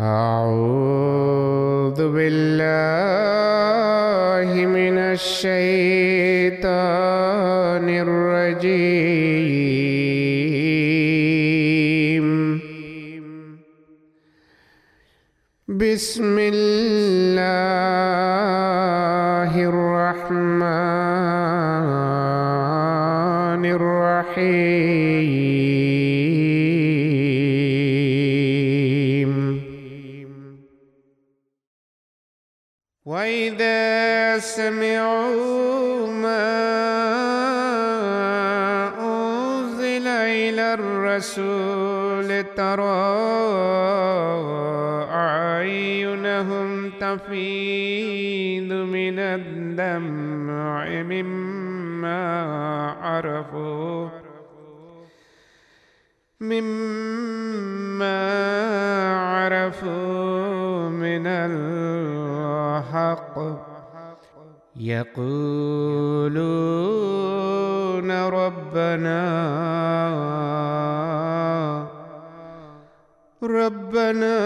أعوذ بالله من الشيطان الرجيم. بسم الدمع مما عرفوا مما عرفوا من الحق. يقولون ربنا ربنا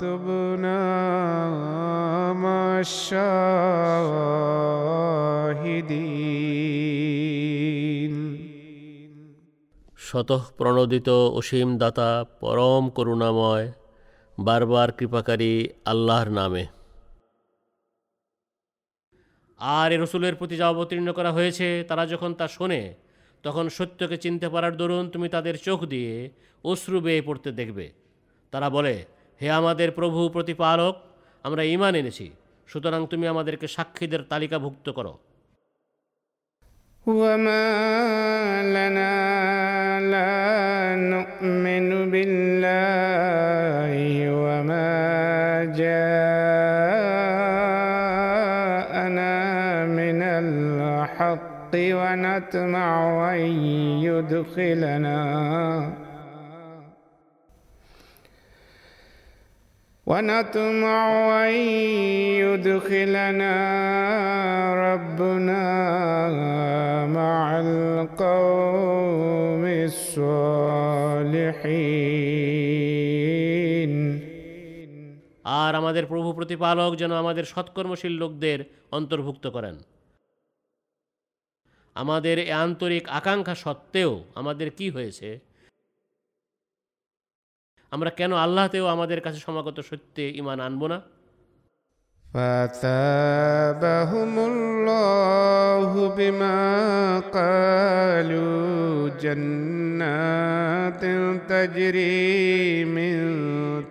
فاكتبنا مع الشاهدين শতঃ প্রণোদিত অসীম দাতা পরম করুণাময় বারবার কৃপাকারী আল্লাহর নামে আর এ রসুলের প্রতি যা অবতীর্ণ করা হয়েছে তারা যখন তা শোনে তখন সত্যকে চিনতে পারার দরুন তুমি তাদের চোখ দিয়ে অশ্রু বেয়ে পড়তে দেখবে তারা বলে হে আমাদের প্রভু প্রতিপালক আমরা ইমান এনেছি সুতরাং তুমি আমাদেরকে সাক্ষীদের তালিকাভুক্ত করো وما لنا لا نؤمن بالله وما جاءنا من الحق ونطمع أن يدخلنا ونطمع أن يدخلنا ربنا مع القوم الصالحين আর আমাদের প্রভু প্রতিপালক যেন আমাদের সৎকর্মশীল লোকদের অন্তর্ভুক্ত করেন আমাদের এ আন্তরিক আকাঙ্ক্ষা সত্ত্বেও আমাদের কি হয়েছে আমরা কেন আল্লাহতেও আমাদের কাছে সমাগত সত্যে ইমান আনবো না فثابهم الله بما قالوا جنات تجري من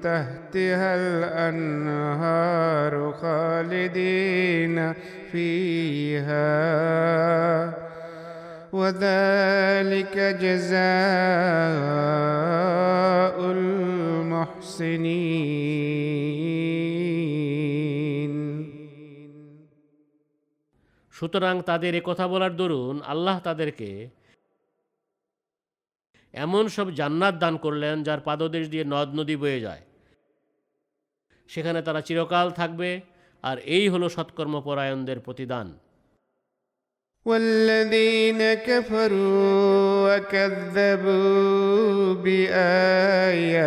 تحتها الأنهار خالدين فيها وذلك جزاء المحسنين সুতরাং তাদের এ কথা বলার দরুন আল্লাহ তাদেরকে এমন সব জান্নাত দান করলেন যার পাদদেশ দিয়ে নদ নদী বয়ে যায় সেখানে তারা চিরকাল থাকবে আর এই হলো সৎকর্মপরায়ণদের প্রতিদান والذين كفروا وكذبوا بآياتنا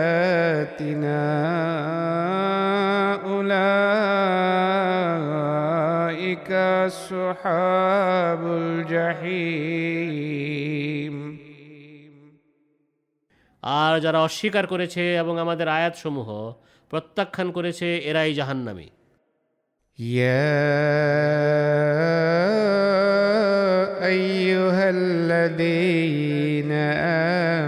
أولئك أصحاب الجحيم আর যারা অস্বীকার করেছে এবং আমাদের আয়াতসমূহ প্রত্যাখ্যান করেছে এরাই জাহান্নামী يا أيها الذين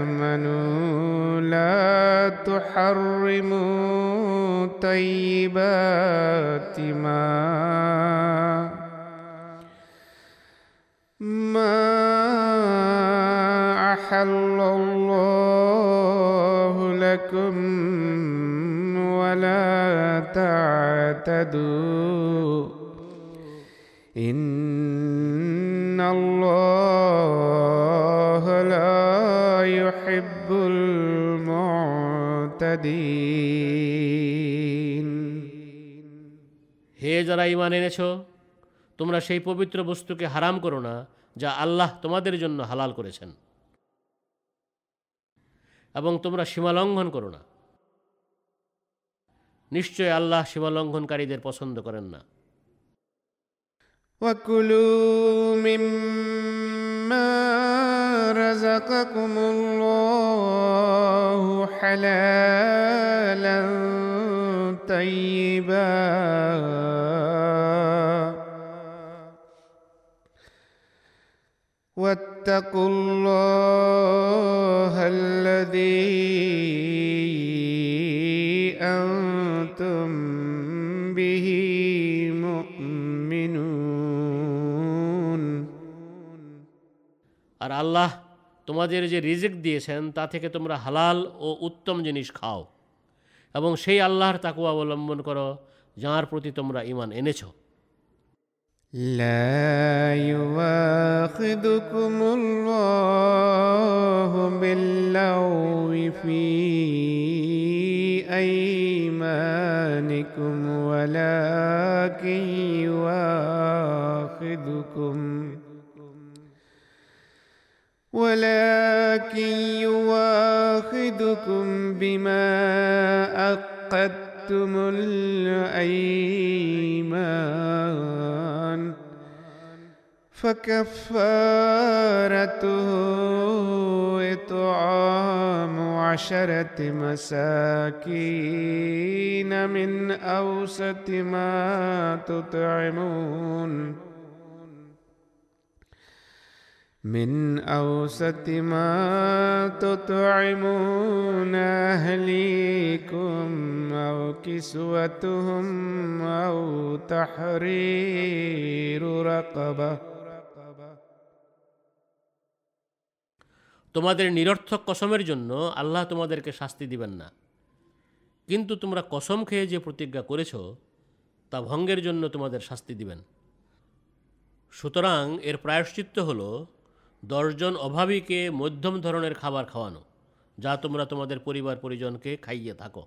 آمنوا لا تحرموا طيبات ما ما أحل الله لكم ولا تعتدوا إن الله لا يحب المعتدين হে যারা ইমান এনেছ তোমরা সেই পবিত্র বস্তুকে হারাম করো না যা আল্লাহ তোমাদের জন্য হালাল করেছেন এবং তোমরা সীমালঙ্ঘন করো না নিশ্চয় আল্লাহ সীমালঙ্ঘনকারীদের পছন্দ করেন না وكلوا مما رزقكم الله حلالا طيبا واتقوا الله الذي أنتم আর আল্লাহ তোমাদের যে রিজিক দিয়েছেন তা থেকে তোমরা হালাল ও উত্তম জিনিস খাও এবং সেই আল্লাহর তাকুয়া অবলম্বন করো যাঁর প্রতি তোমরা ইমান এনেছো لا يواخذكم الله باللغو في أيمانكم ولكن يواخذكم ولكن يواخذكم بما عقدتم الأيمان. فكفارته إطعام عشرة مساكين من أوسط ما تطعمون. من أوسط ما تطعمون أهليكم أو كسوتهم أو تحرير رقبة তোমাদের নিরর্থক কসমের জন্য আল্লাহ তোমাদেরকে শাস্তি দিবেন না কিন্তু তোমরা কসম খেয়ে যে প্রতিজ্ঞা করেছ তা ভঙ্গের জন্য তোমাদের শাস্তি দিবেন সুতরাং এর প্রায়শ্চিত্ত হল দশজন অভাবীকে মধ্যম ধরনের খাবার খাওয়ানো যা তোমরা তোমাদের পরিবার পরিজনকে খাইয়ে থাকো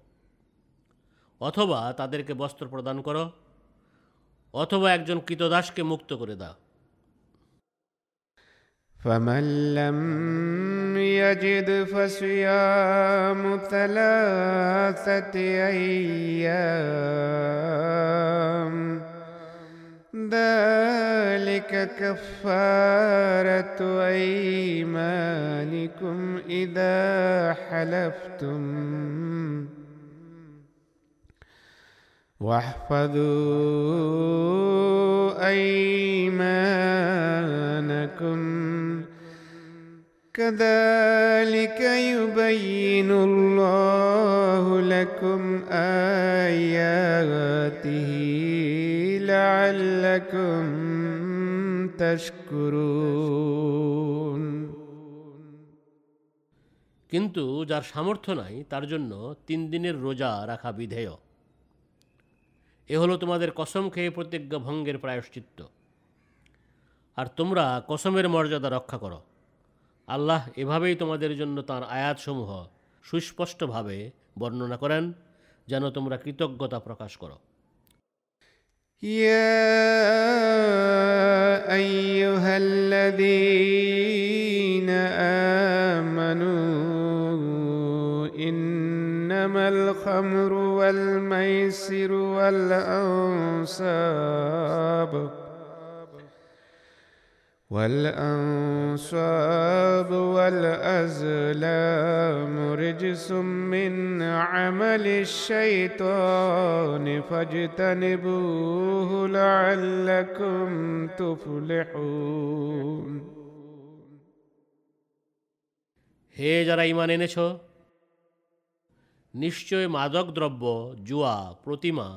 অথবা তাদেরকে বস্ত্র প্রদান করো অথবা একজন কৃতদাসকে মুক্ত করে দাও فمن لم يجد فصيام ثلاثة أيام ذلك كفارة أيمانكم إذا حلفتم. واحفظوا أيمانكم. كذلك يبين الله لكم آياته لعلكم تشكرون কিন্তু যার সামর্থ্য নাই তার জন্য তিন দিনের রোজা রাখা বিধেয় এ হলো তোমাদের কসম খেয়ে প্রতিজ্ঞা ভঙ্গের প্রায়শ্চিত্ত আর তোমরা কসমের মর্যাদা রক্ষা করো আল্লাহ এভাবেই তোমাদের জন্য তাঁর আয়াতসমূহ সুস্পষ্টভাবে বর্ণনা করেন যেন তোমরা কৃতজ্ঞতা প্রকাশ করো يا ايها الذين امنوا انما الخمر والميسر والانصاب والأنصاب والأزلام رجس من عمل الشيطان فاجتنبوه لعلكم تفلحون হে যারা ইমান এনেছ নিশ্চয় মাদক দ্রব্য জুয়া প্রতিমা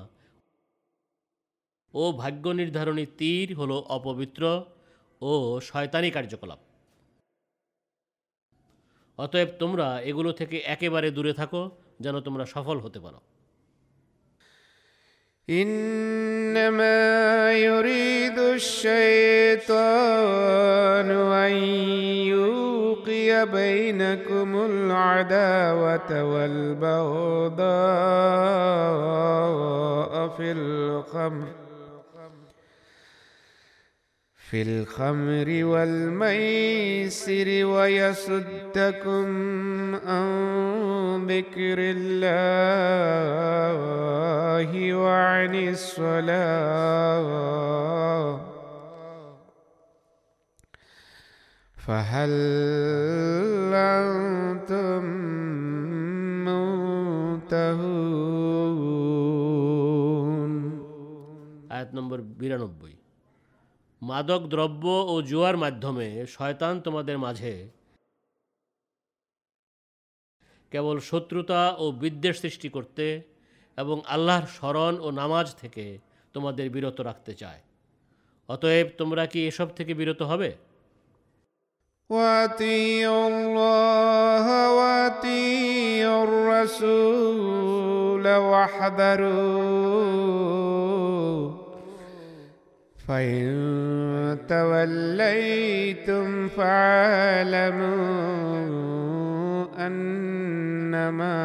ও ভাগ্য নির্ধারণী তীর হলো অপবিত্র ও শয়তানি কার্যকলাপ অতএব তোমরা এগুলো থেকে একেবারে দূরে থাকো যেন তোমরা সফল হতে পারো إنما يريد الشيطان أن يوقي بينكم العداوة والبغضاء في الخمر في الخمر والميسر ويصدكم عن ذكر الله وعن الصلاة. فهل أنتم منتهون؟ آيات نمبر 92 মাদক দ্রব্য ও জুয়ার মাধ্যমে শয়তান তোমাদের মাঝে কেবল শত্রুতা ও বিদ্বেষ সৃষ্টি করতে এবং আল্লাহর স্মরণ ও নামাজ থেকে তোমাদের বিরত রাখতে চায় অতএব তোমরা কি এসব থেকে বিরত হবে واتيوا الله واتيوا الرسول واحذروا فإن توليتم فاعلموا أنما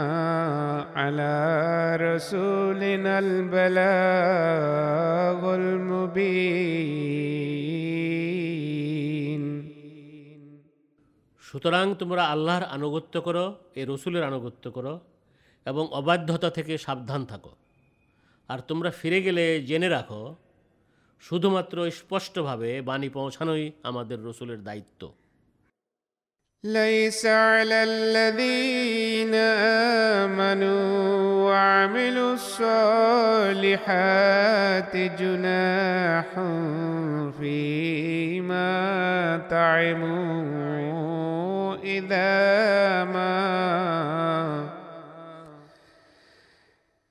على رسولنا البلاغ المبين সুতরাং তোমরা আল্লাহর আনুগত্য করো এ রসুলের আনুগত্য করো এবং অবাধ্যতা থেকে সাবধান থাকো আর তোমরা ফিরে গেলে জেনে রাখো শুধুমাত্র স্পষ্টভাবে বাণী পৌঁছানোই আমাদের রসুলের দায়িত্ব ليس على الذين آمنوا وعملوا الصالحات جناح فيما طعموا إذا ما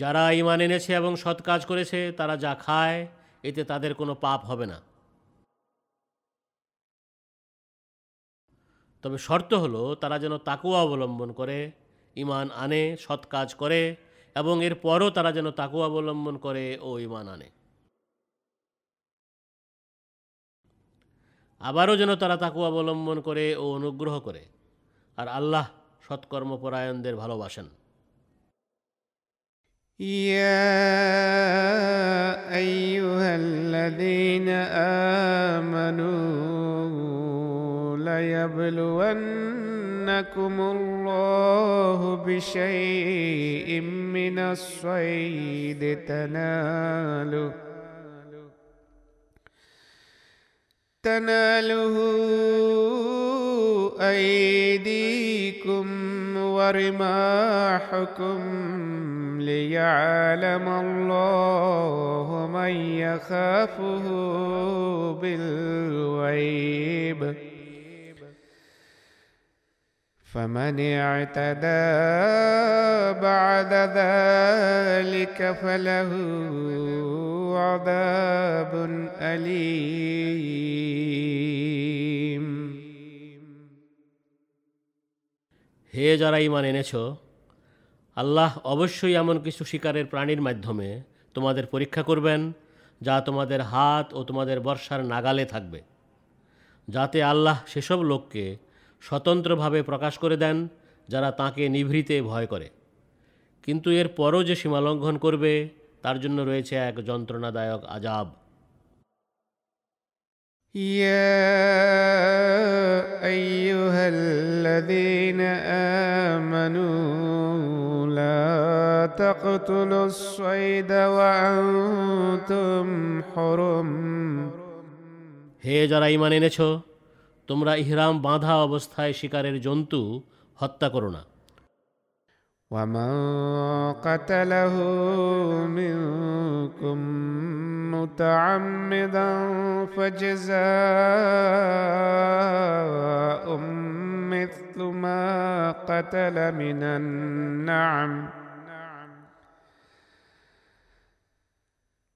যারা ইমান এনেছে এবং সৎ কাজ করেছে, তারা যা খায়, এতে তাদের কোনো পাপ হবে না। তবে শর্ত হলো, তারা যেন তাকুয়া অবলম্বন করে ইমান আনে, সৎ কাজ করে, এবং এর পরও তারা যেন তাকুয়া অবলম্বন করে ও ইমান আনে। আবারও যেন তারা তাকুয়া অবলম্বন করে ও অনুগ্রহ করে, আর আল্লাহ সৎকর্মপরায়ণদের ভালোবাসেন। يا أيها الذين آمنوا ليبلونكم الله بشيء من الصيد تناله تناله أيديكم ورماحكم ليعلم الله من يخافه بالغيب. فمن اعتدى بعد ذلك فله عذاب أليم. হে যারা ইমান এনেছ, আল্লাহ অবশ্যই এমন কিছু শিকারের প্রাণীর মাধ্যমে তোমাদের পরীক্ষা করবেন, যা তোমাদের হাত ও তোমাদের বর্ষার নাগালে থাকবে। যাতে আল্লাহ সেসব লোককে স্বতন্ত্রভাবে প্রকাশ করে দেন, যারা তাকে নিভৃতে ভয় করে। কিন্তু এর পরও যে সীমালঙ্ঘন করবে, তার জন্য রয়েছে এক যন্ত্রণাদায়ক আজাব। يا أيها الذين آمنوا لا تقتلوا الصيد وأنتم حرم হে যারা ইমান এনেছ তোমরা ইহরাম বাঁধা অবস্থায় শিকারের জন্তু হত্যা করো না ومن قتله منكم متعمدا فجزاء مثل ما قتل من النعم.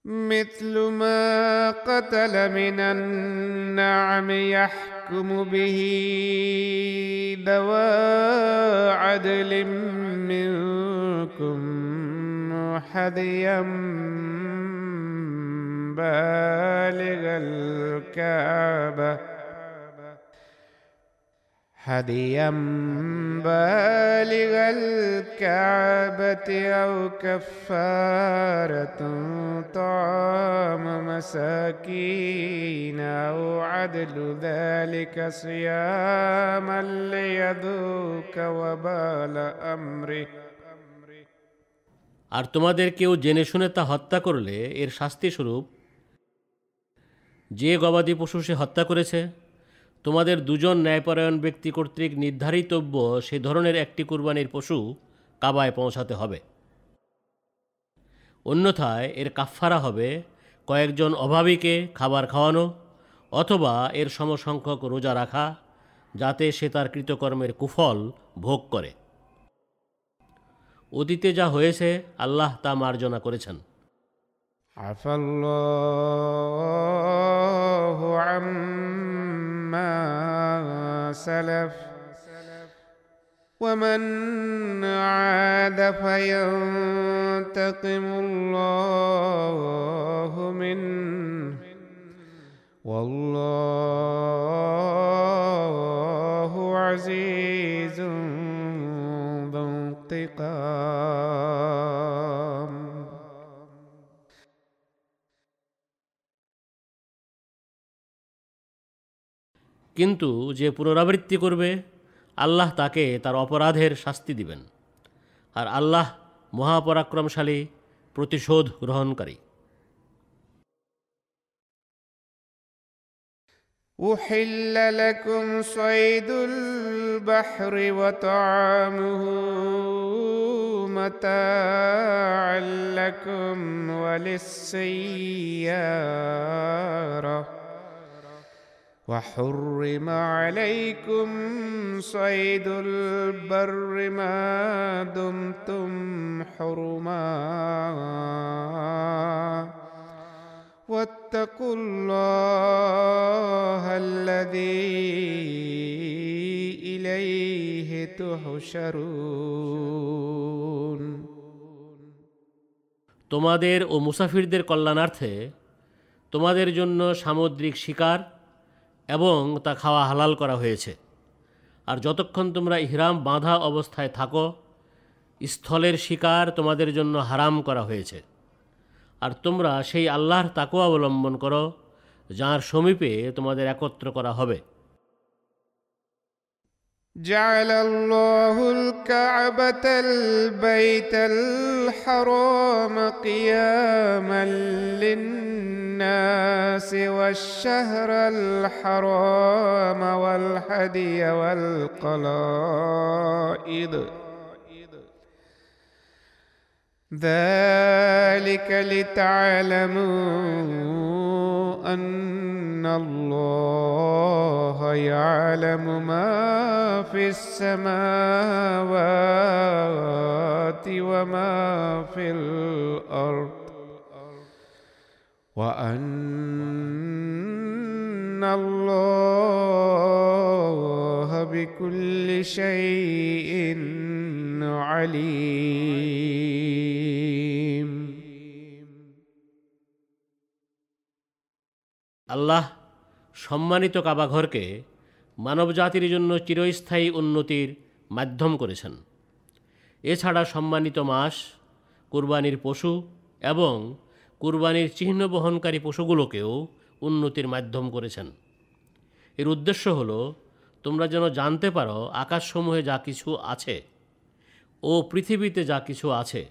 مثل ما قتل من النعم يحكم به ذوى عدل منكم هديا بالغ الكعبه هديا بالغ الكعبة أو كفارة طعام مساكين أو عدل ذلك صياما ليذوق وبال أمره আর তোমাদের কেউ জেনে শুনে তা হত্যা করলে এর শাস্তি স্বরূপ যে গবাদি পশু সে হত্যা করেছে, তোমাদের দুজন ন্যায়পরায়ণ ব্যক্তি কর্তৃক নির্ধারিতব্য সে ধরনের একটি কুরবানির পশু কাবায় পৌঁছাতে হবে। অন্যথায় এর কাফফারা হবে কয়েকজন অভাবীকে খাবার খাওয়ানো অথবা এর সমসংখ্যক রোজা রাখা, যাতে সে তার কৃতকর্মের কুফল ভোগ করে। অতীতে যা হয়েছে, আল্লাহ তা মার্জনা করেছেন। عفى الله عما سلف ومن عاد فينتقم الله منه والله عزيز ذو انتقام কিন্তু যে পুনরাবৃত্তি করবে আল্লাহ তাকে তার অপরাধের শাস্তি দিবেন আর আল্লাহ মহাপরাক্রমশালী প্রতিশোধ গ্রহণকারী أحل لكم صيد البحر وطعامه متاعا لكم وللسيارة وحرم عليكم صيد البر ما دمتم حرما واتقوا الله الذي إليه تحشرون তোমাদের ও মুসাফিরদের কল্যাণার্থে তোমাদের জন্য সামুদ্রিক শিকার এবং তা খাওয়া হালাল করা হয়েছে। আর যতক্ষণ তোমরা ইহরাম বাঁধা অবস্থায় থাকো, স্থলের শিকার তোমাদের জন্য হারাম করা হয়েছে। আর তোমরা সেই আল্লাহর তাকেও অবলম্বন করো, যার সমীপে তোমাদের একত্র করা হবে। جعل الله الكعبة البيت الحرام قياما للناس والشهر الحرام والهدي والقلائد ذلك لتعلموا أن الله يعلم ما في السماوات وما في الأرض وأن الله بكل شيء عليم আল্লাহ সম্মানিত কাবাঘরকে মানবজাতির জন্য চিরস্থায়ী উন্নতির মাধ্যম করেছেন এছাড়া সম্মানিত মাস কুরবানির পশু এবং কুরবানির চিহ্ন বহনকারী পশুগুলোকেও উন্নতির মাধ্যম করেছেন এর উদ্দেশ্য হল তোমরা যেন জানতে পারো আকাশসমূহে যা কিছু আছে ও পৃথিবীতে যা কিছু আছে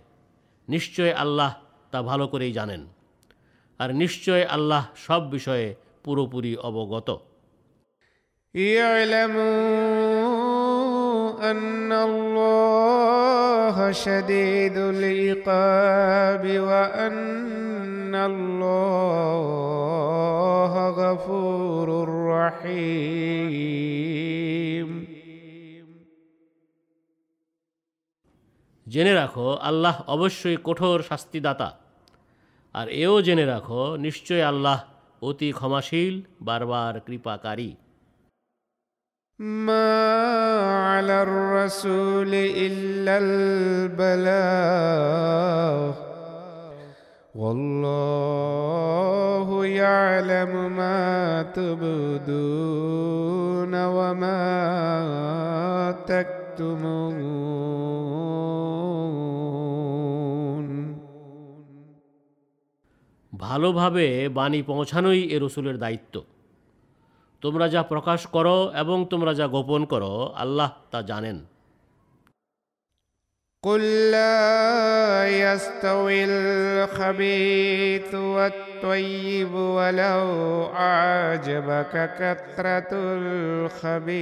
নিশ্চয় আল্লাহ তা ভালো করেই জানেন আর নিশ্চয় আল্লাহ সব বিষয়ে পুরোপুরি অবগত اعلموا أن الله شديد العقاب وأن الله غفور رحيم জেনে রাখো আল্লাহ অবশ্যই কঠোর শাস্তিদাতা আর এও জেনে রাখো নিশ্চয় আল্লাহ অতি ক্ষমাশীল বারবার কৃপাকারী ما على الرسول إلا البلاغ والله يعلم ما تبدون وما تكتمون ভালোভাবে বাণী পৌঁছানোই এ রসুলের দায়িত্ব তোমরা যা প্রকাশ করো এবং তোমরা যা গোপন করো আল্লাহ তা জানেন قل لا يستوي الخبيث والطيب ولو أعجبك كثرة الخبيث.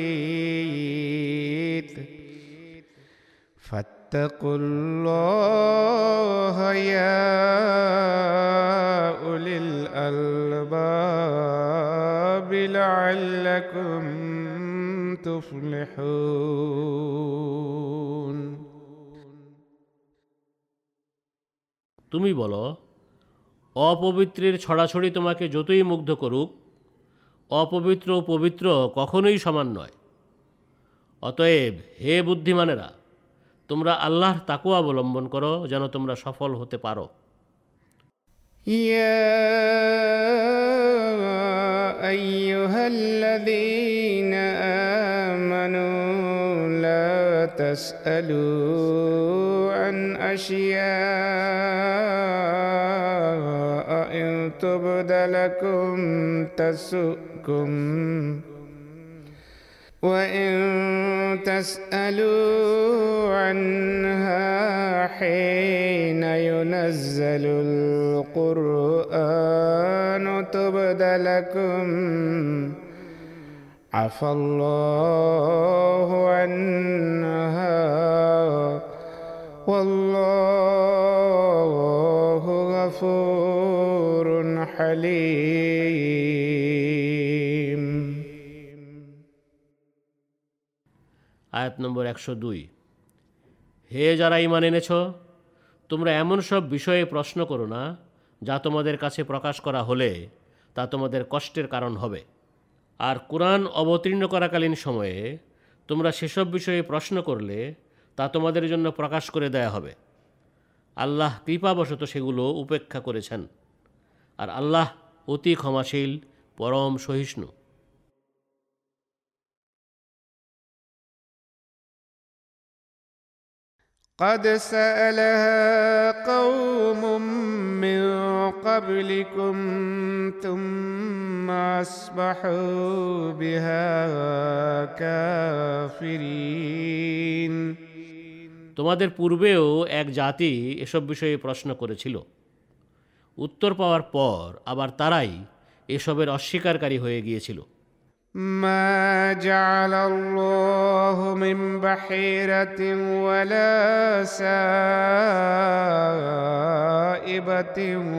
فاتقوا الله يا أولي الألباب لعلكم تفلحون. তুমি বলো, অপবিত্রের ছড়াছড়ি তোমাকে যতই মুগ্ধ করুক, অপবিত্র ও পবিত্র কখনোই সমান নয়। অতএব হে বুদ্ধিমানেরা, তোমরা আল্লাহর তাকু অবলম্বন করো যেন তোমরা সফল হতে পারো। ইয়া আইয়ুহাল্লাযীনা আমানু تسألوا عن أشياء إن تبد لكم تسؤكم. وإن تسألوا عنها حين ينزل القرآن تبد لكم عفى الله عنها والله غفور حليم আয়াত নম্বর একশো দুই হে যারা ইমান এনেছ তোমরা এমন সব বিষয়ে প্রশ্ন করো না যা তোমাদের কাছে প্রকাশ করা হলে তা তোমাদের কষ্টের কারণ হবে আর কোরআন অবতীর্ণ করাকালীন সময়ে তোমরা সেসব বিষয়ে প্রশ্ন করলে তা তোমাদের জন্য প্রকাশ করে দেয়া হবে। আল্লাহ কৃপাবশত সেগুলো উপেক্ষা করেছেন। আর আল্লাহ অতি ক্ষমাশীল, পরম সহিষ্ণু। قد سألها قوم من قبلكم ثم أصبحوا بها كافرين তোমাদের পূর্বেও এক জাতি এসব বিষয়ে প্রশ্ন করেছিল উত্তর পাওয়ার পর আবার তারাই এসবের অস্বীকারী হয়ে গিয়েছিল ما جعل الله من بحيرة ولا سائبة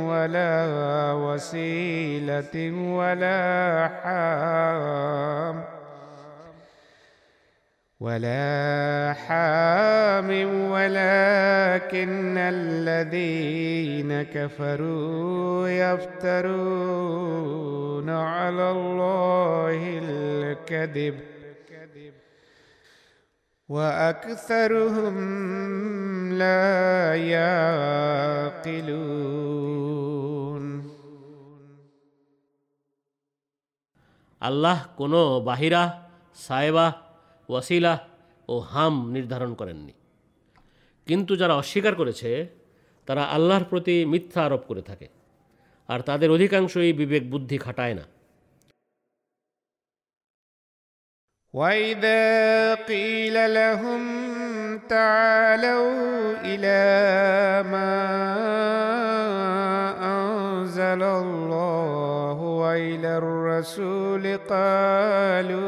ولا وسيلة ولا حام ولا حام ولكن الذين كفروا يفترون على الله الكذب وأكثرهم لا يعقلون আল্লাহ কোনো বাহিরা সায়েবা ওয়াসিলা ও হাম নির্ধারণ করেননি কিন্তু যারা অস্বীকার করেছে তারা আল্লাহর প্রতি মিথ্যা আরোপ করে থাকে আর তাদের অধিকাংশই বিবেক বুদ্ধি খাটায় না وإذا قيل لهم تعالوا إلى ما أنزل الله وإلى الرسول قالوا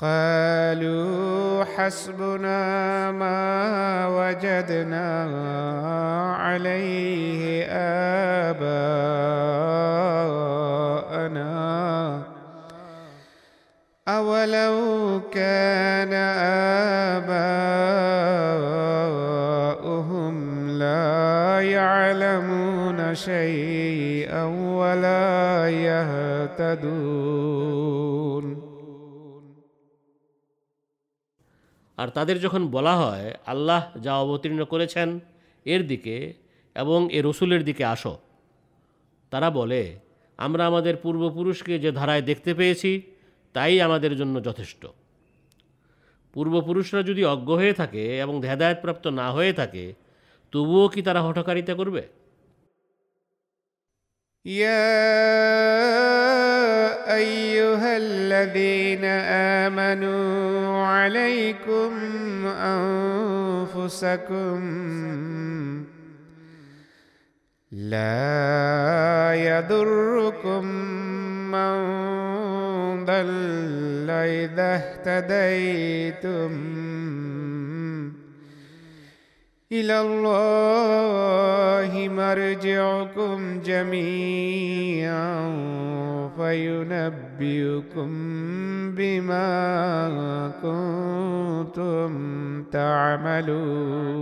قالوا حسبنا ما وجدنا عليه آباءنا. أولو كان آباؤهم لا يعلمون شيئا ولا يهتدون. আর তাদের যখন বলা হয়, আল্লাহ যা অবতীর্ণ করেছেন এর দিকে এবং এ রসুলের দিকে আসো। তারা বলে, আমরা আমাদের পূর্বপুরুষকে যে ধারায় দেখতে পেয়েছি, তাই আমাদের জন্য যথেষ্ট। পূর্বপুরুষরা যদি অজ্ঞ হয়ে থাকে এবং হেদায়তপ্রাপ্ত না হয়ে থাকে, তবুও কি তারা হঠকারিতা করবে? يا أيها الذين آمنوا عليكم أنفسكم لا يضركم من ضل إذا اهتديتم إلى الله مرجعكم جميعا فينبئكم بما كنتم تعملون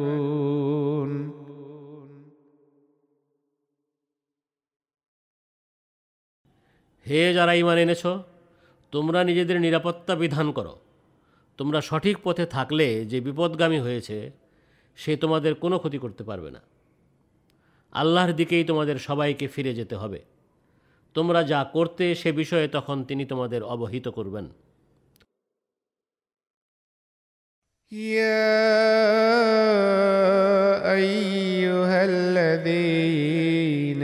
হে যারা ইমান এনেছ তোমরা নিজেদের নিরাপত্তা বিধান করো তোমরা সঠিক পথে থাকলে যে বিপদগামী হয়েছে সে তোমাদের কোনো ক্ষতি করতে পারবে না আল্লাহর দিকেই তোমাদের সবাইকে ফিরে যেতে হবে তোমরা যা করতে সে বিষয়ে তখন তিনি তোমাদের অবহিত করবেন يا أيها الذين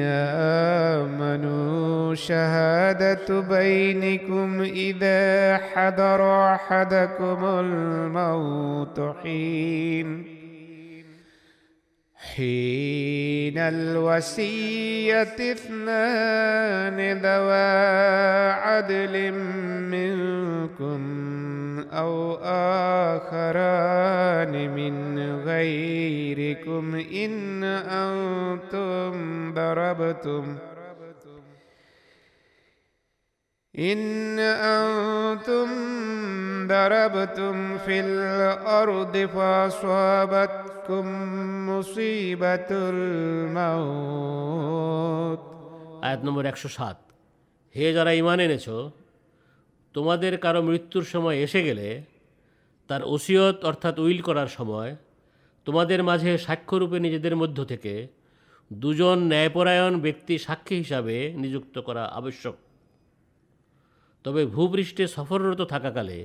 آمنوا شهادة بينكم إذا حضر أحدكم الموت حين حين الوصية اثنان ذوى عدل منكم أو آخران من غيركم إن أنتم ضربتم إن أنتم ضربتم في الأرض فأصابتكم مصيبة الموت আয়াত নম্বর একশো সাত হে যারা ইমান এনেছ তোমাদের কারো মৃত্যুর সময় এসে গেলে তার ওসিয়ত অর্থাৎ উইল করার সময় তোমাদের মাঝে সাক্ষ্যরূপে নিজেদের মধ্য থেকে দুজন ন্যায়পরায়ণ ব্যক্তি সাক্ষী হিসাবে নিযুক্ত করা আবশ্যক তবে ভূপৃষ্ঠে সফররত থাকাকালে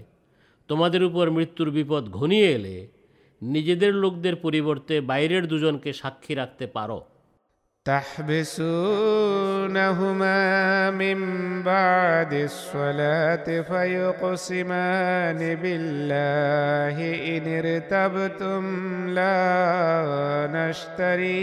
তোমাদের উপর মৃত্যুর বিপদ ঘনিয়ে এলে নিজেদের লোকদের পরিবর্তে বাইরের দুজনকে সাক্ষী রাখতে পারো تحبسونهما من بعد الصلاة فيقسمان بالله إن ارتبتم لا نشتري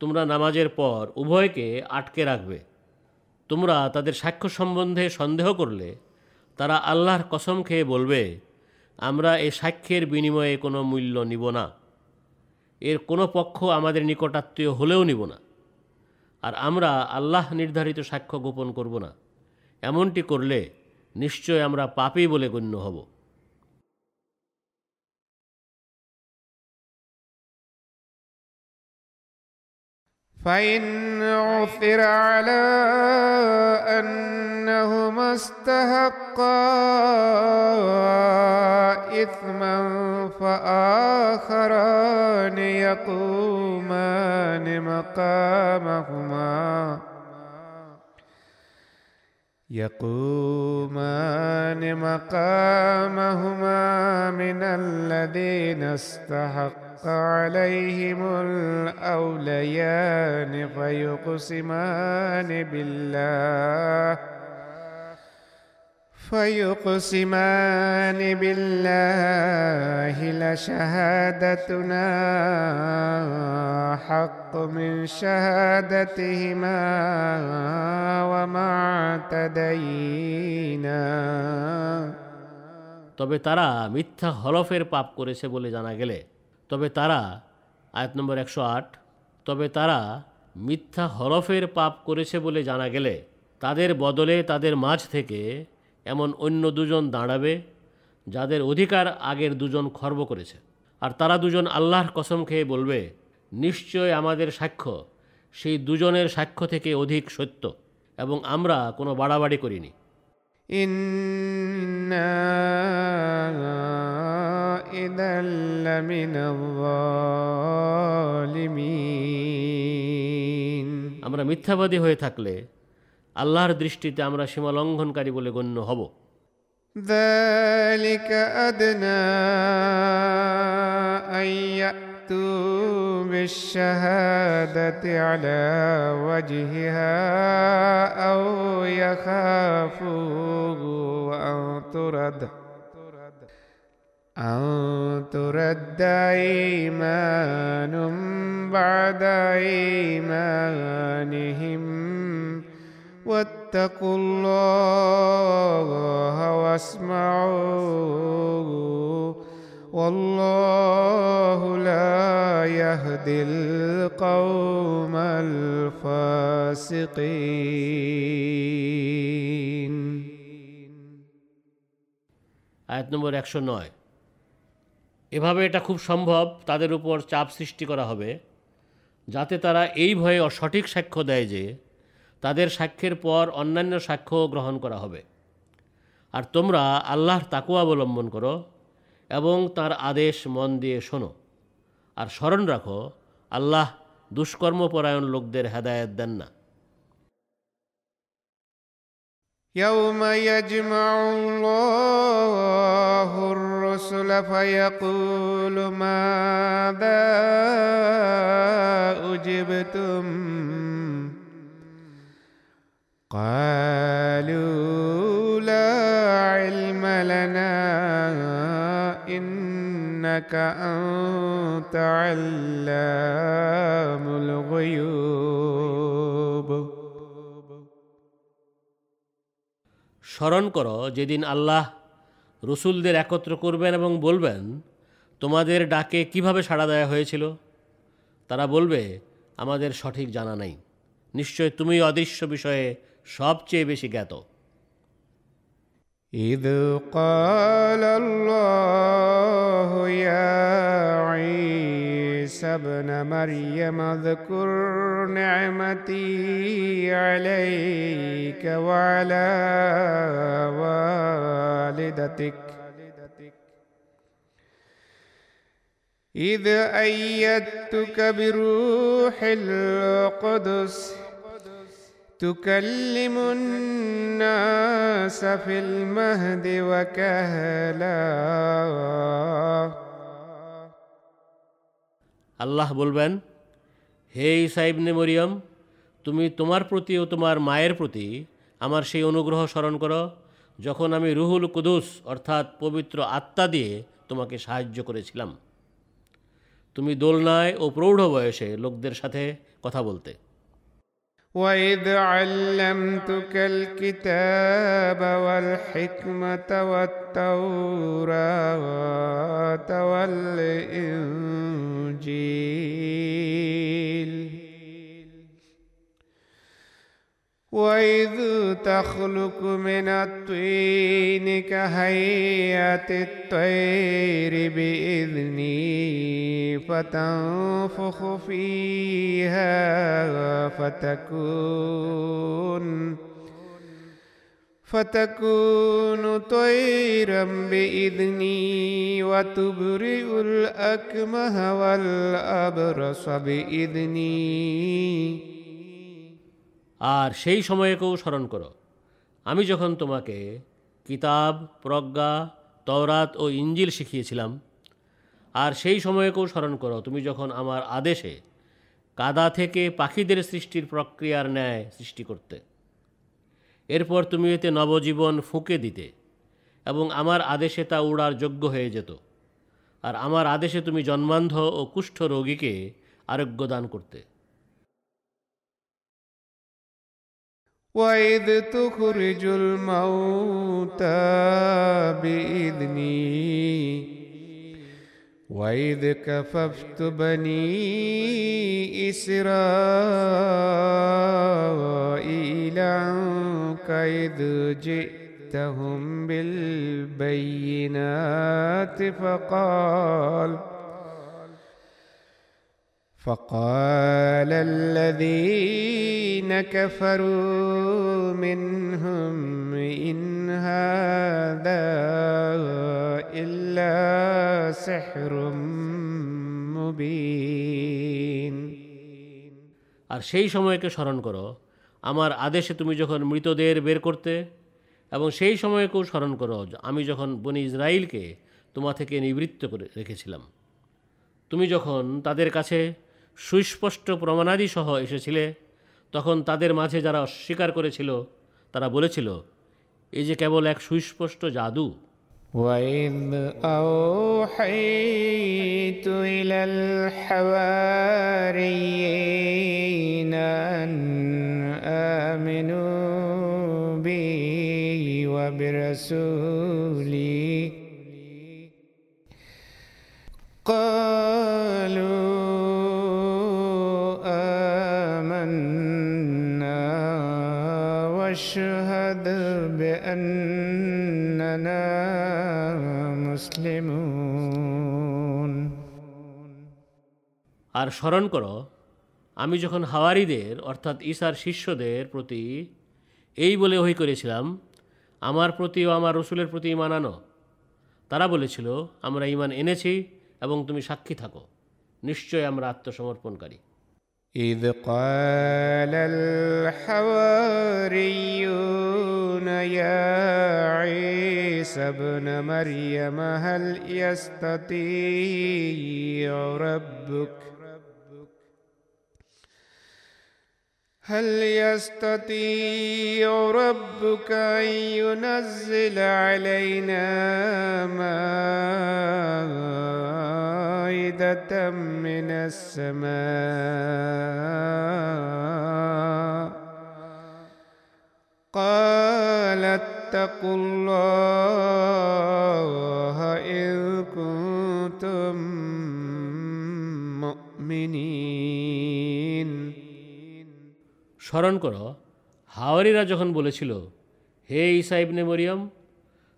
তোমরা নামাজের পর উভয়কে আটকে রাখবে। তোমরা তাদের সাক্ষ্য সম্বন্ধে সন্দেহ করলে, তারা আল্লাহর কসম খেয়ে বলবে, আমরা এই সাক্ষ্যের বিনিময়ে কোনো মূল্য নিব না। এর কোনো পক্ষ আমাদের নিকটাত্মীয় হলেও নিব না। আর আমরা আল্লাহ নির্ধারিত সাক্ষ্য গোপন করব না। এমনটি করলে নিশ্চয় আমরা পাপী বলে গণ্য হব। فإن عثر على أنهما استحقا إثما فآخران يقومان مقامهما. يقومان مقامهما من الذين استحق عليهم الأوليان فيقسمان بالله فيقسمان بالله لشهادتنا حق من شهادتهما وما اعتدينا তবে তারা মিথ্যা হলফের পাপ করেছে বলে জানা গেলে তবে তারা আয়াত নম্বর একশো আট তবে তারা মিথ্যা হলফের পাপ করেছে বলে জানা গেলে তাদের বদলে তাদের মাঝ থেকে এমন অন্য দুজন দাঁড়াবে যাদের অধিকার আগের দুজন খর্ব করেছে। আর তারা দুজন আল্লাহর কসম খেয়ে বলবে নিশ্চয় আমাদের সাক্ষ্য সেই দুজনের সাক্ষ্য থেকে অধিক সত্য এবং আমরা কোনো বাড়াবাড়ি করিনি। আমরা মিথ্যাবাদী হয়ে থাকলে আল্লাহর দৃষ্টিতে আমরা সীমা লঙ্ঘনকারী বলে গণ্য হব ذلك أدنى أن يأتوا بالشهادة على وجهها أو يخافوا أن ترد أن ترد أيمان بعد أيمانهم واتقوا الله واسمعوا والله لا يهدي القوم الفاسقين আয়াত নম্বর একশো নয় এভাবে এটা খুব সম্ভব তাদের উপর চাপ সৃষ্টি করা হবে যাতে তারা এই ভয়ে অসঠিক সাক্ষ্য দেয় যে তাদের সাক্ষ্যের পর অন্যান্য সাক্ষ্য গ্রহণ করা হবে আর তোমরা আল্লাহর তাকুয়া অবলম্বন করো এবং তার আদেশ মন দিয়ে শোনো আর স্মরণ রাখো আল্লাহ দুষ্কর্মপরায়ণ লোকদের হেদায়েত দেন না يوم يجمع الله الرسل فيقول ماذا أجبتم قالوا لا علم لنا إنك أنت علام الغيوب স্মরণ করো যেদিন আল্লাহ রসুলদের একত্র করবেন এবং বলবেন তোমাদের ডাকে কিভাবে সাড়া দেওয়া হয়েছিল তারা বলবে আমাদের সঠিক জানা নাই নিশ্চয় তুমি অদৃশ্য বিষয়ে সবচেয়ে বেশি জ্ঞাত إذ قال الله يا عيسى ابن مريم اذكر نعمتي عليك وعلى والدتك إذ أيدتك بروح القدس تكلم الناس في المهد وكهلا আল্লাহ বলবেন হে ইসাইবনে মরিয়ম তুমি তোমার প্রতি ও তোমার মায়ের প্রতি আমার সেই অনুগ্রহ স্মরণ করো যখন আমি রুহুল কুদুস অর্থাৎ পবিত্র আত্মা দিয়ে তোমাকে সাহায্য করেছিলাম তুমি দোলনায় ও প্রৌঢ় বয়সে লোকদের সাথে কথা বলতে واذ علمتك الكتاب والحكمه والتوراه والانجيل وإذ تخلق من الطين كهيئة الطير بإذني فتنفخ فيها فتكون فتكون طيرا بإذني وتبرئ الأكمه والأبرص بإذني আর সেই সময়েকেও স্মরণ করো। আমি যখন তোমাকে কিতাব, প্রজ্ঞা, তওরাত ও ইঞ্জিল শিখিয়েছিলাম, আর সেই সময়কেও স্মরণ করো, তুমি যখন আমার আদেশে কাদা থেকে পাখিদের সৃষ্টির প্রক্রিয়ার ন্যায় সৃষ্টি করতে। এরপর তুমি এতে নবজীবন ফুঁকে দিতে এবং আমার আদেশে তা উড়ার যোগ্য হয়ে যেত। আর আমার আদেশে তুমি জন্মান্ধ ও কুষ্ঠ রোগীকে আরোগ্য দান করতে। وإذ تخرج الموتى بإذني. وإذ كففت بني إسرائيل عنك إذ جئتهم بالبينات فقال فقال الذين كفروا منهم إن هذا إلا سحر مبين আর সেই সময়কে স্মরণ করো আমার আদেশে তুমি যখন মৃতদের বের করতে এবং সেই সময়কেও স্মরণ করো আমি যখন বনি ইসরায়েলকে তোমা থেকে নিবৃত্ত করে রেখেছিলাম তুমি যখন তাদের কাছে সুস্পষ্ট প্রমাণাদি সহ এসেছিলে তখন তাদের মাঝে যারা অস্বীকার করেছিল তারা বলেছিল এই যে কেবল এক সুস্পষ্ট জাদু وإذ أوحيت إلى الحواريين أن آمنوا بي وبرسولي قالوا بأننا مسلمون আর স্মরণ করো আমি যখন হাওয়ারিদের অর্থাৎ ঈসার শিষ্যদের প্রতি এই বলে ওহি করেছিলাম আমার প্রতি ও আমার রসুলের প্রতি ইমান আনো তারা বলেছিল আমরা ইমান এনেছি এবং তুমি সাক্ষী থাকো নিশ্চয় আমরা আত্মসমর্পণকারী إذ قال الحواريون يا عيسى ابن مريم هل يستطيع ربك هل يستطيع ربك أن ينزل علينا مائدة من السماء؟ قال اتقوا الله إذ كنتم مؤمنين. স্মরণ করো হাওয়ারিরা যখন বলেছিল হে ঈসা ইবনে মরিয়ম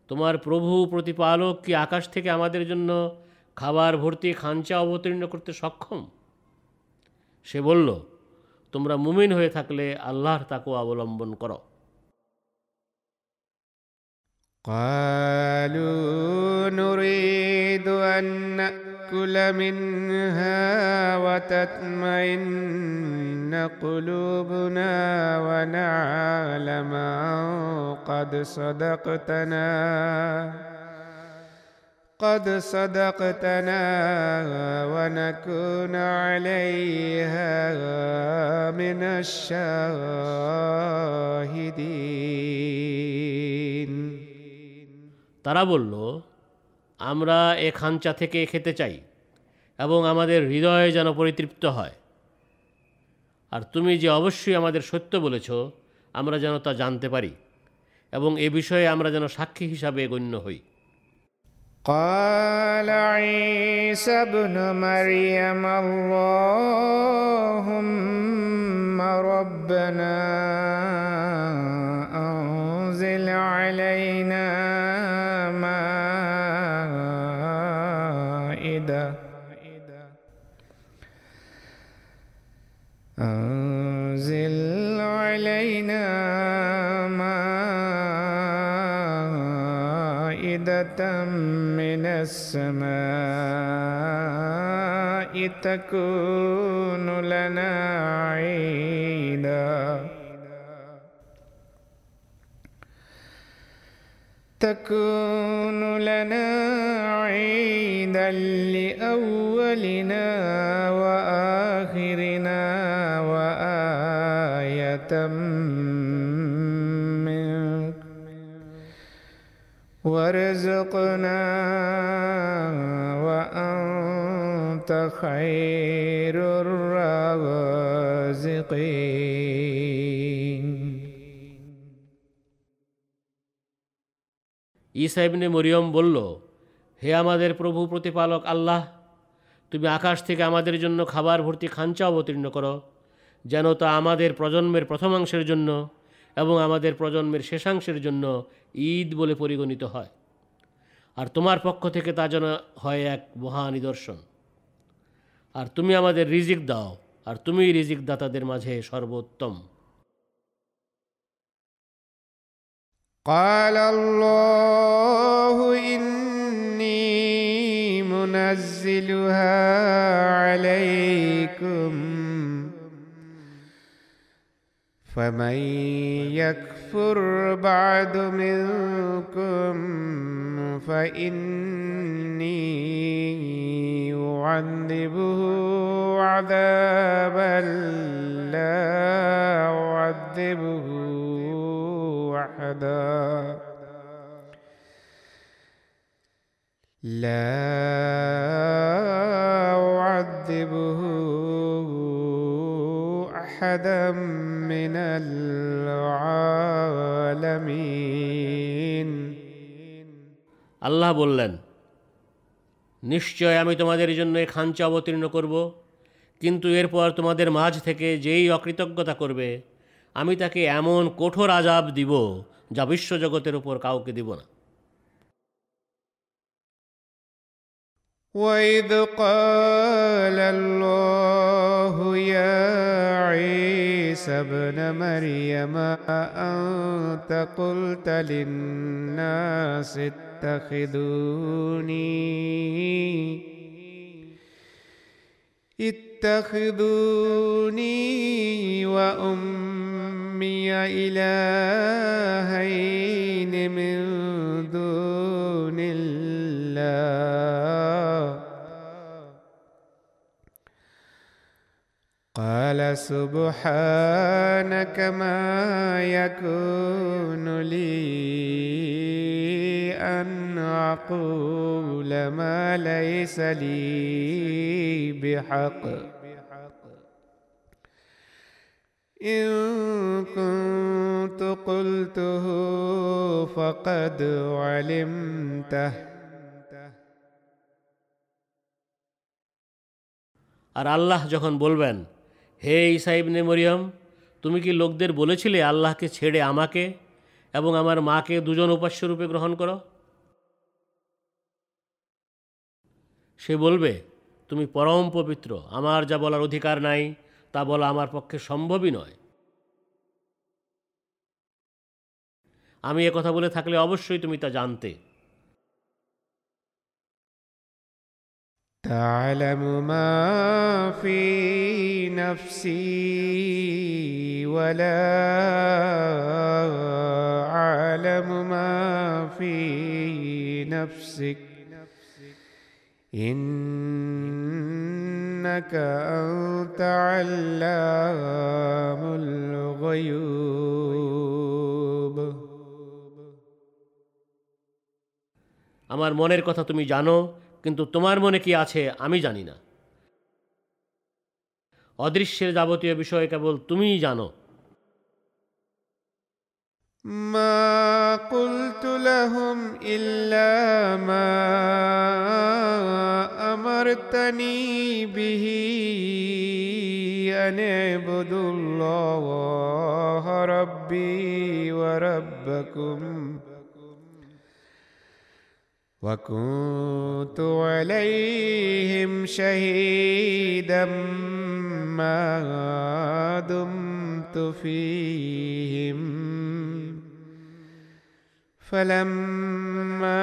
তোমার প্রভু প্রতিপালক কি আকাশ থেকে আমাদের জন্য খাবার ভর্তি খাঞ্চা অবতীর্ণ করতে সক্ষম সে বলল তোমরা মুমিন হয়ে থাকলে আল্লাহর তাকে অবলম্বন করো قالوا نريد أن نأكل منها وتطمئن قلوبنا ونعلم أن قد صدقتنا قد صدقتنا ونكون عليها من الشاهدين তারা বলল আমরা এ খাঞ্চা থেকে খেতে চাই এবং আমাদের হৃদয় যেন পরিতৃপ্ত হয় আর তুমি যে অবশ্যই আমাদের সত্য বলেছ আমরা যেন তা জানতে পারি এবং এ বিষয়ে আমরা যেন সাক্ষী হিসাবে গণ্য হই قال عيسى ابن مريم اللهم ربنا أنزل علينا السماء تكون لنا عيدا. تكون لنا عيدا لأولنا وآخرنا. وارزقنا وأنت خير الرازقين ঈসা ইবনে মরিয়ম বলল হে আমাদের প্রভু প্রতিপালক আল্লাহ তুমি আকাশ থেকে আমাদের জন্য খাবার ভর্তি খাঞ্চা অবতীর্ণ করো যেন তা আমাদের প্রজন্মের প্রথমাংশের জন্য এবং আমাদের প্রজন্মের শেষাংশের জন্য ঈদ বলে পরিগণিত হয় আর তোমার পক্ষ থেকে তা যেন হয় এক মহা নিদর্শন আর তুমি আমাদের রিজিক দাও আর তুমি রিজিক দাতাদের মাঝে সর্বোত্তম قال الله إني منزلها عليكم فمن يكفر بعد منكم فإني أعذبه عذابا لا أعذبه أحدا. لا أعذبه أحدا من العالمين আল্লাহ বললেন নিশ্চয় আমি তোমাদের জন্য এই খাঞ্চা অবতীর্ণ করব কিন্তু এরপর তোমাদের মাঝ থেকে যেই অকৃতজ্ঞতা করবে আমি তাকে এমন কঠোর আজাব দিব যা বিশ্বজগতের উপর কাউকে দিব না وإذ قال الله يا عيسى ابن مريم أنت قلت للناس اتخذوني اتخذوني وأمي إلهين من دون الله. قال سبحانك ما يكون لي أن أقول ما ليس لي بحق إن كنت قلته فقد علمته আর আল্লাহ যখন বলবেন হে ইসাইবনে মরিয়ম, তুমি কি লোকদের বলেছিলে আল্লাহকে ছেড়ে আমাকে এবং আমার মাকে দুজন উপাস্য রূপে গ্রহণ করো? সে বলবে, তুমি পরম পবিত্র, আমার যা বলার অধিকার নাই, তা বলা আমার পক্ষে সম্ভবই নয়। আমি কথা বলে থাকলে অবশ্যই তুমি তা জানতে। تعلم ما في نفسي ولا أعلم ما في نفسك إنك أنت علام الغيوب আমার মনের কথা তুমি জানো কিন্তু তোমার মনে কি আছে আমি জানি না অদৃশ্যের যাবতীয় বিষয় কেবল তুমিই জানো ما قلت لهم إلا ما أمرتني به أن اعبدوا الله ربي وربكم وكنت عليهم شهيدا ما دمت فيهم. فلما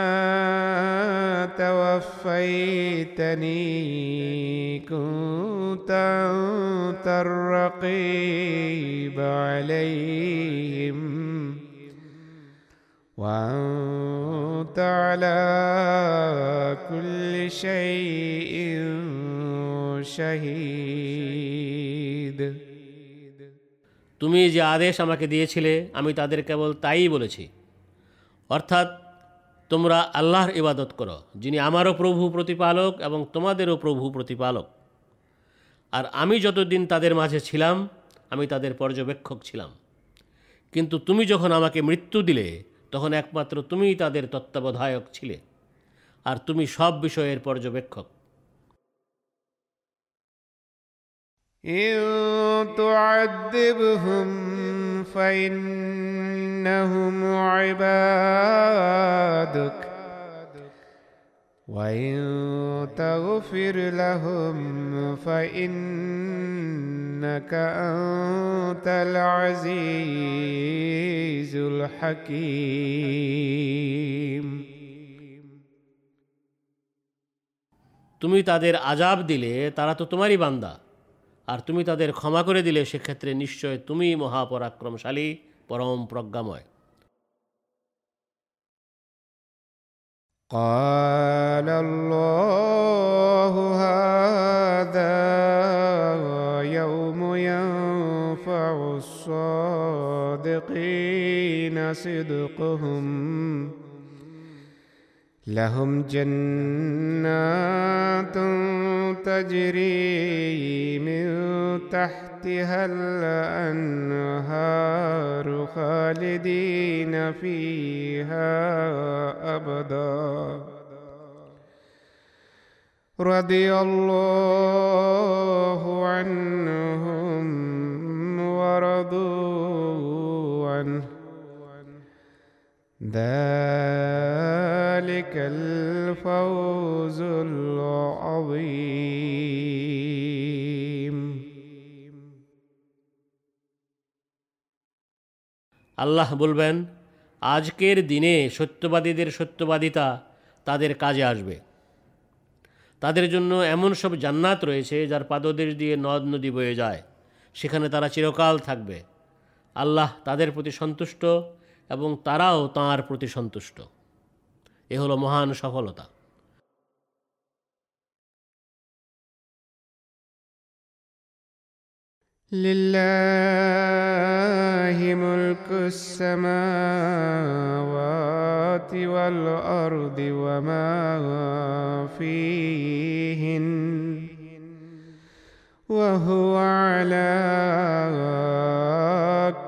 توفيتني كنت أنت الرقيب عليهم. وأنت على كل شيء شهيد তুমি যে আদেশ আমাকে দিয়েছিলে আমি তাদের কেবল তাই বলেছি অর্থাৎ তোমরা আল্লাহর ইবাদত করো যিনি আমারও প্রভু প্রতিপালক এবং তোমাদেরও প্রভু প্রতিপালক আর আমি যতদিন তাদের মাঝে ছিলাম আমি তাদের পর্যবেক্ষক ছিলাম কিন্তু তুমি যখন আমাকে মৃত্যু দিলে তখন একমাত্র তুমিই তাদের তত্ত্বাবধায়ক ছিলে আর তুমি সব বিষয়ের পর্যবেক্ষক إن تعذبهم فإنهم عبادك وإن تغفر لهم فإنك أنت العزيز الحكيم তুমি তাদের আজাব দিলে তারা তো তোমারই বান্দা আর তুমি তাদের ক্ষমা করে দিলে সেক্ষেত্রে নিশ্চয় তুমি মহাপরাক্রমশালী পরম প্রজ্ঞাময় قال الله هذا يوم ينفع الصادقين صدقهم. لهم جنات تجري من تحتها الأنهار خالدين فيها أبدا. رضي الله عنهم ورضوا عنه. ذلك الفوز العظيم আল্লাহ বলবেন আজকের দিনে সত্যবাদীদের সত্যবাদিতা তাদের কাজে আসবে তাদের জন্য এমন সব জান্নাত রয়েছে যার পাদদেশ দিয়ে নদ নদী বয়ে যায় সেখানে তারা চিরকাল থাকবে আল্লাহ তাদের প্রতি সন্তুষ্ট এবং তারাও তাঁর প্রতি সন্তুষ্ট এ হলো মহান সফলতা لله ملك السماوات والأرض وما فيهن وهو على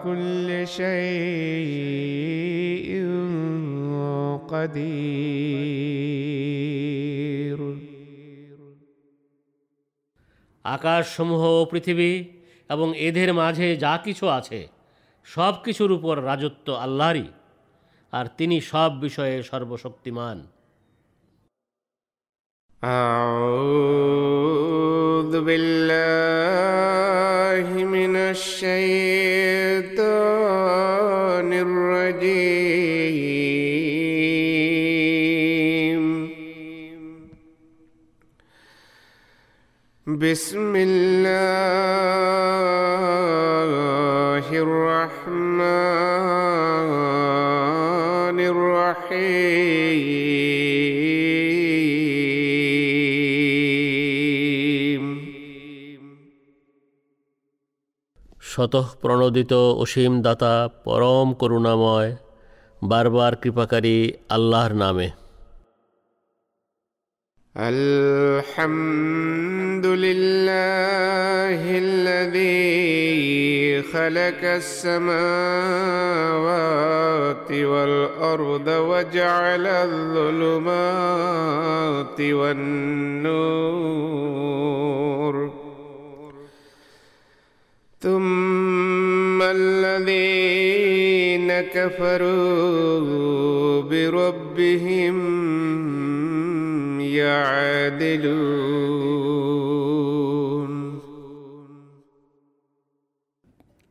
كل شيء قدير আকাশসমূহ ও পৃথিবী এবং এদের মাঝে যা কিছু আছে সব কিছুর উপর রাজত্ব আল্লাহরই আর তিনি সব বিষয়ে সর্বশক্তিমান أعوذ بالله من الشيطان الرجيم بسم الله الرحمن الرحيم শতঃ প্রণোদিত অসীম দাতা পরম করুণাময় বারবার কৃপাকারী আল্লাহর নামে الحمد لله الذي خلق السماوات والأرض وجعل الظلمات والنور ثم الذين كفروا بربهم يعدلون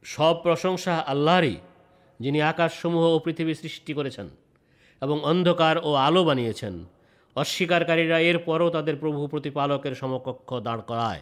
সব প্রশংসা আল্লাহরই যিনি আকাশসমূহ ও পৃথিবী সৃষ্টি করেছেন এবং অন্ধকার ও আলো বানিয়েছেন অস্বীকারীরা এরপরও তাদের প্রভু প্রতিপালকের সমকক্ষ দাঁড় করায়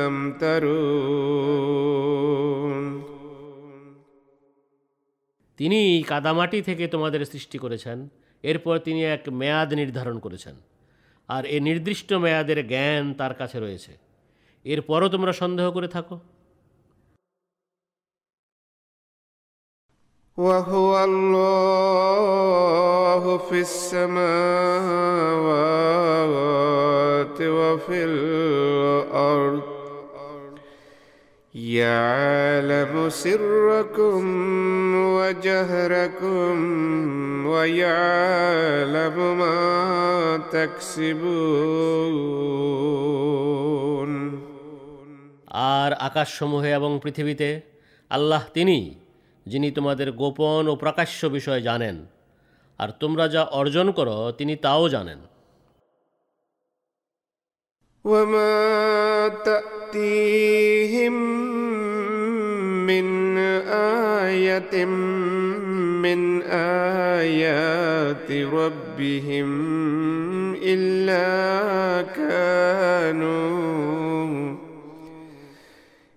تمترون তিনি কাদামাটি থেকে তোমাদের সৃষ্টি করেছেন এরপর তিনি এক মেয়াদ নির্ধারণ করেছেন আর এ নির্দিষ্ট মেয়াদের জ্ঞান তার কাছে রয়েছে এরপরও তোমরা সন্দেহ করে থাকো وهو الله في السماوات وفي الأرض يعلم سركم وجهركم ويعلم ما تكسبون আর আকাশসমূহে এবং পৃথিবীতে আল্লাহ তিনি যিনি তোমাদের গোপন ও প্রকাশ্য বিষয় জানেন আর তোমরা যা অর্জন করো তিনি তাও জানেন وما تأتيهم من آية من آيات ربهم إلا كانوا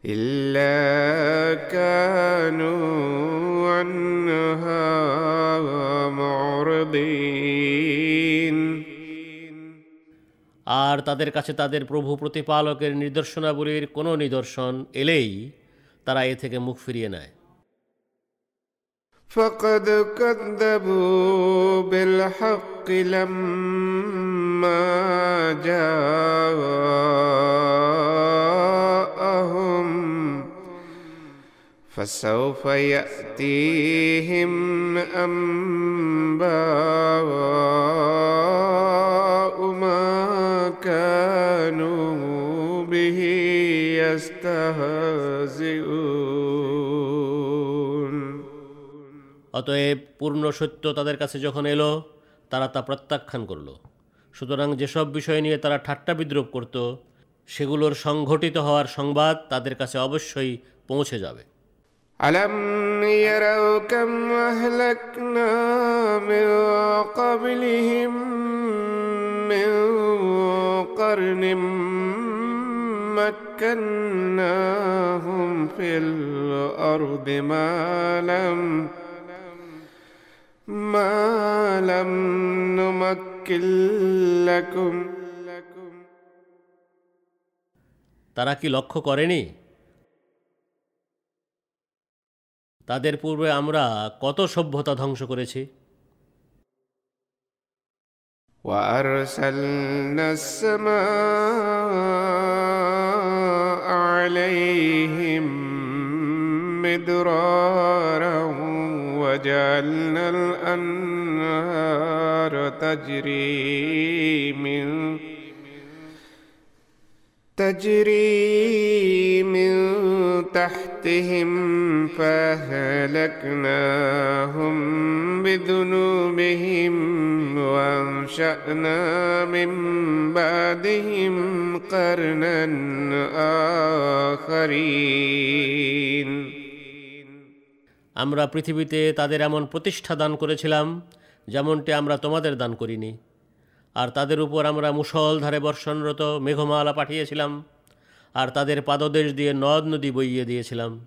إلا كانوا عنها معرضين. আর তাদের কাছে তাদের প্রভু প্রতিপালকের নিদর্শনাবলীর কোনো নিদর্শন এলেই তারা এ থেকে মুখ ফিরিয়ে নেয় فقد كذبوا بالحق لما جاءهم فسوف يأتيهم أنباء ما كانوا به يستهزئون অতএব পূর্ণ সত্য তাদের কাছে যখন এলো তারা তা প্রত্যাখ্যান করল সুতরাং যেসব বিষয় নিয়ে তারা ঠাট্টা বিদ্রোপ করত সেগুলোর সংঘটিত হওয়ার সংবাদ তাদের কাছে অবশ্যই পৌঁছে যাবে ألم يروا كم أهلكنا من قبلهم من قرن مكناهم في الأرض ما لم ما لم نمكن لكم তারা কি লক্ষ্য করেনি তাদের পূর্বে আমরা কত সভ্যতা ধ্বংস করেছি وأرسلنا السماء عليهم مدرارا وجعلنا الأنهار تجري من تجري من تحتهم فأهلكناهم بذنوبهم وأنشأنا من بعدهم قرنا آخرين আমরা পৃথিবীতে তাদের এমন প্রতিষ্ঠা দান করেছিলাম যেমনটি আমরা তোমাদের দান করিনি আর তাদের উপর আমরা মুষলধারে বর্ষণরত মেঘমালা পাঠিয়েছিলাম আর তাদের পাদদেশ দিয়ে নদ নদী বইয়ে দিয়েছিলাম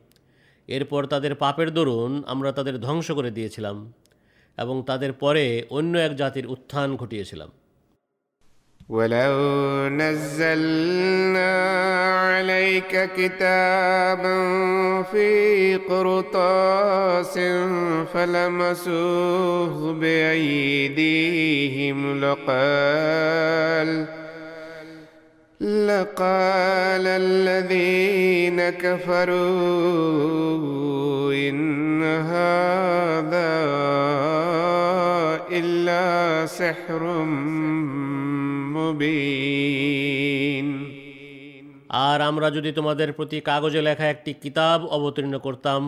এরপর তাদের পাপের দরুন আমরা তাদের ধ্বংস করে দিয়েছিলাম এবং তাদের পরে অন্য এক জাতির উত্থান ঘটিয়েছিলাম ولو نزلنا عليك كتابا في قرطاس فلمسوه بأيديهم لقال لقال الذين كفروا إن هذا إلا سحر مبين আর আমরা যদি তোমাদের প্রতি কাগজে লেখা একটি কিতাব অবতীর্ণ করতাম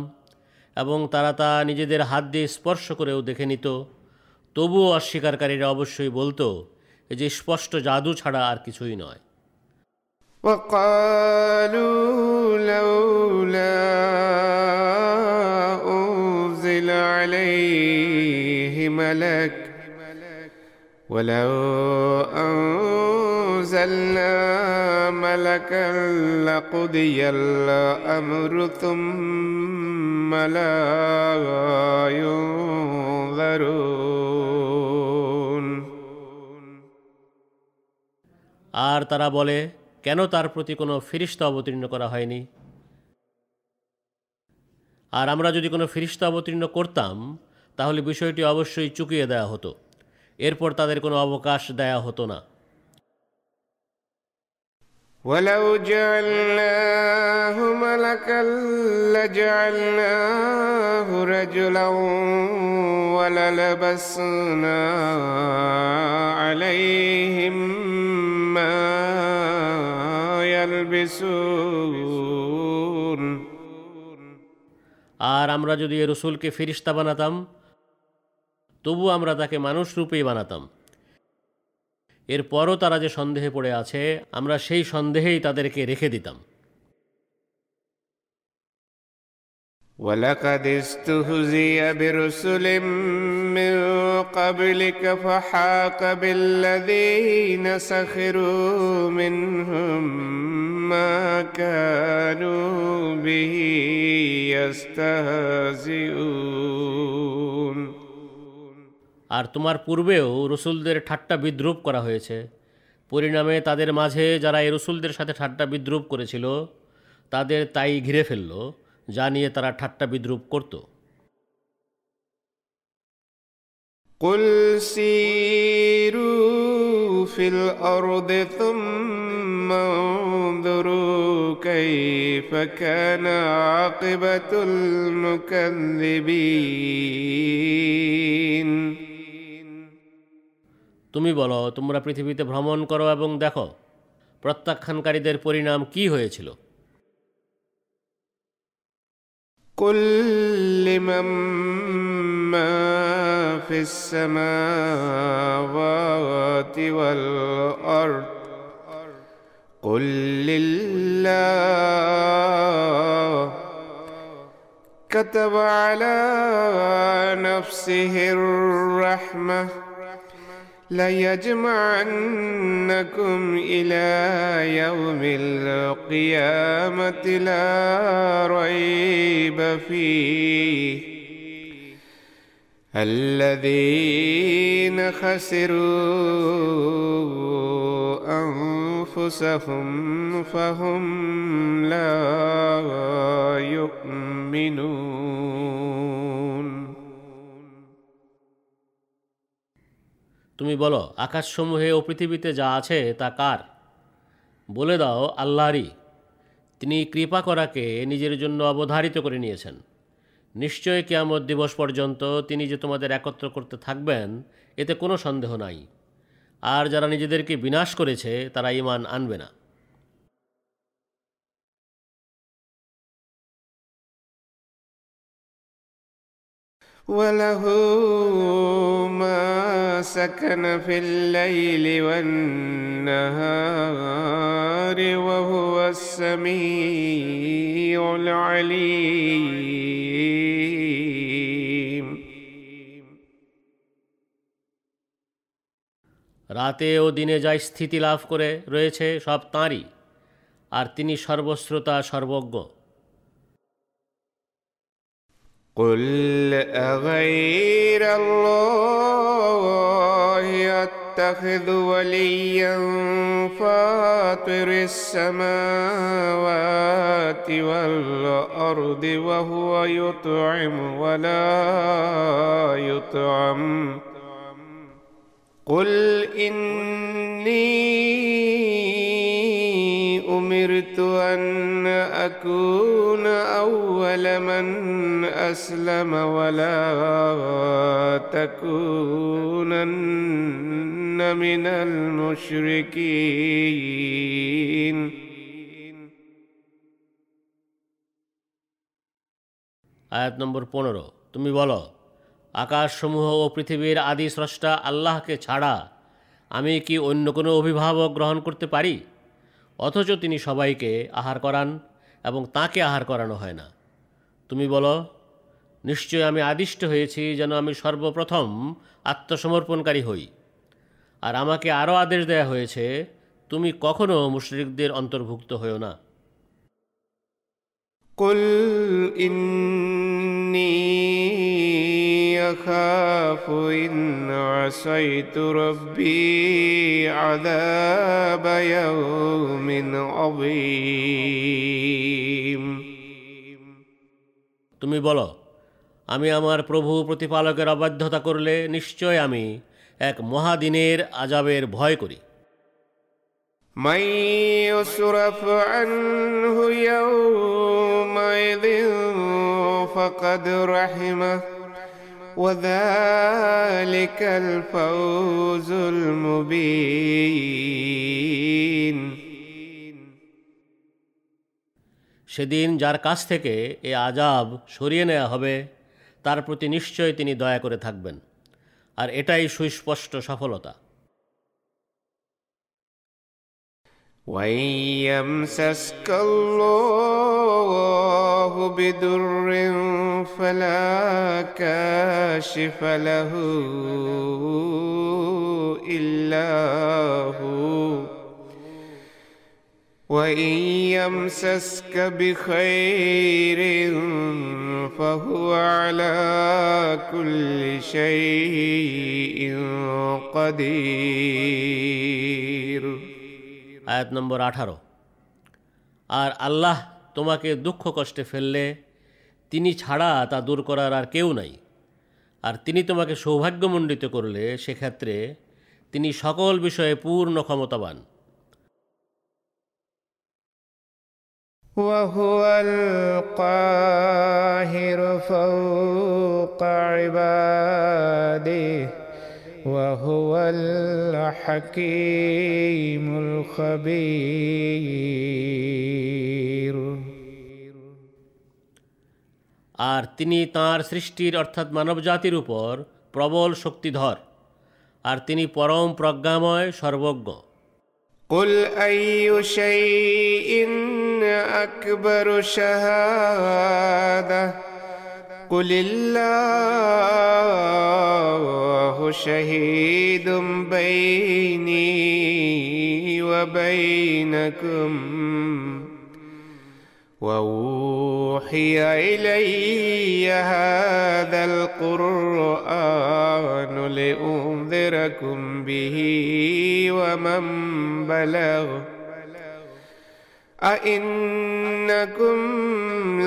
এবং তারা তা নিজেদের হাত দিয়ে স্পর্শ করেও দেখে নিত তবুও অস্বীকারীরা অবশ্যই বলতো এ যে স্পষ্ট জাদু ছাড়া আর কিছুই নয় وقالوا لولا أنزل عليه ملك ولو أنزلنا ملكا لقضي الأمر ثم لا ينظرون আর তারা বলে কেন তার প্রতি কোনো ফিরিস্তা অবতীর্ণ করা হয়নি আর আমরা যদি কোনো ফিরিস্তা অবতীর্ণ করতাম তাহলে বিষয়টি অবশ্যই চুকিয়ে দেওয়া হতো এরপর তাদের কোনো অবকাশ দেয়া হতো না ولو جعلناه ملكا لجعلناه رجلا وللبسنا عليهم ما يلبسون আর আমরা যদি এ রসুলকে ফিরিস্তা বানাতাম তবু আমরা তাকে মানুষ রূপেই বানাতাম এরপরও তারা যে সন্দেহে পড়ে আছে আমরা সেই সন্দেহেই তাদেরকে রেখে দিতাম ولقد استهزئ برسل من قبلك فحاق بالذين سخروا منهم ما كانوا به يستهزئون আর তোমার পূর্বেও রসুলদের ঠাট্টা বিদ্রুপ করা হয়েছে পরিণামে তাদের মাঝে যারা এই রসুলদের সাথে ঠাট্টা বিদ্রুপ করেছিল তাদের তাই ঘিরে ফেলল যা নিয়ে তারা ঠাট্টা বিদ্রুপ করত قل سيروا في الأرض ثم انظروا كيف كان عاقبة المكذبين তুমি বলো তোমরা পৃথিবীতে ভ্রমণ করো এবং দেখো প্রত্যাখ্যানকারীদের পরিণাম কি হয়েছিল قل لمن ما في السماوات والأرض قل لله كتب على نفسه الرحمة ليجمعنكم إلى يوم القيامة لا ريب فيه. الذين خسروا أنفسهم فهم لا يؤمنون. তুমি বলো, আকাশসমূহে ও পৃথিবীতে যা আছে তা কার? বলে দাও, আল্লাহরই। তিনি কৃপা করাকে নিজের জন্য অবধারিত করে নিয়েছেন। নিশ্চয় কেয়ামত দিবস পর্যন্ত তিনি যে তোমাদের একত্র করতে থাকবেন, এতে কোনো সন্দেহ নাই। আর যারা নিজেদেরকে বিনাশ করেছে, তারা ইমান আনবে না। وله ما سكن في الليل والنهار وهو السميع العليم রাতে ও দিনে যা স্থিতি লাভ করে রয়েছে সব তাঁরই আর তিনি সর্বশ্রোতা সর্বজ্ঞ قل أغير الله أتخذ وليا فاطر السماوات والأرض وهو يطعم ولا يطعم. قل إني أمرت أن أكون أول من أسلم ولا تكونن من المشركين আয়াত নম্বর পনেরো তুমি বলো আকাশসমূহ ও পৃথিবীর আদি স্রষ্টা আল্লাহকে ছাড়া আমি কি অন্য কোনো অভিভাবক গ্রহণ করতে পারি অথচ তিনি সবাইকে আহার করান এবং তাকে আহার করানো হয় না। তুমি বলো, নিশ্চয় আমি আদিষ্ট হয়েছি যেন আমি সর্বপ্রথম আত্মসমর্পণকারী হই। আর আমাকে আরও আদেশ দেয়া হয়েছে, তুমি কখনো মুশরিকদের অন্তর্ভুক্ত হও না। কুল ইন্নী أخاف إن عصيت ربي عذاب يوم عظيم তুমি বলো আমি আমার প্রভু প্রতিপালকের অবাধ্যতা করলে নিশ্চয় আমি এক মহাদিনের আজাবের ভয় করি من يصرف عنه يومئذ فقد رحمه وذلك الفوز المبين সেদিন যার কাছ থেকে এ আজাব সরিয়ে নেওয়া হবে তার প্রতি নিশ্চয় তিনি দয়া করে থাকবেন আর এটাই সুস্পষ্ট সফলতা وإن يمسسك الله بضر فلا كاشف له إلا هو وإن يمسسك بخير فهو على كل شيء قدير আয়াত নম্বর আঠারো আর আল্লাহ তোমাকে দুঃখ কষ্টে ফেললে তিনি ছাড়া তা দূর করার আর কেউ নাই আর তিনি তোমাকে সৌভাগ্যমণ্ডিত করলে সেক্ষেত্রে তিনি সকল বিষয়ে পূর্ণ ক্ষমতাবান وهو القاهر فوق عباده وهو الحكيم الخبير আর তিনি তাঁর সৃষ্টির অর্থাৎ মানবজাতির উপর প্রবল শক্তিধর আর তিনি পরম প্রজ্ঞাময় সর্বজ্ঞ قل أي شيء أكبر شهادة قل الله شهيد بيني وبينكم وأوحي إلي هذا القرآن لأنذركم به ومن بلغ أئنكم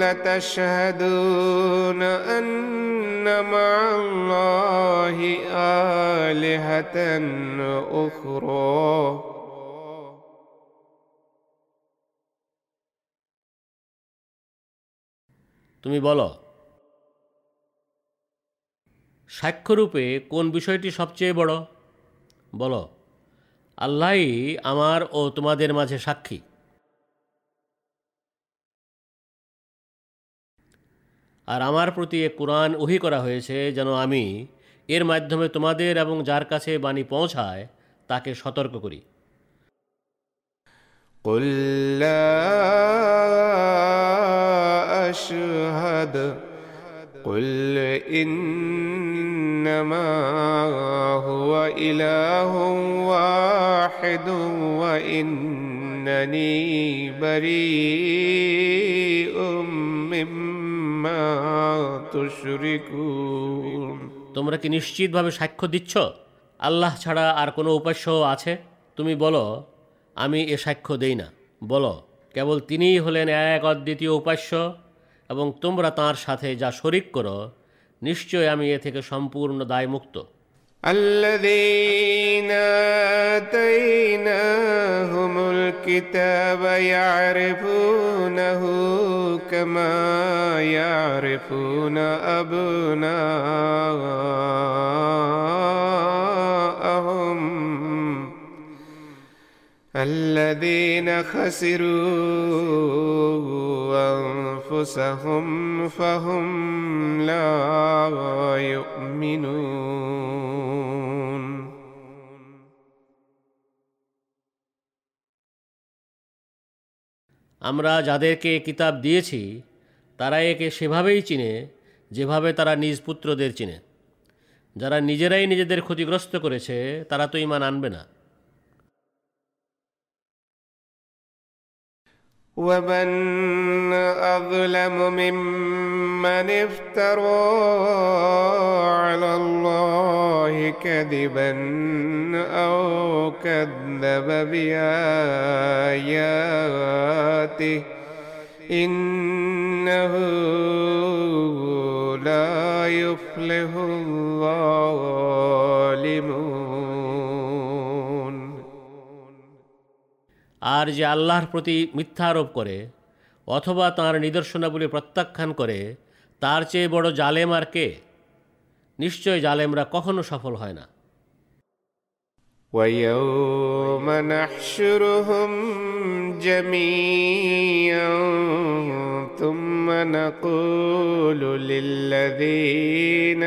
لتشهدون أن مع الله آلهة أخرى তুমি বলো সাক্ষ্যরূপে কোন বিষয়টি সবচেয়ে বড় বলো আল্লাহই আমার ও তোমাদের মাঝে সাক্ষী আর আমার প্রতি এ কোরআন ওহি করা হয়েছে যেন আমি এর মাধ্যমে তোমাদের এবং যার কাছে বাণী পৌঁছায় তাকে সতর্ক করি قل لا أشهد قل إنما هو إله واحد وإنني بريء مما تشركون তোমরা কি নিশ্চিতভাবে সাক্ষ্য দিচ্ছ? আল্লাহ ছাড়া আর কোনো উপাস্য আছে? তুমি বলো, আমি এ সাক্ষ্য দেই না। বলো, কেবল তিনিই হলেন এক অদ্বিতীয় উপাস্য, এবং তোমরা তার সাথে যা শরিক করো, নিশ্চয় আমি এ থেকে সম্পূর্ণ দায়মুক্ত। الذين آتيناهم الكتاب يعرفونه كما يعرفون أبناءهم. الذين خسروا أنفسهم فهم لا يؤمنون আমরা যাদেরকে এ কিতাব দিয়েছি তারা একে সেভাবেই চিনে যেভাবে তারা নিজ পুত্রদের চিনে যারা নিজেরাই নিজেদের ক্ষতিগ্রস্ত করেছে তারা তো ইমান আনবে না ومن أظلم ممن افترى على الله كذبا أو كذب بآياته إنه لا يفلح الظالمون. আর যে আল্লাহর প্রতি মিথ্যা আরোপ করে অথবা তাঁর নিদর্শনাবলী প্রত্যাখ্যান করে তার চেয়ে বড় জালেম আর কে নিশ্চয় জালেমরা কখনো সফল হয় না ويوم نحشرهم جميعا ثم نقول للذين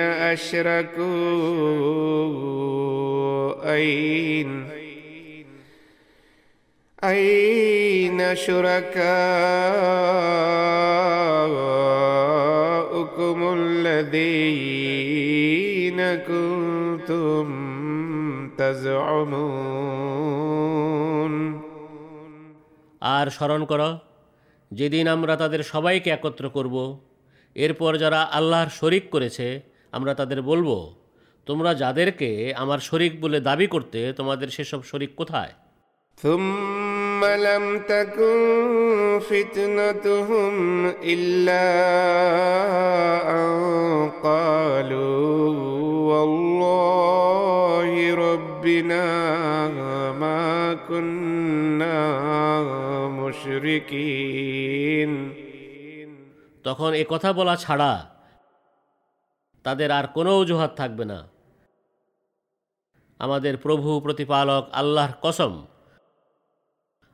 أشركوا أين أين شركاؤكم الذين كنتم تزعمون আর স্মরণ করো যেদিন আমরা তাদের সবাইকে একত্র করব এরপর যারা আল্লাহর শরিক করেছে আমরা তাদের বলবো তোমরা যাদেরকে আমার শরিক বলে দাবি করতে তোমাদের সেসব শরিক কোথায় ثم لم تكن فتنتهم إلا أن قالوا والله ربنا ما كنا مشركين তখন এ কথা বলা ছাড়া তাদের আর কোনো অজুহাত থাকবে না আমাদের প্রভু প্রতিপালক আল্লাহর কসম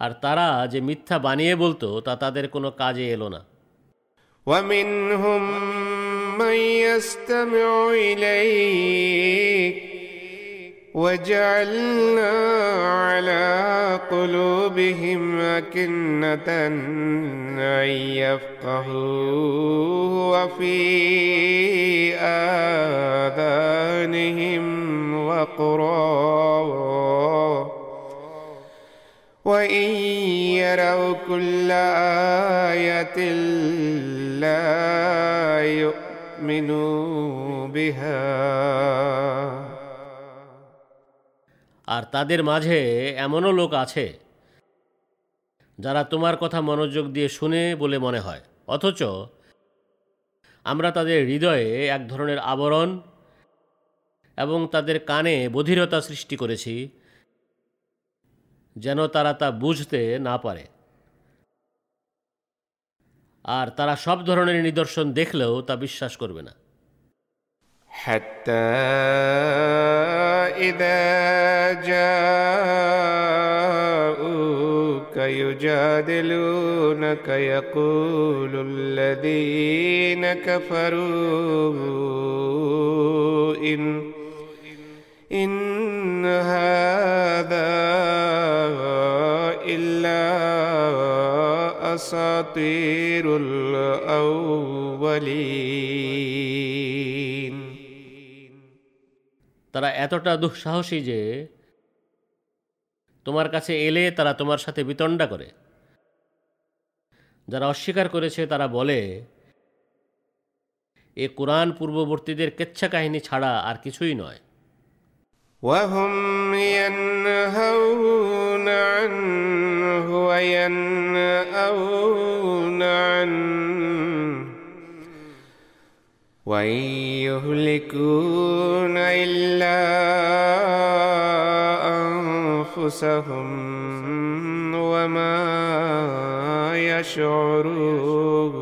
আর তারা যে মিথ্যা বানিয়ে বলতো তা তাদের কোনো কাজে এলো না ومنهم من يستمع إليك وجعلنا على قلوبهم أكنة أن يفقهوه وفي آذانهم وقرا وإن يروا كل آية لا يؤمنوا بها আর তাদের মাঝে এমনও লোক আছে যারা তোমার কথা মনোযোগ দিয়ে শুনে বলে মনে হয় অথচ আমরা তাদের হৃদয়ে এক ধরনের আবরণ এবং তাদের কানে বধিরতা সৃষ্টি করেছি যেন তারা তা বুঝতে না পারে আর তারা সব ধরনের নিদর্শন দেখলেও তা বিশ্বাস করবে না حتى إذا جاءوك يجادلونك يقول الذين كفروا إن إن هذا إلا أساطير الأولين তারা এতটা দুঃসাহসী যে তোমার কাছে এলে তারা তোমার সাথে বিতণ্ডা করে যারা অস্বীকার করেছে তারা বলে এ কোরআন পূর্ববর্তীদের কেচ্ছা কাহিনী ছাড়া আর কিছুই নয় وهم ينهون عنه وينأون عنه وإن يهلكون إلا أنفسهم وما يشعرون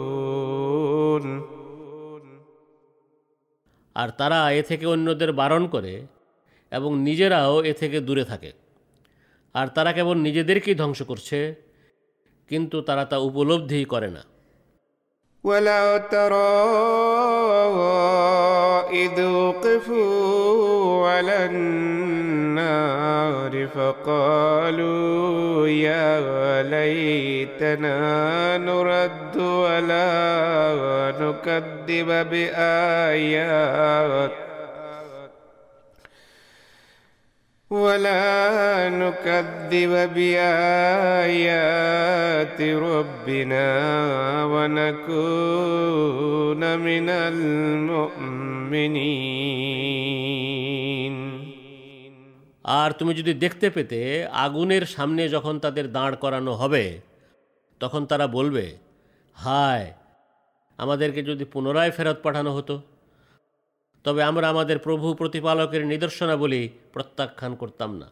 আর তারা এ থেকে অন্যদের বারণ করে এবং নিজেরাও এ থেকে দূরে থাকে আর তারা কেবল নিজেদেরকেই ধ্বংস করছে কিন্তু তারা তা উপলব্ধি করে না ولو ترى إذ وقفوا على النار فقالوا يا ليتنا نرد ولا نكذب بآيات ولا نكذب بآيات ربنا ونكون من المؤمنين আর তুমি যদি দেখতে পেতে আগুনের সামনে যখন তাদের দাঁড় করানো হবে তখন তারা বলবে হায় আমাদেরকে যদি পুনরায় ফেরত পাঠানো হতো তবে আমরা আমাদের প্রভু প্রতিপালকের নিদর্শনাবলী প্রত্যাখ্যান করতাম না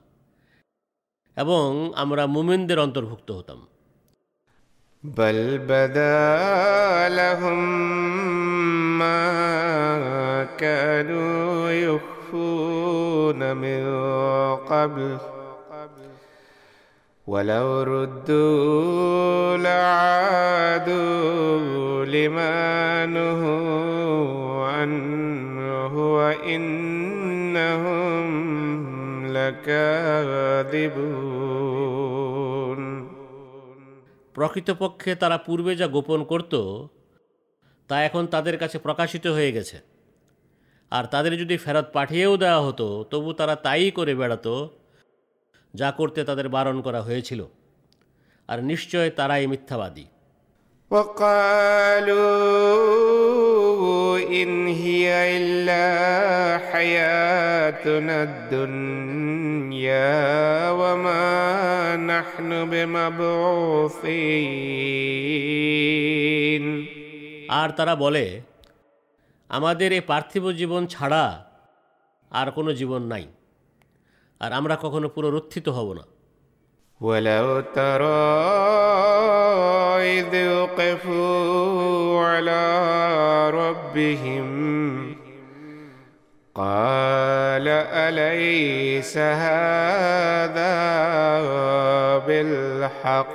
এবং আমরা মুমিনদের অন্তর্ভুক্ত হতাম بل بدا لهم ما كانوا يخفون من قبل ولو ردوا لعادوا لما نهوا عنه وإنهم لكاذبون প্রকৃতপক্ষে তারা পূর্বে যা গোপন করত তা এখন তাদের কাছে প্রকাশিত হয়ে গেছে আর তাদের যদি ফেরত পাঠিয়েও দেওয়া হতো তবু তারা তাই করে বেড়াতো যা করতে তাদের বারণ করা হয়েছিল আর নিশ্চয় তারাই মিথ্যাবাদী وقالوا إن هي إلا حياتنا الدنيا وما نحن بمبعوثين আর তারা বলে আমাদের এই পার্থিব জীবন ছাড়া আর কোনো জীবন নাই আর আমরা কখনো পুনরুত্থিত হব না ولو ترى إذ وقفوا على ربهم قال أليس هذا بالحق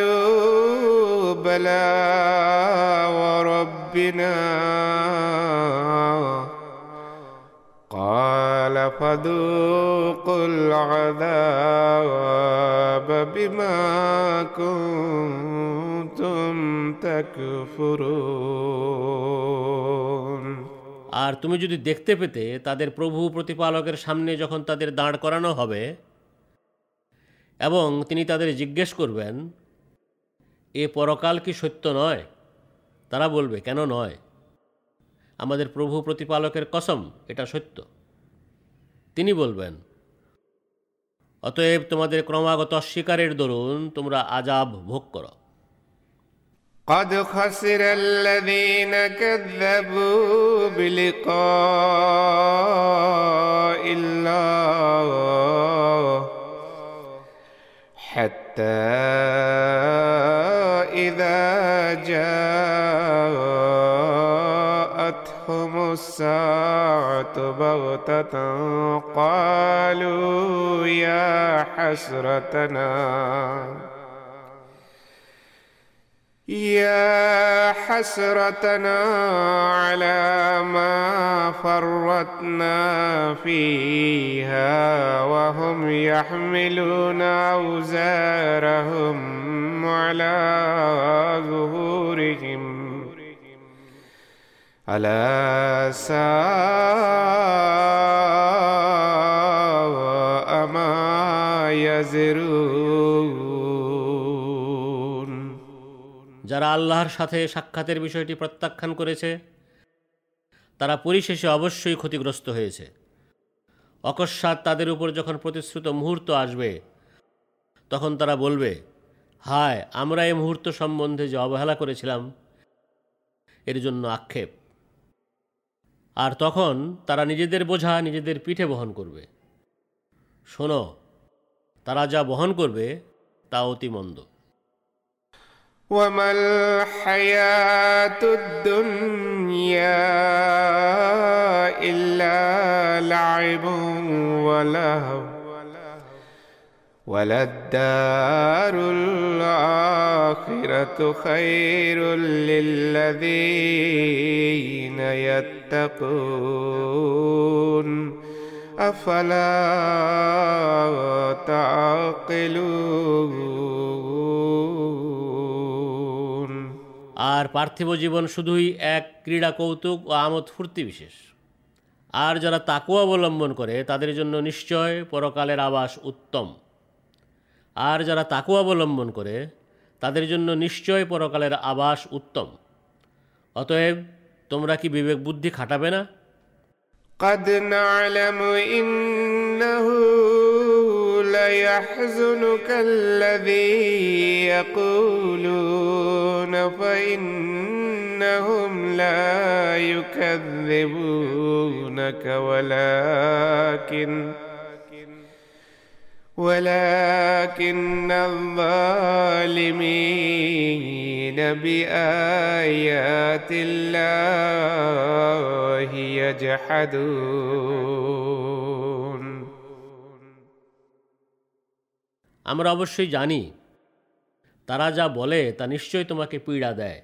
قالوا بلى وربنا قال فذوقوا العذاب بما كنتم تكفرون আর তুমি যদি দেখতে পেতে তাদের প্রভু প্রতিপালকের সামনে যখন তাদের দাঁড় করানো হবে এবং তিনি তাদের জিজ্ঞেস করবেন এ পরকাল কি সত্য নয় তারা বলবে কেন নয় আমাদের প্রভু প্রতিপালকের কসম এটা সত্য তিনি বলবেন অতএব তোমাদের ক্রমাগত অস্বীকারের দরুন তোমরা আজাব ভোগ করো قد خسر الذين كذبوا بلقاء الله حتى إذا جاءتهم الساعة بغتة قالوا يا حسرتنا. يا حسرتنا على ما فرطنا فيها وهم يحملون أوزارهم على ظهورهم. ألا ساء ما يزرون যারা আল্লাহর সাথে সাক্ষাতের বিষয়টি প্রত্যাখ্যান করেছে তারা পরিশেষে অবশ্যই ক্ষতিগ্রস্ত হয়েছে অকস্মাৎ তাদের উপর যখন প্রতিশ্রুত মুহূর্ত আসবে তখন তারা বলবে হায় আমরা এই মুহূর্ত সম্বন্ধে যে অবহেলা করেছিলাম এর জন্য আক্ষেপ আর তখন তারা নিজেদের বোঝা নিজেদের পিঠে বহন করবে শোনো তারা যা বহন করবে তা অতি মন্দ وما الحياة الدنيا إلا لعب ولهو وللدار الآخرة خير للذين يتقون أفلا تعقلون আর পার্থিব জীবন শুধুই এক ক্রীড়া কৌতুক ও আমোদ ফুর্তি বিশেষ আর যারা তাকুয়া অবলম্বন করে তাদের জন্য নিশ্চয় পরকালের আবাস উত্তম আর যারা তাকুয়া অবলম্বন করে তাদের জন্য নিশ্চয় পরকালের আবাস উত্তম অতএব তোমরা কি বিবেক বুদ্ধি খাটাবে না قد نعلم إنه ليحزنك الذي يقولون فإنهم لا يكذبونك ولكن ولكن الظالمين بآيات الله يجحدون আমরা অবশ্যই জানি তারা যা বলে তা নিশ্চয়ই তোমাকে পীড়া দেয়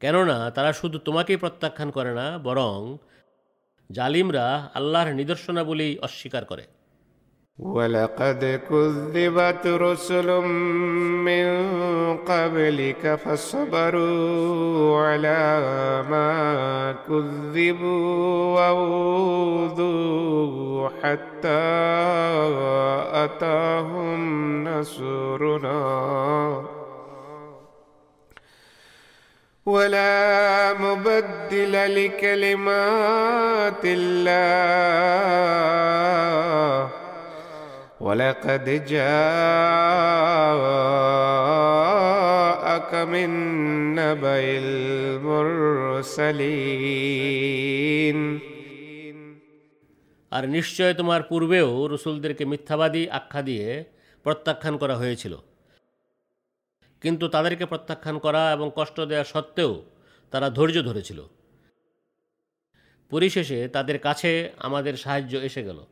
কেননা তারা শুধু তোমাকেই প্রত্যাখ্যান করে না বরং জালিমরা আল্লাহর নিদর্শনাবলী অস্বীকার করে ولقد كذبت رسل من قبلك فصبروا على ما كذبوا وأوذوا حتى أتاهم نصرنا. ولا مبدل لكلمات الله. ولقد جاءك من نبأ المرسلين আর নিশ্চয় তোমার পূর্বেও রসুলদেরকে মিথ্যাবাদী আখ্যা দিয়ে প্রত্যাখ্যান করা হয়েছিল কিন্তু তাদেরকে প্রত্যাখ্যান করা এবং কষ্ট দেওয়া সত্ত্বেও তারা ধৈর্য ধরেছিল পরিশেষে তাদের কাছে আমাদের সাহায্য এসে গেল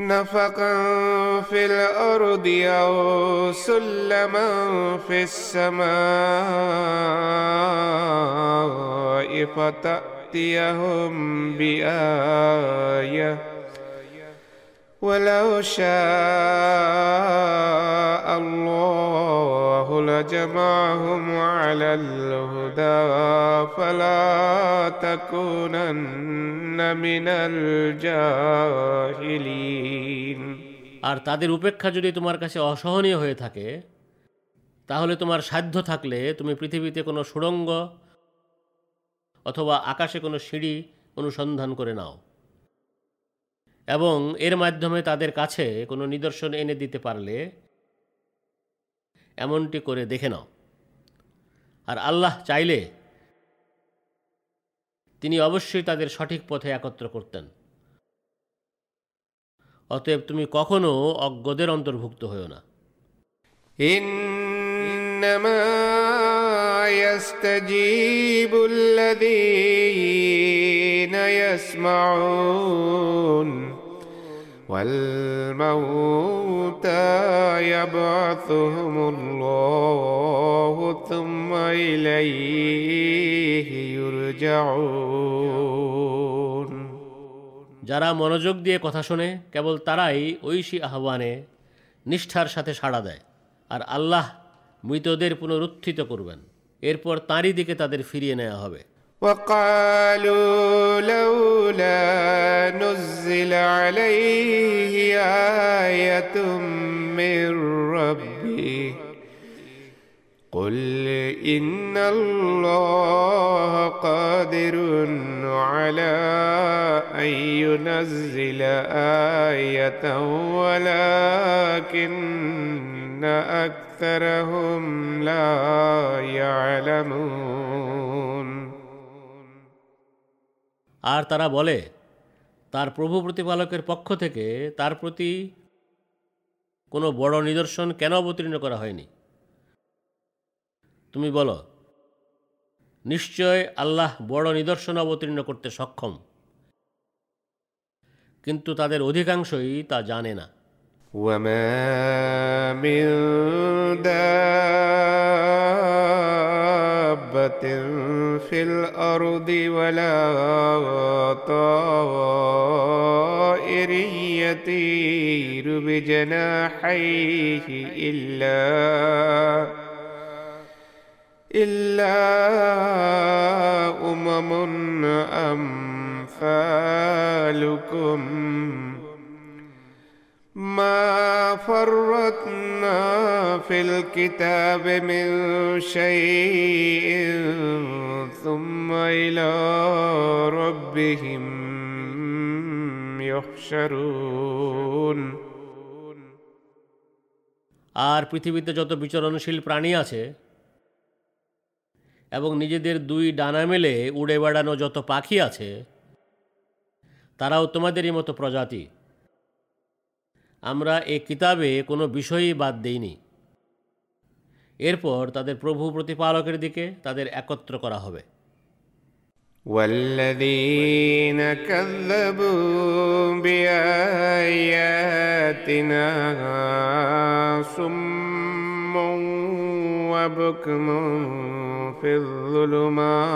نفقا في الأرض أو سلما في السماء فتأتيهم بآية. ولو شاء الله لجمعهم على الهدى فلا تكونن من الجاهلين আর তাদের উপেক্ষা যদি তোমার কাছে অসহনীয় হয়ে থাকে তাহলে তোমার সাধ্য থাকলে তুমি পৃথিবীতে কোনো সুড়ঙ্গ অথবা আকাশে কোনো সিঁড়ি অনুসন্ধান করে নাও এবং এর মাধ্যমে তাদের কাছে কোনো নিদর্শন এনে দিতে পারলে এমনটি করে দেখে নাও আর আল্লাহ চাইলে তিনি অবশ্যই তাদের সঠিক পথে একত্র করতেন অতএব তুমি কখনো অজ্ঞদের অন্তর্ভুক্ত হও না إنما يستجيب الذين يسمعون والموتى يبعثهم الله ثم إليه يرجعون যারা মনোযোগ দিয়ে কথা শোনে কেবল তারাই ঐশী আহ্বানে নিষ্ঠার সাথে সাড়া দেয় আর আল্লাহ মৃতদের পুনরুত্থিত করবেন এরপর তাঁরই দিকে তাদের ফিরিয়ে নেওয়া হবে وقالوا لولا نزل عليه آية من ربه قل إن الله قادر على أن ينزل آية ولكن أكثرهم لا يعلمون. আর তারা বলে তার প্রভু প্রতিপালকের পক্ষ থেকে তার প্রতি কোনো বড় নিদর্শন কেন অবতীর্ণ করা হয়নি তুমি বলো নিশ্চয় আল্লাহ বড় নিদর্শন অবতীর্ণ করতে সক্ষম কিন্তু তাদের অধিকাংশই তা জানে না وما من دابة في الأرض ولا طائر يطير بجناحيه إلا إلا أمم أمثالكم ما فرطنا في الكتاب من شيء ثم إلى ربهم يحشرون আর পৃথিবীতে যত বিচরণশীল প্রাণী আছে এবং নিজেদের দুই ডানা মেলে উড়ে বেড়ানো যত পাখি আছে তারাও তোমাদেরই মতো প্রজাতি আমরা এ কিতাবে কোনো বিষয়ই বাদ দেইনি এরপর তাদের প্রভু প্রতিপালকের দিকে তাদের একত্র করা হবে والذين كذبوا بآياتنا صم وبكم في الظلمات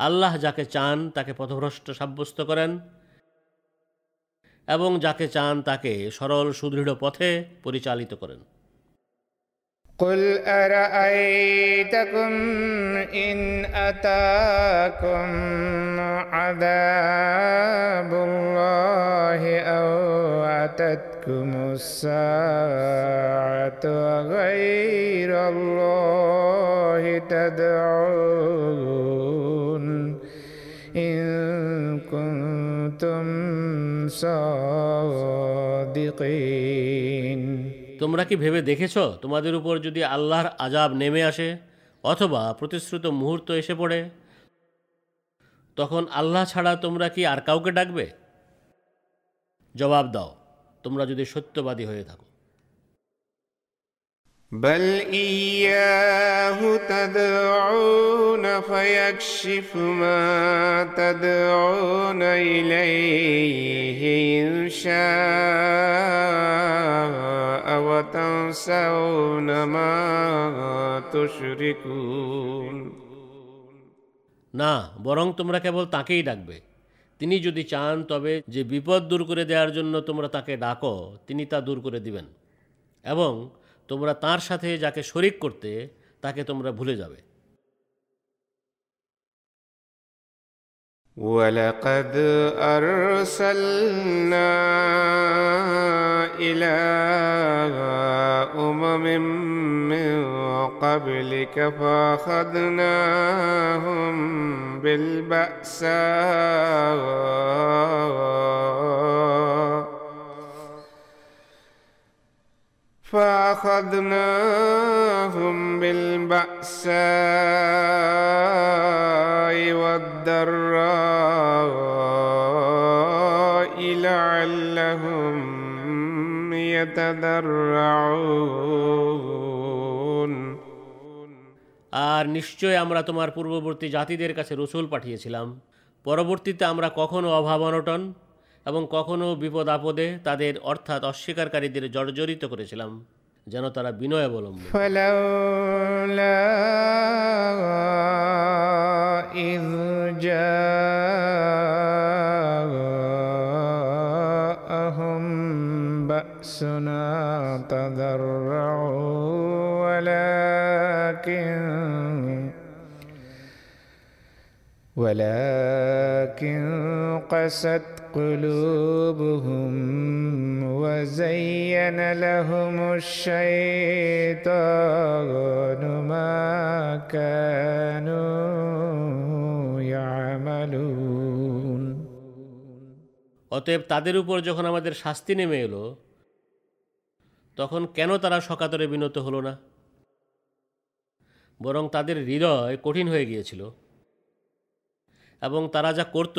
আল্লাহ যাকে চান তাকে পথভ্রষ্ট সাব্যস্ত করেন এবং যাকে চান তাকে সরল সুদৃঢ় পথে পরিচালিত করেন قل أرأيتكم إن أتاكم عذاب الله أو أتتكم الساعة غير الله تدعون إن كنتم صادقين তোমরা কি ভেবে দেখেছ তোমাদের উপর যদি আল্লাহর আজাব নেমে আসে অথবা প্রতিশ্রুত মুহূর্ত এসে পড়ে তখন আল্লাহ ছাড়া তোমরা কি আর কাউকে ডাকবে জবাব দাও তোমরা যদি সত্যবাদী হয়ে থাকো بل إياه تدعون فيكشف ما تدعون إليه إن شاء وتنسون ما تشركون না বরং তোমরা কেবল তাকেই ডাকবে তিনি যদি চান তবে যে বিপদ দূর করে দেওয়ার জন্য তোমরা তাকে ডাকো তিনি তা দূর করে দিবেন এবং তোমরা তার সাথে যাকে শরিক করতে তাকে তোমরা ভুলে যাবে ولقد أرسلنا إلى أمم من قبلك فأخذناهم بالبأساء فأخذناهم بالبأساء والضراء لعلهم يتضرعون আর নিশ্চয় আমরা তোমার পূর্ববর্তী জাতিদের কাছে রসুল পাঠিয়েছিলাম পরবর্তীতে আমরা কখনো অভাব অনটন এবং কখনো বিপদ আপদে তাদের অর্থাৎ অস্বীকারীদের জর্জরিত করেছিলাম যেন তারা বিনয় অবলম্বন فلولا إذ جاءهم بأسنا تضرعوا ولكن ولكن قست قلوبهم وزين لهم الشيطان ما كانوا يعملون অতএব তাদের উপর যখন আমাদের শাস্তি নেমে এলো তখন কেন তারা সকাতরে বিনত হলো না বরং তাদের হৃদয় কঠিন হয়ে গিয়েছিল এবং তারা যা করত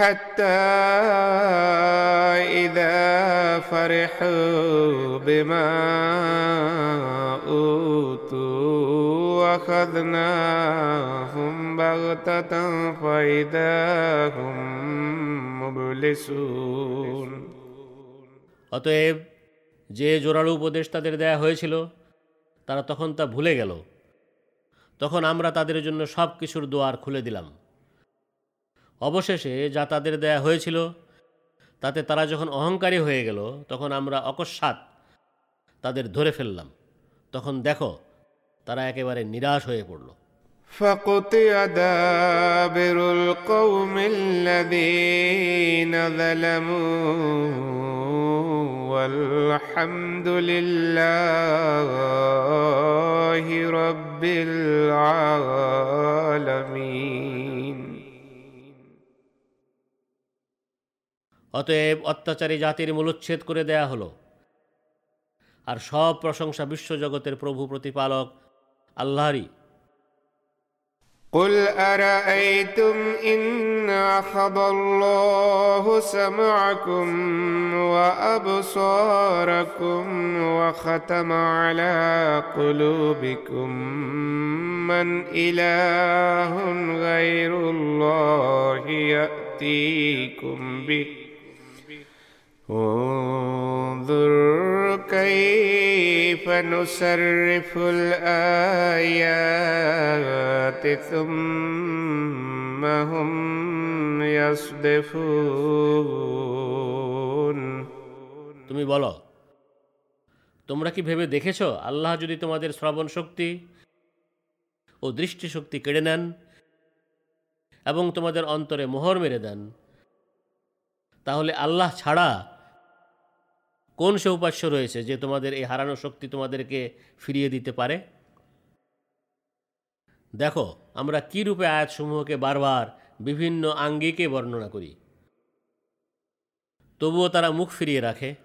حتى إذا فرحوا بما أوتوا أخذناهم بغتة فإذا هم مبلسون অতএব যে জোরালো উপদেশ তাদের দেয়া হয়েছিল তারা তখন তা ভুলে গেল তখন আমরা তাদের জন্য সব কিছুর দোয়ার খুলে দিলাম অবশেষে যা তাদের দেয়া হয়েছিল তাতে তারা যখন অহংকারী হয়ে গেল তখন আমরা অকস্মাৎ তাদের ধরে ফেললাম তখন দেখো তারা একেবারে নিরাশ হয়ে পড়ল فقطع دابر القوم الذين ظلموا والحمد لله رب العالمين অতএব অত্যাচারী জাতির মূলচ্ছেদ করে দেয়া হলো আর সব প্রশংসা বিশ্বজগতের প্রভু প্রতিপালক আল্লাহরই قل أرأيتم إن أخذ الله سمعكم وأبصاركم وختم على قلوبكم من إله غير الله يأتيكم به انظر كيف نصرف الآيات ثم هم يصدفون তুমি বলো তোমরা কি ভেবে দেখেছ আল্লাহ যদি তোমাদের শ্রবণ শক্তি ও দৃষ্টিশক্তি কেড়ে নেন এবং তোমাদের অন্তরে মোহর মেরে দেন তাহলে আল্লাহ ছাড়া কোন সে উপাস্য রয়েছে যে তোমাদের এই হারানো শক্তি তোমাদেরকে ফিরিয়ে দিতে পারে? দেখো, আমরা কী রূপে আয়াতসমূহকে বারবার বিভিন্ন আঙ্গিকে বর্ণনা করি। তবুও তারা মুখ ফিরিয়ে রাখে।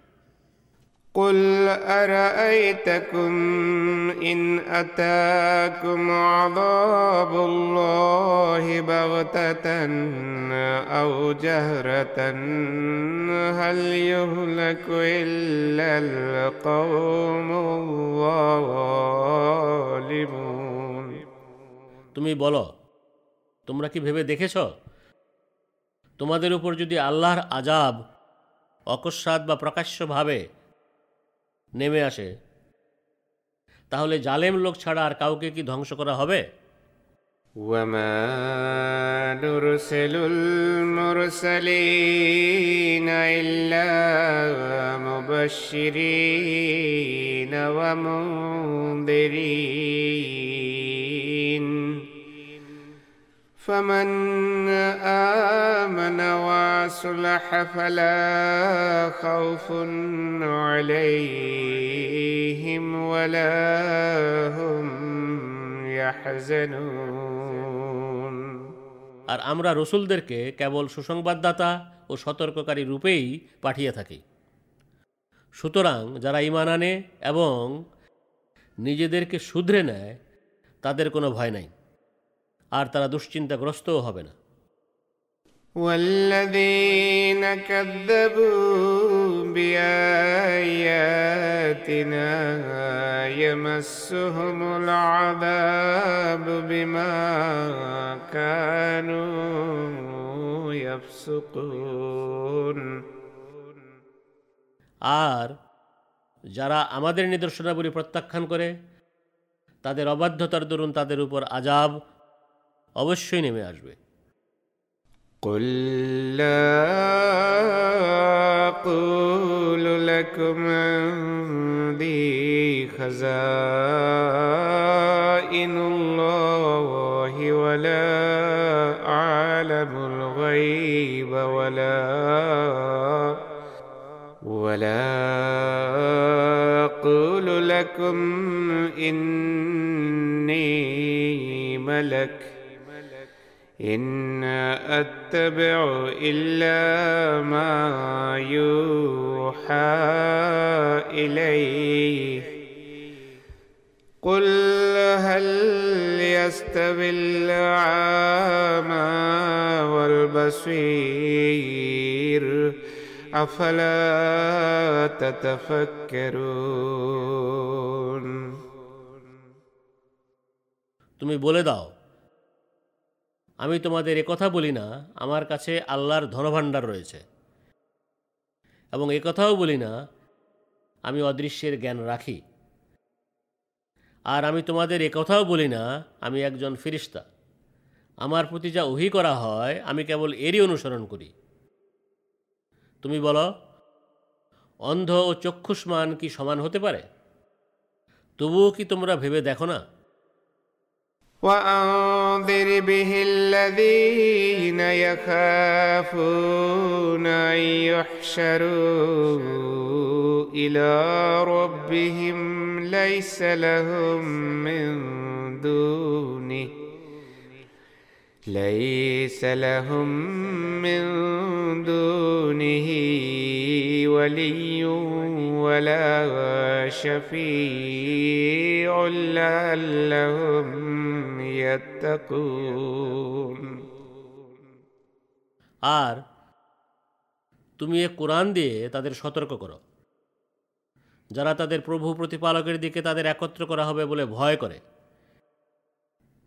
قل أرأيتكم إن أتاكم عذاب الله بغتة أو جهرة هل يهلك إلا القوم الظالمون তুমি বলো তোমরা কি ভেবে দেখেছ তোমাদের উপর যদি আল্লাহর আজাব অকস্মাৎ বা প্রকাশ্যভাবে নেমে আসে তাহলে জালেম লোক ছাড়া আর কাউকে কি ধ্বংস করা হবে وما نرسل المرسلين إلا مبشرين ومنذرين فمن آمن وصلح فلا خوف عليهم ولا هم يحزنون আর আমরা রসুলদেরকে কেবল সুসংবাদদাতা ও সতর্ককারী রূপেই পাঠিয়ে থাকি সুতরাং যারা ইমান আনে এবং নিজেদেরকে শুধরে নেয় তাদের কোনো ভয় নাই আর তারা দুশ্চিন্তাগ্রস্তও হবে না والذين كذبوا بآياتنا يمسهم العذاب بما كانوا يفسقون আর যারা আমাদের নিদর্শনাবলী প্রত্যাখ্যান করে তাদের অবাধ্যতার দরুন তাদের উপর আজাব অবশ্যই নেমে আসবে قل لا أقول لكم عندي خزائن الله ولا أعلم الغيب ولا ولا أقول لكم إني ملك إن أتبع إلا ما يوحى إليه قل هل يستوي الأعمى والبصير أفلا تتفكرون তুমি বলে দাও আমি তোমাদের কথা বলি না, আমার কাছে আল্লাহর ধনভাণ্ডার রয়েছে। এবং কথাও বলি না, আমি অদৃশ্যের জ্ঞান রাখি। আর আমি তোমাদের কথাও বলি না, আমি একজন ফিরিস্তা। আমার প্রতি যা ওহি করা হয়, আমি কেবল এরই অনুসরণ করি। তুমি বলো, অন্ধ ও চক্ষুষ্মান কি সমান হতে পারে? তবুও কি তোমরা ভেবে দেখো না? وأنذر به الذين يخافون أن يحشروا إلى ربهم ليس لهم من دونه ليس لهم من دونه ولي ولا شفيع لعلهم يتقون আর তুমি এ কোরআন দিয়ে তাদের সতর্ক করো যারা তাদের প্রভু প্রতিপালকের দিকে তাদের একত্র করা হবে বলে ভয় করে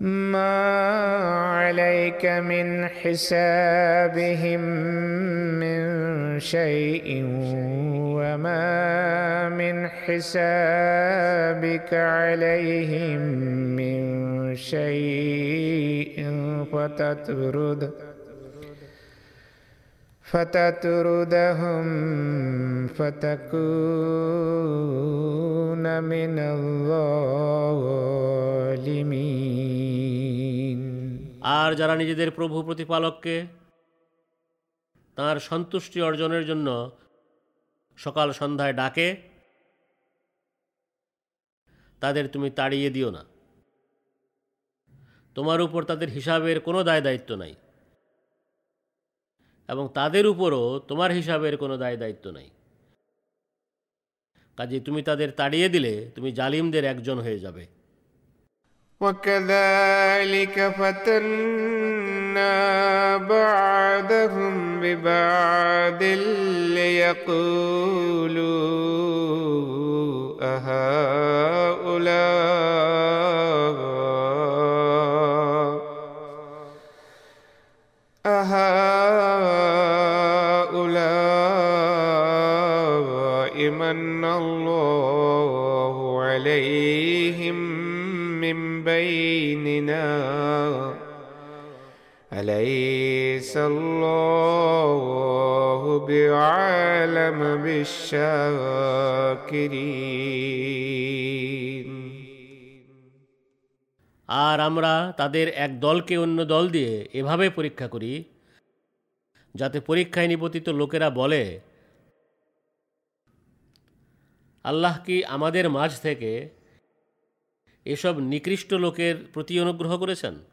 ما عليك من حسابهم من شيء وما من حسابك عليهم من شيء فتطرد. فتطردهم فتكون من الظالمين আর যারা নিজেদের প্রভু প্রতিপালককে তার সন্তুষ্টি অর্জনের জন্য সকাল সন্ধ্যায় ডাকে তাদের তুমি তাড়িয়ে দিও না তোমার উপর তাদের হিসাবের কোনো দায় দায়িত্ব নাই এবং তাদের উপরও তোমার হিসাবের কোনো দায় দায়িত্ব নাই কাজে তুমি তাদের তাড়িয়ে দিলে তুমি জালিমদের একজন হয়ে যাবে وكذلك فتنا بعدهم ببعد ليقولوا أهؤلاء أليس الله بعالم بالشاكرين আর আমরা তাদের এক দলকে অন্য দল দিয়ে এভাবে পরীক্ষা করি যাতে পরীক্ষায় নিপতিত লোকেরা বলে আল্লাহ কি আমাদের মাঝ থেকে এসব নিকৃষ্ট লোকের প্রতি অনুগ্রহ করেছেন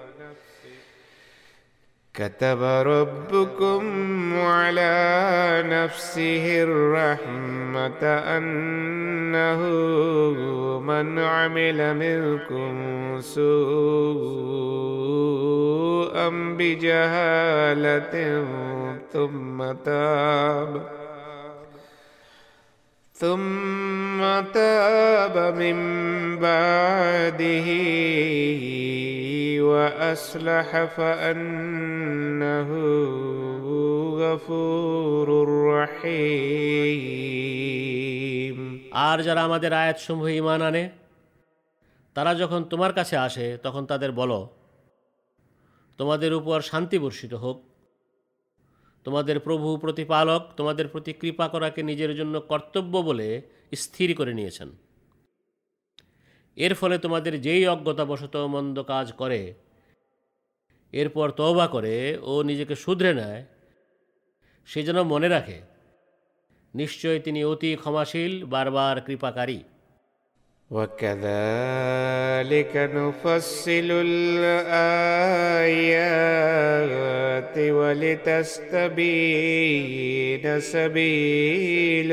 كتب ربكم على نفسه الرحمة أنه من عمل منكم سوءا بجهالة ثم تاب ثم تاب من بعده وأصلح فأنه غفور رحيم আর যারা আমাদের আয়াতসমূহ ইমান আনে তারা যখন তোমার কাছে আসে তখন তাদের বলো তোমাদের উপর শান্তি বর্ষিত হোক তোমাদের প্রভু প্রতিপালক তোমাদের প্রতি কৃপা করাকে নিজের জন্য কর্তব্য বলে স্থির করে নিয়েছেন এর ফলে তোমাদের যেই অজ্ঞতাবশত মন্দ কাজ করে এরপর তওবা করে ও নিজেকে শুধরে নেয় সে যেন মনে রাখে নিশ্চয় তিনি অতি ক্ষমাশীল বারবার কৃপাকারী وكذلك نفصل الآيات ولتستبين سبيل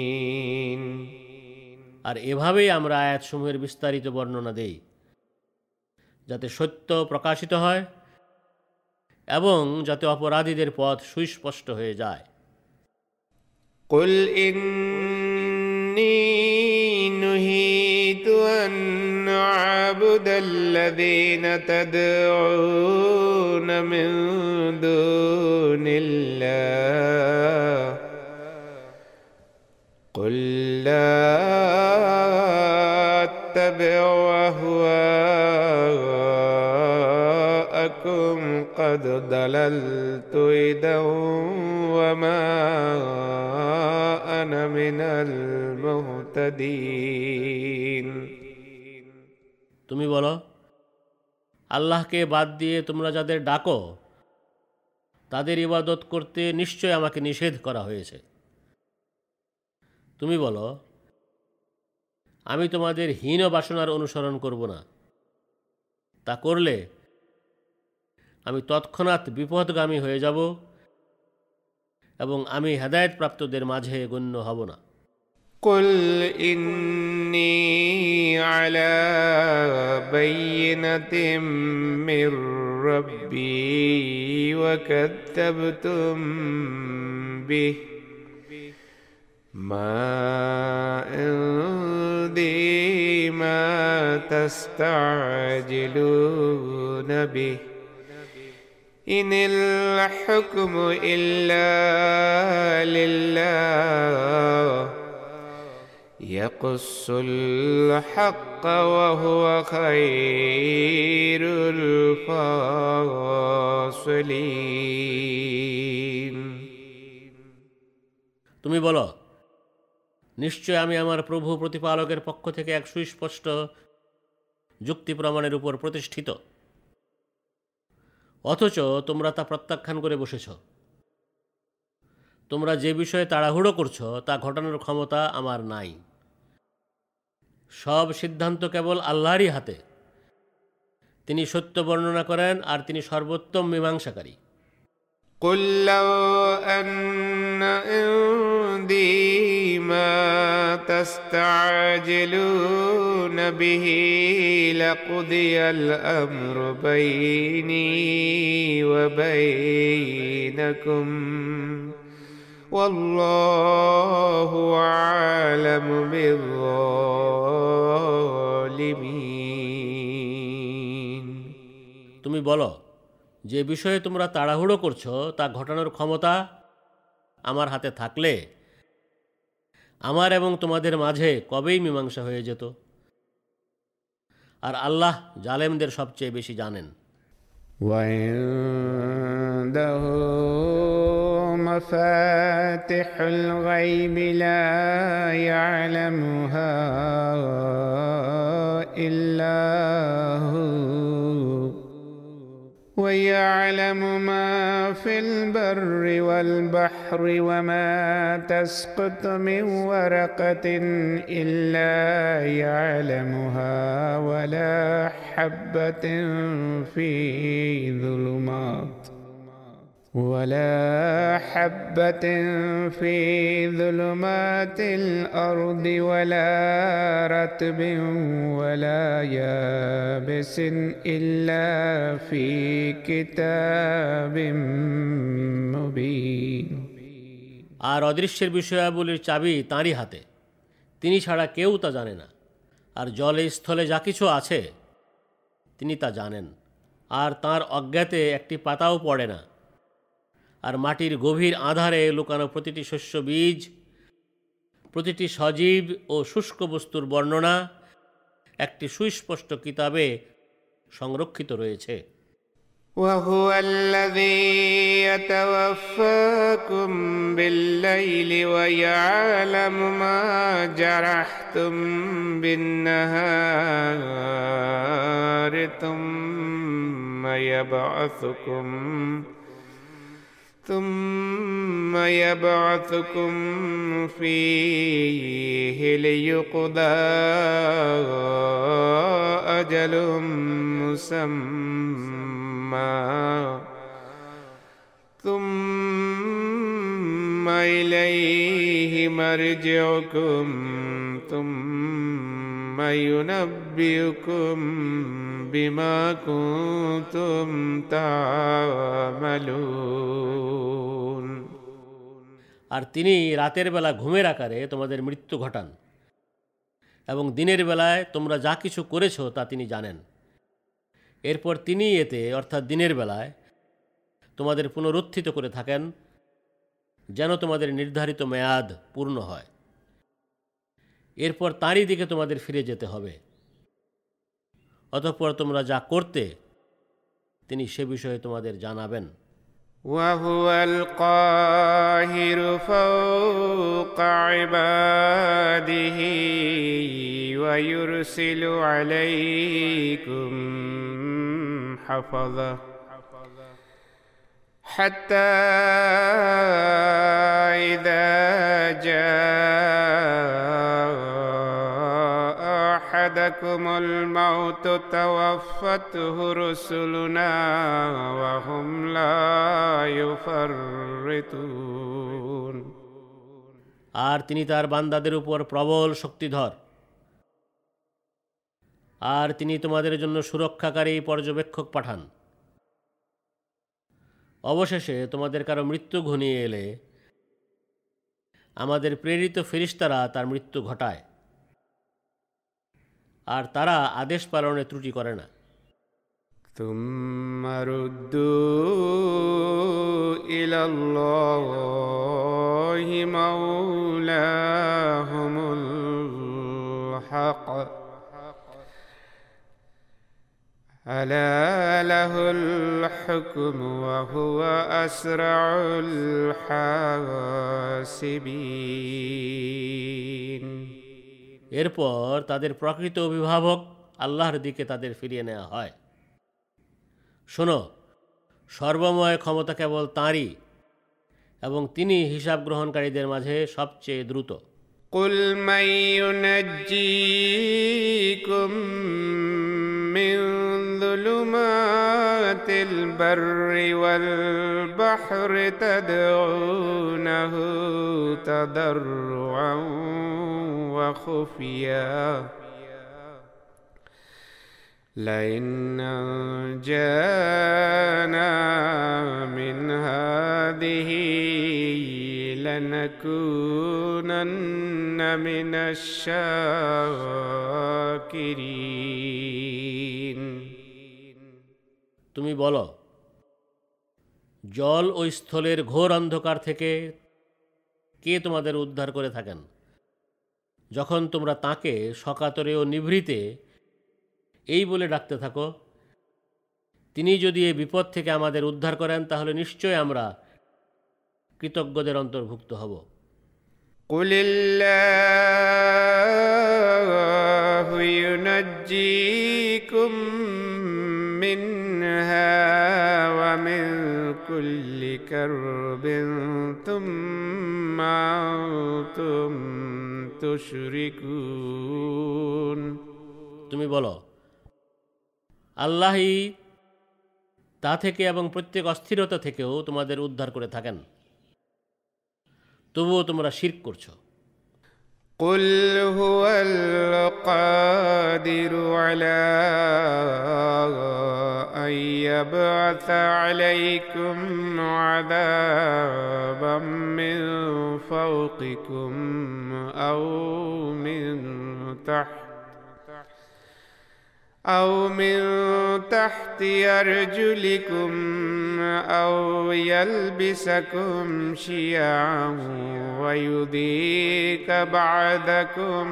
المجرمين আর এভাবেই আমরা আয়াতসমূহের বিস্তারিত বর্ণনা দেই যাতে সত্য প্রকাশিত হয় এবং যাতে অপরাধীদের পথ সুস্পষ্ট হয়ে যায় قل إني نهيت أن أعبد الذين تدعون من دون الله قل لا أتبع أهواءكم قد ضللت إذا وما أنا من المهتدين তুমি বলো আল্লাহকে বাদ দিয়ে তোমরা যাদের ডাকো তাদের ইবাদত করতে নিশ্চয় আমাকে নিষেধ করা হয়েছে তুমি বলো আমি তোমাদের হীন বাসনার অনুসরণ করব না তা করলে আমি তৎক্ষণাৎ বিপদগামী হয়ে যাব এবং আমি হেদায়তপ্রাপ্তদের মাঝে গণ্য হব না قل إني على بينة من ربي وكذبتم به ما عندي ما تستعجلون به إن الحكم إلا لله يقص الحق وهو خير الفاصلين তুমি বলো নিশ্চয় আমি আমার প্রভু প্রতিপালকের পক্ষ থেকে এক সুস্পষ্ট যুক্তি প্রমাণের উপর প্রতিষ্ঠিত। অথচ তোমরা তা প্রত্যাখ্যান করে বসেছ। তোমরা যে বিষয়ে তাড়াহুড়ো করছ, তা ঘটানোর ক্ষমতা আমার নাই। সব সিদ্ধান্ত কেবল আল্লাহরই হাতে। তিনি সত্য বর্ণনা করেন আর তিনি সর্বোত্তম মীমাংসাকারী। قل لو أن عندي ما تستعجلون به لقضي الأمر بيني وبينكم والله أعلم بالظالمين তুমি বলো যে বিষয়ে তোমরা তাড়াহুড়ো করছো তা ঘটানোর ক্ষমতা আমার হাতে থাকলে আমার এবং তোমাদের মাঝে কবেই মীমাংসা হয়ে যেত আর আল্লাহ জালেমদের সবচেয়ে বেশি জানেন وعنده مفاتح الغيب لا يعلمها إلا هو ويعلم ما في البر والبحر وما تسقط من ورقة إلا يعلمها ولا حبة في ظلمات. ولا حبة في ظلمات الأرض ولا رتب ولا يابس إلا في كتاب مبين আর অদৃশ্যের বিষয়াবলীর চাবি তাঁরই হাতে তিনি ছাড়া কেউ তা জানে না আর জলে স্থলে যা কিছু আছে তিনি তা জানেন আর তার অজ্ঞাতে একটি পাতাও পড়ে না আর মাটির গভীর আধারে লুকানো প্রতিটি শস্য বীজ প্রতিটি সজীব ও শুষ্ক বস্তুর বর্ণনা একটি সুস্পষ্ট কিতাবে সংরক্ষিত রয়েছে وهو الذي يتوفاكم بالليل ويعلم ما جرحتم بالنهار ثم يبعثكم ثم يبعثكم فيه ليقضى أجل مسمى. ثم إليه مرجعكم ثم ينبئكم بما كنتم تعملون আর তিনি রাতের বেলা ঘুমের আকারে তোমাদের মৃত্যু ঘটান এবং দিনের বেলায় তোমরা যা কিছু করেছ তা তিনি জানেন এরপর তিনি এতে অর্থাৎ দিনের বেলায় তোমাদের পুনরুত্থিত করে থাকেন যেন তোমাদের নির্ধারিত মেয়াদ পূর্ণ হয় এরপর তাঁরই দিকে তোমাদের ফিরে যেতে হবে অতঃপর তোমরা যা করতে তিনি সে বিষয়ে তোমাদের জানাবেন وهو القاهر فوق عباده ويرسل عليكم حفظه حتى إذا جاء أحدكم الموت توفته رسلنا وهم لا يفرطون আর তিনি তার বান্দাদের উপর প্রবল শক্তিধর আর তিনি তোমাদের জন্য সুরক্ষাকারী পর্যবেক্ষক পাঠান অবশেষে তোমাদের কারও মৃত্যু ঘনিয়ে এলে, আমাদের প্রেরিত ফেরিস্তারা তার মৃত্যু ঘটায়। আর তারা আদেশ পালনে ত্রুটি করে না। তুমারুদ্দু হক ألا له الحكم وهو أسرع الحاسبين এরপর তাদের প্রকৃত অভিভাবক আল্লাহর দিকে তাদের ফিরিয়ে নেওয়া হয় শোনো সর্বময় ক্ষমতা কেবল তাঁরই এবং তিনি হিসাব গ্রহণকারীদের মাঝে সবচেয়ে দ্রুত قل من ينجيكم من ظلمات البر والبحر تدعونه تضرعا وخفيا. لئن أنجانا من هذه لنكونن من الشاكرين. তুমি বলো জল ও স্থলের ঘোর অন্ধকার থেকে কে তোমাদের উদ্ধার করে থাকেন যখন তোমরা তাকে সকাতরে ও নিভৃতে এই বলে ডাকতে থাকো তিনি যদি এই বিপদ থেকে আমাদের উদ্ধার করেন তাহলে নিশ্চয় আমরা কৃতজ্ঞদের অন্তর্ভুক্ত হব قل الله ينجيكم منها ومن كل كرب ثم أنتم تشركون তুমি বলো আল্লাহই তা থেকে এবং প্রত্যেক অস্থিরতা থেকেও তোমাদের উদ্ধার করে থাকেন তবুও তোমরা শির্ক করছো قل هو القادر على أن يبعث عليكم عذابا من فوقكم أو من تحت أو من تحت أرجلكم أو يلبسكم شيعا ويذيق بعدكم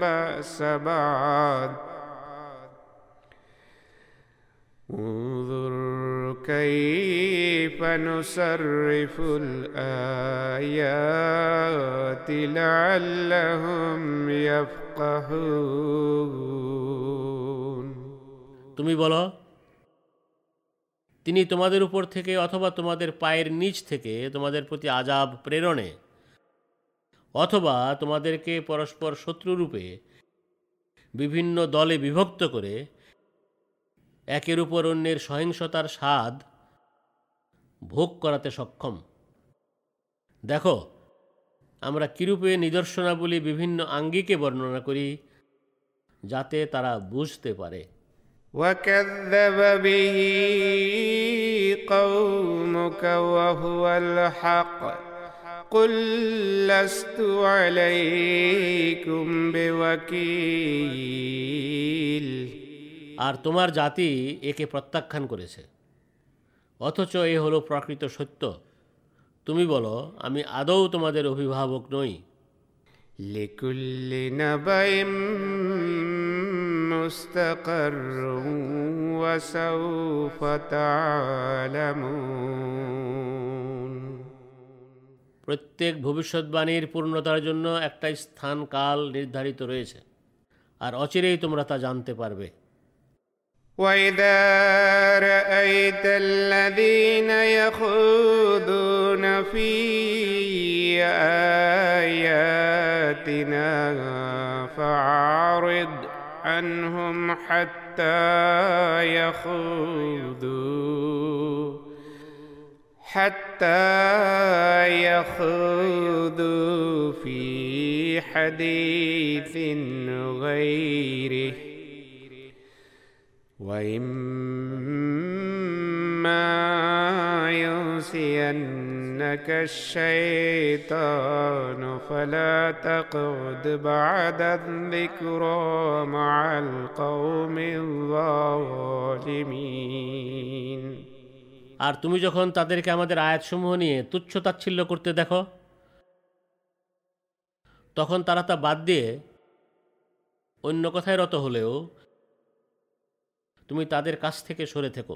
بأس بعد انظر كيف نصرف الآيات لعلهم يفقهون. তুমি বলো। তিনি তোমাদের উপর থেকে অথবা তোমাদের পায়ের নিচ থেকে তোমাদের প্রতি আজাব প্রেরণে, অথবা তোমাদেরকে পরস্পর শত্রুরূপে বিভিন্ন দলে বিভক্ত করে, একের উপর অন্যের সহিংসতার স্বাদ ভোগ করাতে সক্ষম। দেখো, আমরা কিরূপে নিদর্শনাবলী বিভিন্ন আঙ্গিকে বর্ণনা করি যাতে তারা বুঝতে পারে। وكذب به قومك وهو الحق قل لست عليكم بوكيل আর তোমার জাতি একে প্রত্যাখ্যান করেছে অথচ এ হলো প্রকৃত সত্য তুমি বলো আমি আদৌ তোমাদের অভিভাবক নই لكل نبأ مستقر وسوف تعلمون প্রত্যেক ভবিষ্যৎবাণীর পূর্ণতার জন্য একটা স্থান কাল নির্ধারিত রয়েছে আর অচিরেই তোমরা তা জানতে পারবে وإذا رأيت الذين يخوضون في آياتنا فأعرض عنهم حتى يخوضوا حتى يخوضوا في حديث غيره. وإما ينسينك الشيطان فلا تقعد بعد الذكرى مع القوم الظالمين আর তুমি যখন তাদেরকে আমাদের আয়াতসমূহ নিয়ে তুচ্ছ তাচ্ছিল্য করতে দেখো তখন তারা তা বাদ দিয়ে অন্য কথায় রত হলেও তুমি তাদের কাছ থেকে সরে থেকো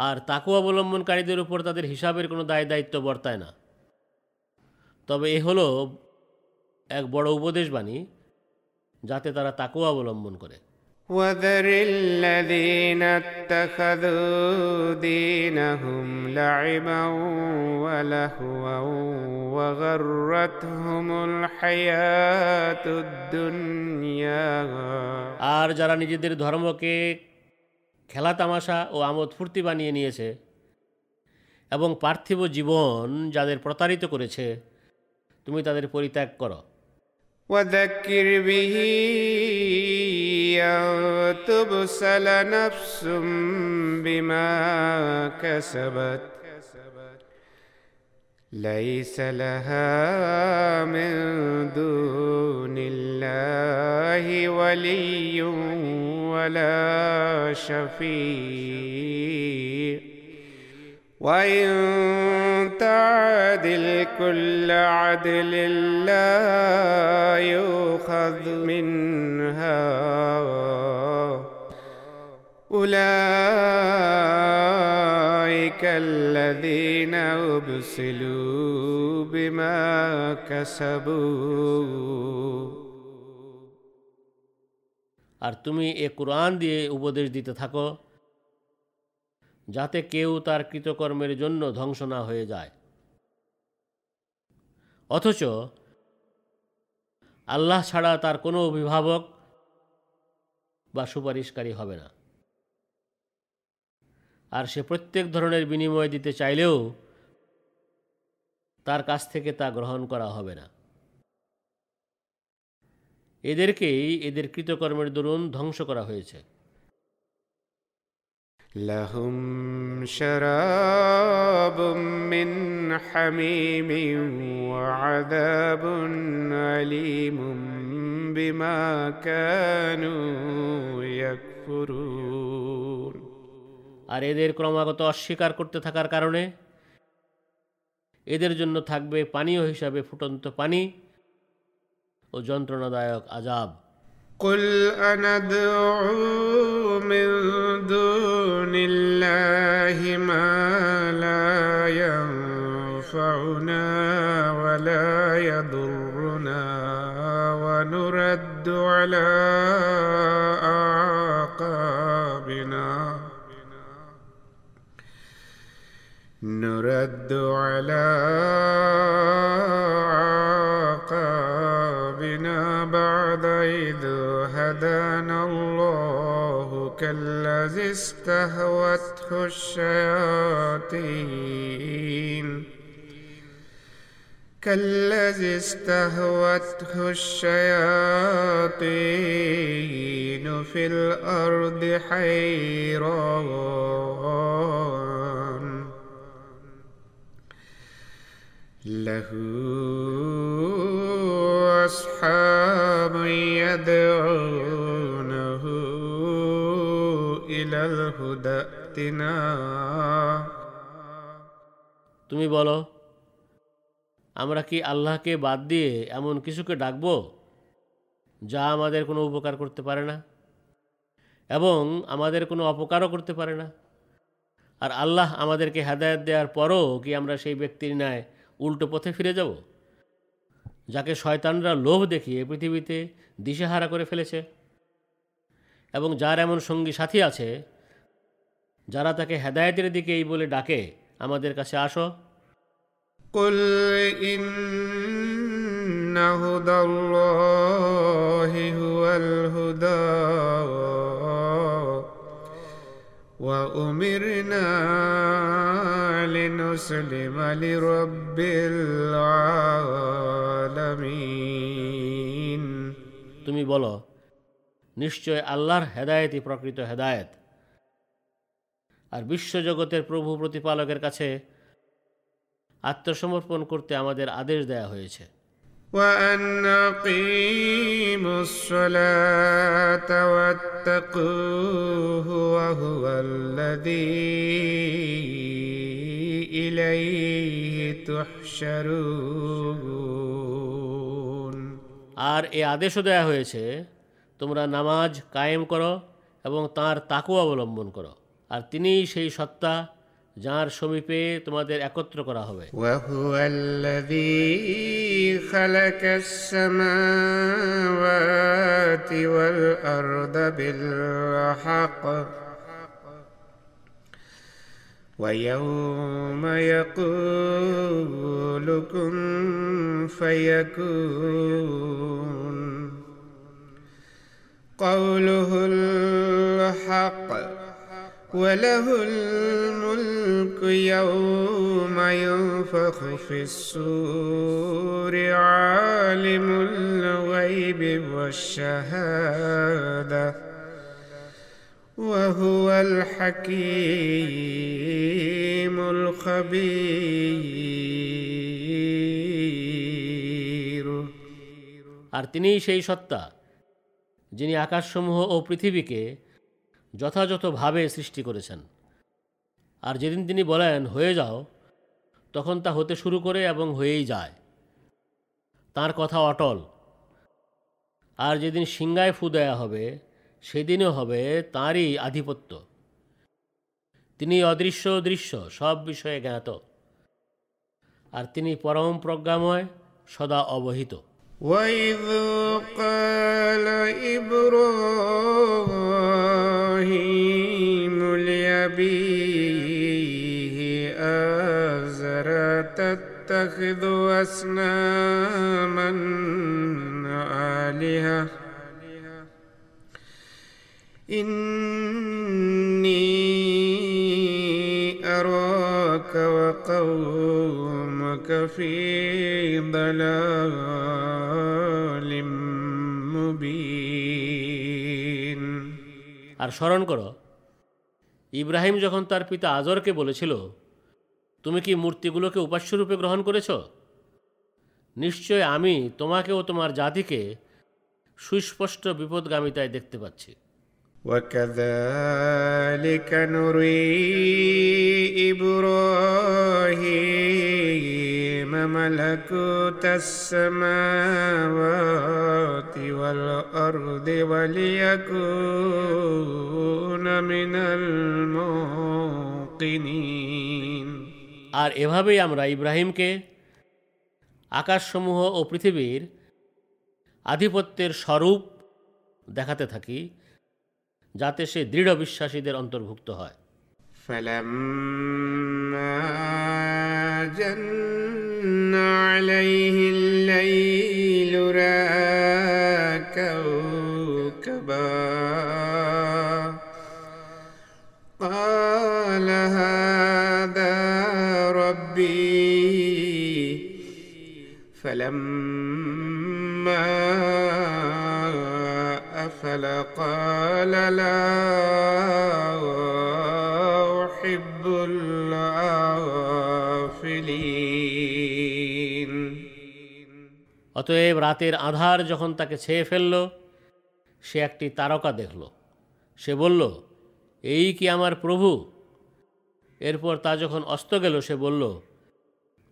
আর তাকু অবলম্বনকারীদের উপর তাদের হিসাবের কোনো দায় দায়িত্ব বর্তায় না তবে এ হলো এক বড় উপদেশবাণী যাতে তারা তাকু অবলম্বন করে وذر الذين اتخذوا دينهم لعبا ولهوا وغرتهم الحياة الدنيا আর যারা নিজেদের ধর্মকে খেলা তামাশা ও আমোদ ফুর্তি বানিয়ে নিয়েছে এবং পার্থিব জীবন যাদের প্রতারিত করেছে তুমি তাদের পরিত্যাগ করো وذكر به أن تبسل نفس بما كسبت ليس لها من دون الله ولي ولا شفيع. وإن تعدل كل عدل لا يؤخذ منها. أولئك الذين أبسلوا بما كسبوا আর তুমি এ কোরআন দিয়ে উপদেশ দিতে থাকো যাতে কেউ তার কৃতকর্মের জন্য ধ্বংস না হয়ে যায় অথচ আল্লাহ ছাড়া তার কোনো অভিভাবক বা সুপারিশকারী হবে না আর সে প্রত্যেক ধরনের বিনিময় দিতে চাইলেও তার কাছ থেকে তা গ্রহণ করা হবে না এদেরকেই এদের কৃতকর্মের দরুন ধ্বংস করা হয়েছে لهم شراب من حميم وعذاب أليم بما كانوا يكفرون আর এদের ক্রমাগত অস্বীকার করতে থাকার কারণে এদের জন্য থাকবে পানীয় হিসাবে ফুটন্ত পানি ও যন্ত্রণাদায়ক আজাব قل أندعو من دون الله ما لا ينفعنا ولا يضرنا ونرد على نرد على عقابنا بعد إذ هدانا الله كالذي استهوته الشياطين. كالذي استهوته الشياطين في الأرض حيران. له أصحاب يدعونه إلى الهدى ائتنا তুমি বলো আমরা কি আল্লাহকে বাদ দিয়ে এমন কিছুকে ডাকব যা আমাদের কোনো উপকার করতে পারে না এবং আমাদের কোনো অপকারও করতে পারে না আর আল্লাহ আমাদেরকে হেদায়ত দেওয়ার পরও কি আমরা সেই ব্যক্তির ন্যায় উল্টো পথে ফিরে যাব যাকে শয়তানরা লোভ দেখিয়ে পৃথিবীতে দিশেহারা করে ফেলেছে এবং যার এমন সঙ্গী সাথী আছে যারা তাকে হেদায়েতের দিকে এই বলে ডাকে আমাদের কাছে আসো قل إن هدى الله هو الهدى وأمرنا لنسلم لرب العالمين তুমি বলো নিশ্চয় আল্লাহর হেদায়েতই প্রকৃত হেদায়েত আর বিশ্বজগতের প্রভু প্রতিপালকের কাছে আত্মসমর্পণ করতে আমাদের আদেশ দেয়া হয়েছে وأن أقيموا الصلاة واتقوه وهو الذي إليه تحشرون আর এ আদেশও দেয়া হয়েছে তোমরা নামাজ কায়েম করো এবং তার তাকু অবলম্বন করো আর তিনিই সেই সত্তা যার সমীপে তোমাদের একত্র করা হবে وهو الذي خلق السماوات والأرض بالحق ويوم يقول كن فيكون قوله الحق وله الملك يوم ينفخ في السور عالم الغيب والشهاده وهو الحكيم الخبير আর তিনিই সেই সত্তা যিনি আকাশসমূহ ও পৃথিবীকে যথাযথভাবে সৃষ্টি করেছেন আর যেদিন তিনি বলেন হয়ে যাও তখন তা হতে শুরু করে এবং হয়েই যায় তার কথা অটল আর যেদিন সিংগায় ফু দেয়া হবে সেদিনও হবে তাঁরই আধিপত্য তিনি অদৃশ্য দৃশ্য সব বিষয়ে জ্ঞাত আর তিনি পরম প্রজ্ঞাময় সদা অবহিত وإذ قال إبراهيم لأبيه تتخذ أصناما آلهة إني أراك وقومك في ضلال مبين আর স্মরণ করো ইব্রাহিম যখন তার পিতা আজরকে বলেছিল তুমি কি মূর্তিগুলোকে উপাস্যরূপে গ্রহণ করেছ নিশ্চয় আমি তোমাকে ও তোমার জাতিকে সুস্পষ্ট বিপদগামিতায় দেখতে পাচ্ছি وكذلك نري إبراهيم ملكوت السماوات والأرض وليكون من الموقنين আর এভাবেই আমরা ইব্রাহিমকে আকাশসমূহ ও পৃথিবীর আধিপত্যের স্বরূপ দেখাতে থাকি যাতে সে দৃঢ় বিশ্বাসীদের অন্তর্ভুক্ত হয় فلما جن عليه الليل رأى فلما أفل قال لا أحب العافلين অতএব রাতের আধার যখন তাকে ছেয়ে ফেলল সে একটি তারকা দেখল সে বলল এই কি আমার প্রভু এরপর তা যখন অস্ত গেল সে বলল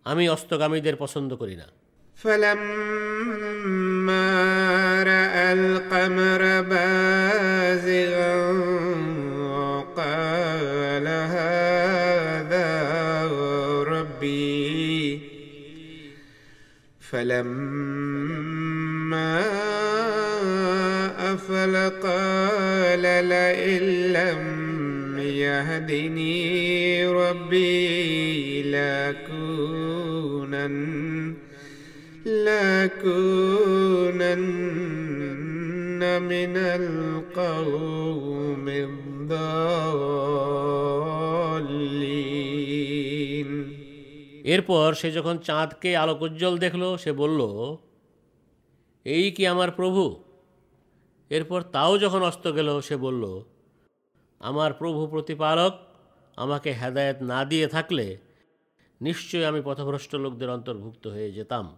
আমি অস্তগামীদের পছন্দ করি না فلما رأى القمر بازغا قال هذا ربي. فلما أفل قال لئن لم يهدني ربي لأكونن لأكونن من القوم الضالين এরপর সে যখন চাঁদকে আলোকোজ্জ্বল দেখল সে বলল এই কি আমার প্রভু এরপর তাও যখন অস্ত গেল সে বলল আমার প্রভু প্রতিপালক আমাকে হেদায়েত না দিয়ে থাকলে নিশ্চয় আমি পথভ্রষ্ট লোকদের অন্তর্ভুক্ত হয়ে যেতাম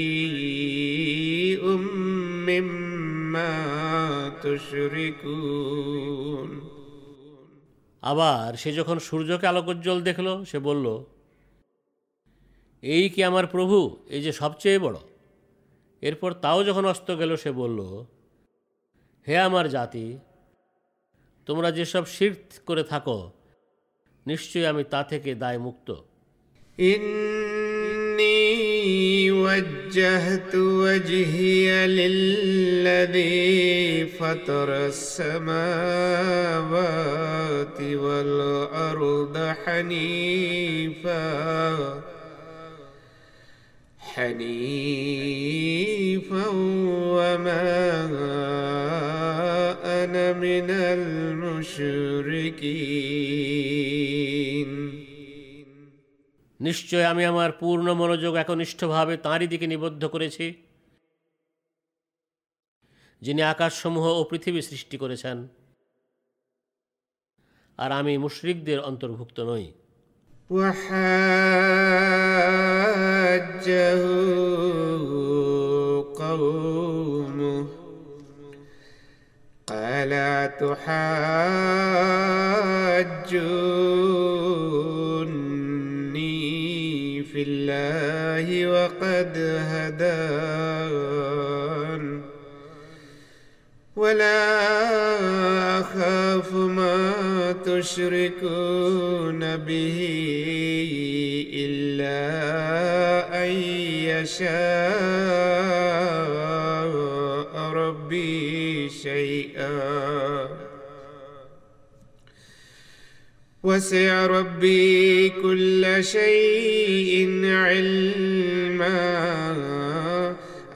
আবার সে যখন সূর্যকে আলোকোজ্জ্বল দেখল সে বলল এই কি আমার প্রভু? এই যে সবচেয়ে বড়। এরপর তাও যখন অস্ত গেল সে বলল হে আমার জাতি তোমরা যেসব শির্ক করে থাকো নিশ্চয়ই আমি তা থেকে দায় মুক্ত إني وجهت وجهي للذي فطر السماوات والأرض حنيفا. حنيفا وما أنا من المشركين. নিশ্চয় আমি আমার পূর্ণ মনোযোগ একনিষ্ঠভাবে তাঁরই দিকে নিবদ্ধ করেছি যিনি আকাশসমূহ ও পৃথিবী সৃষ্টি করেছেন আর আমি মুশরিকদের অন্তর্ভুক্ত নই وحاجه قومه قال تحاجوني في الله وقد هدان. ولا أخاف ما تشركون به إلا أن يشاء ربي شيئا. وسع ربي كل شيء علما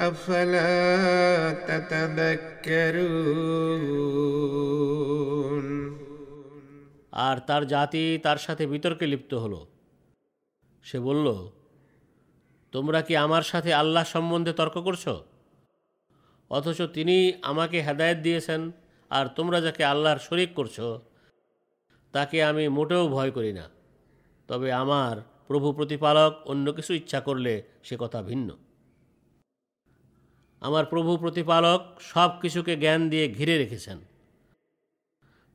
أفلا تتذكرون আর তার জাতি তার সাথে বিতর্কে লিপ্ত হলো সে বলল তোমরা কি আমার সাথে আল্লাহ সম্বন্ধে তর্ক করছো অথচ তিনি আমাকে হেদায়েত দিয়েছেন আর তোমরা যাকে আল্লাহর শরিক করছো তাকে আমি মোটেও ভয় করি না তবে আমার প্রভু প্রতিপালক অন্য কিছু ইচ্ছা করলে সে কথা ভিন্ন আমার প্রভু প্রতিপালক সব কিছুকে জ্ঞান দিয়ে ঘিরে রেখেছেন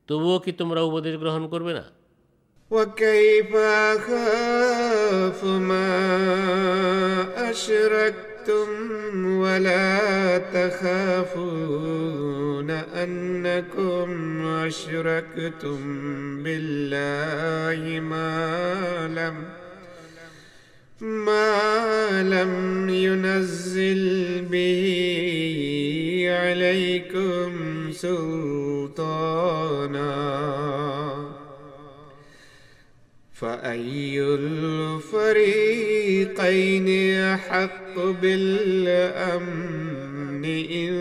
তবুও কি তোমরা উপদেশ গ্রহণ করবে না وكيف أخاف ما أشركتم ولا تخافون أنكم أشركتم بالله ما لم ما لم ينزل به عليكم سلطانا. فأي الفريقين أحق بالأمن إن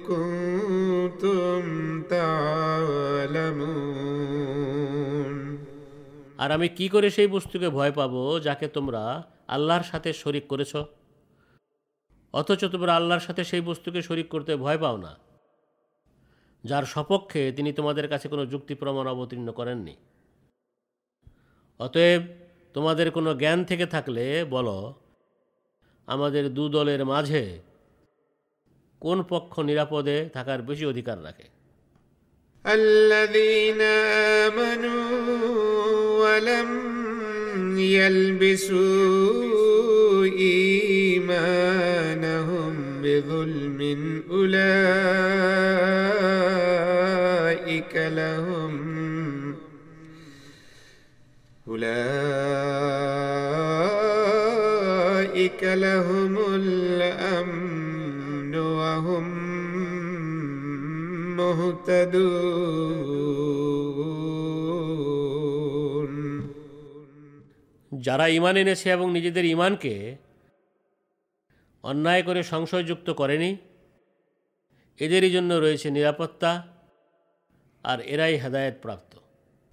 كنتم تعلمون আর আমি কি করে সেই বস্তুকে ভয় পাবো যাকে তোমরা আল্লাহর সাথে শরিক করেছ অথচ তোমরা আল্লাহর সাথে সেই বস্তুকে শরিক করতে ভয় পাও না যার সপক্ষে তিনি তোমাদের কাছে কোনো যুক্তি প্রমাণ অবতীর্ণ করেননি অতএব তোমাদের কোনো জ্ঞান থেকে থাকলে বলো আমাদের দু দলের মাঝে কোন পক্ষ নিরাপদে থাকার বেশি অধিকার রাখে الذين آمنوا ولم يلبسوا إيمانهم بظلم أولئك لهم أولئك لهم الأمن وهم مهتدون যারা ইমান এনেছে এবং নিজেদের ইমানকে অন্যায় করে সংশয়যুক্ত করেনি এদেরই জন্য রয়েছে নিরাপত্তা আর এরাই হেদায়েত প্রাপ্ত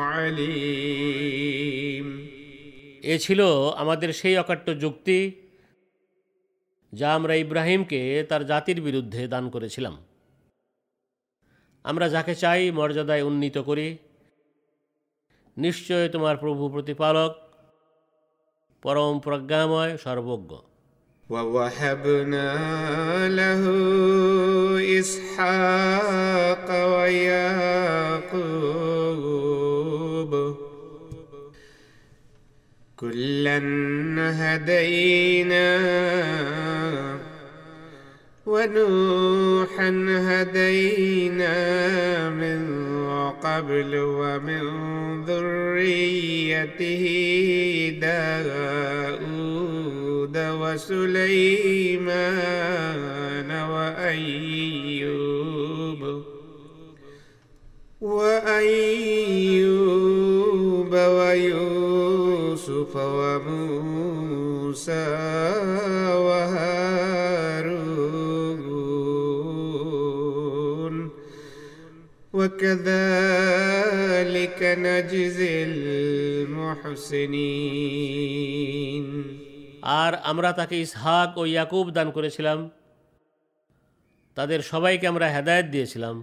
عليم এ ছিল আমাদের সেই অকাট্য যুক্তি যা আমরা ইব্রাহিমকে তার জাতির বিরুদ্ধে দান করেছিলাম আমরা যাকে চাই মর্যাদায় উন্নীত করি নিশ্চয় তোমার প্রভু প্রতিপালক পরম প্রজ্ঞাময় সর্বজ্ঞ ووهبنا له إسحاق ويعقوب كلا هدينا ونوحا هدينا من قبل ومن ذريته داود وسليمان وأيوب وأيوب ويوسف وموسى وهارون وكذلك نجزي المحسنين আর আমরা তাকে ইসহাক ও ইয়াকুব দান করেছিলাম তাদের সবাইকে আমরা হেদায়েত দিয়েছিলাম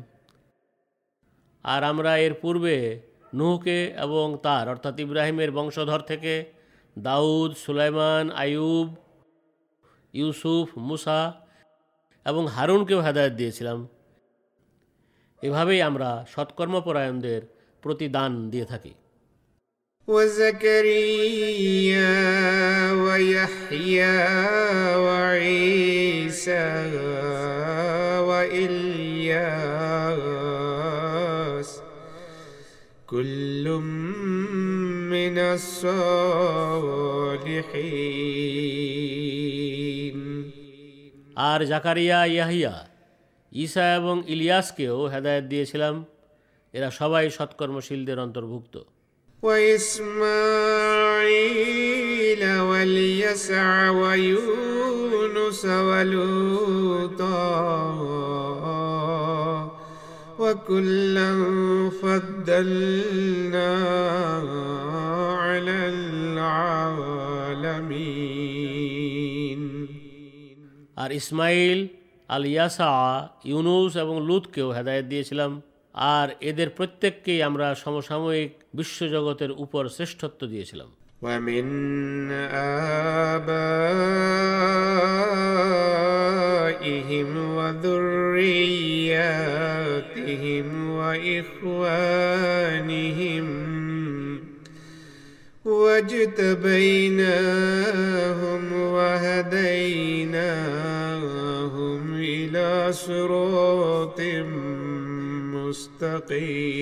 আর আমরা এর পূর্বে নুহকে এবং তার অর্থাৎ ইব্রাহিমের বংশধর থেকে দাউদ সুলাইমান আয়ুব ইউসুফ মুসা এবং হারুনকেও হেদায়েত দিয়েছিলাম এভাবেই আমরা সৎকর্মপরায়ণদের প্রতিদান দিয়ে থাকি وزكريا ويحيى وعيسى وإلياس كل من الصالحين আর জাকারিয়া ইয়াহিয়া ঈসা এবং ইলিয়াসকেও হেদায়েত দিয়েছিলাম এরা সবাই সৎকর্মশীলদের অন্তর্ভুক্ত وإسماعيل واليسع ويونس ولوطا وكلا فضلنا على العالمين আর ইসমাইল আল ইয়াসা ইউনুস এবং লুতকেও হেদায়েত দিয়েছিলাম আর এদের প্রত্যেককেই আমরা সমসাময়িক বিশ্বজগতের উপর শ্রেষ্ঠত্ব দিয়েছিলাম ومن آبائهم وذرياتهم وإخوانهم واجتبيناهم وهديناهم إلى صراط مستقيم.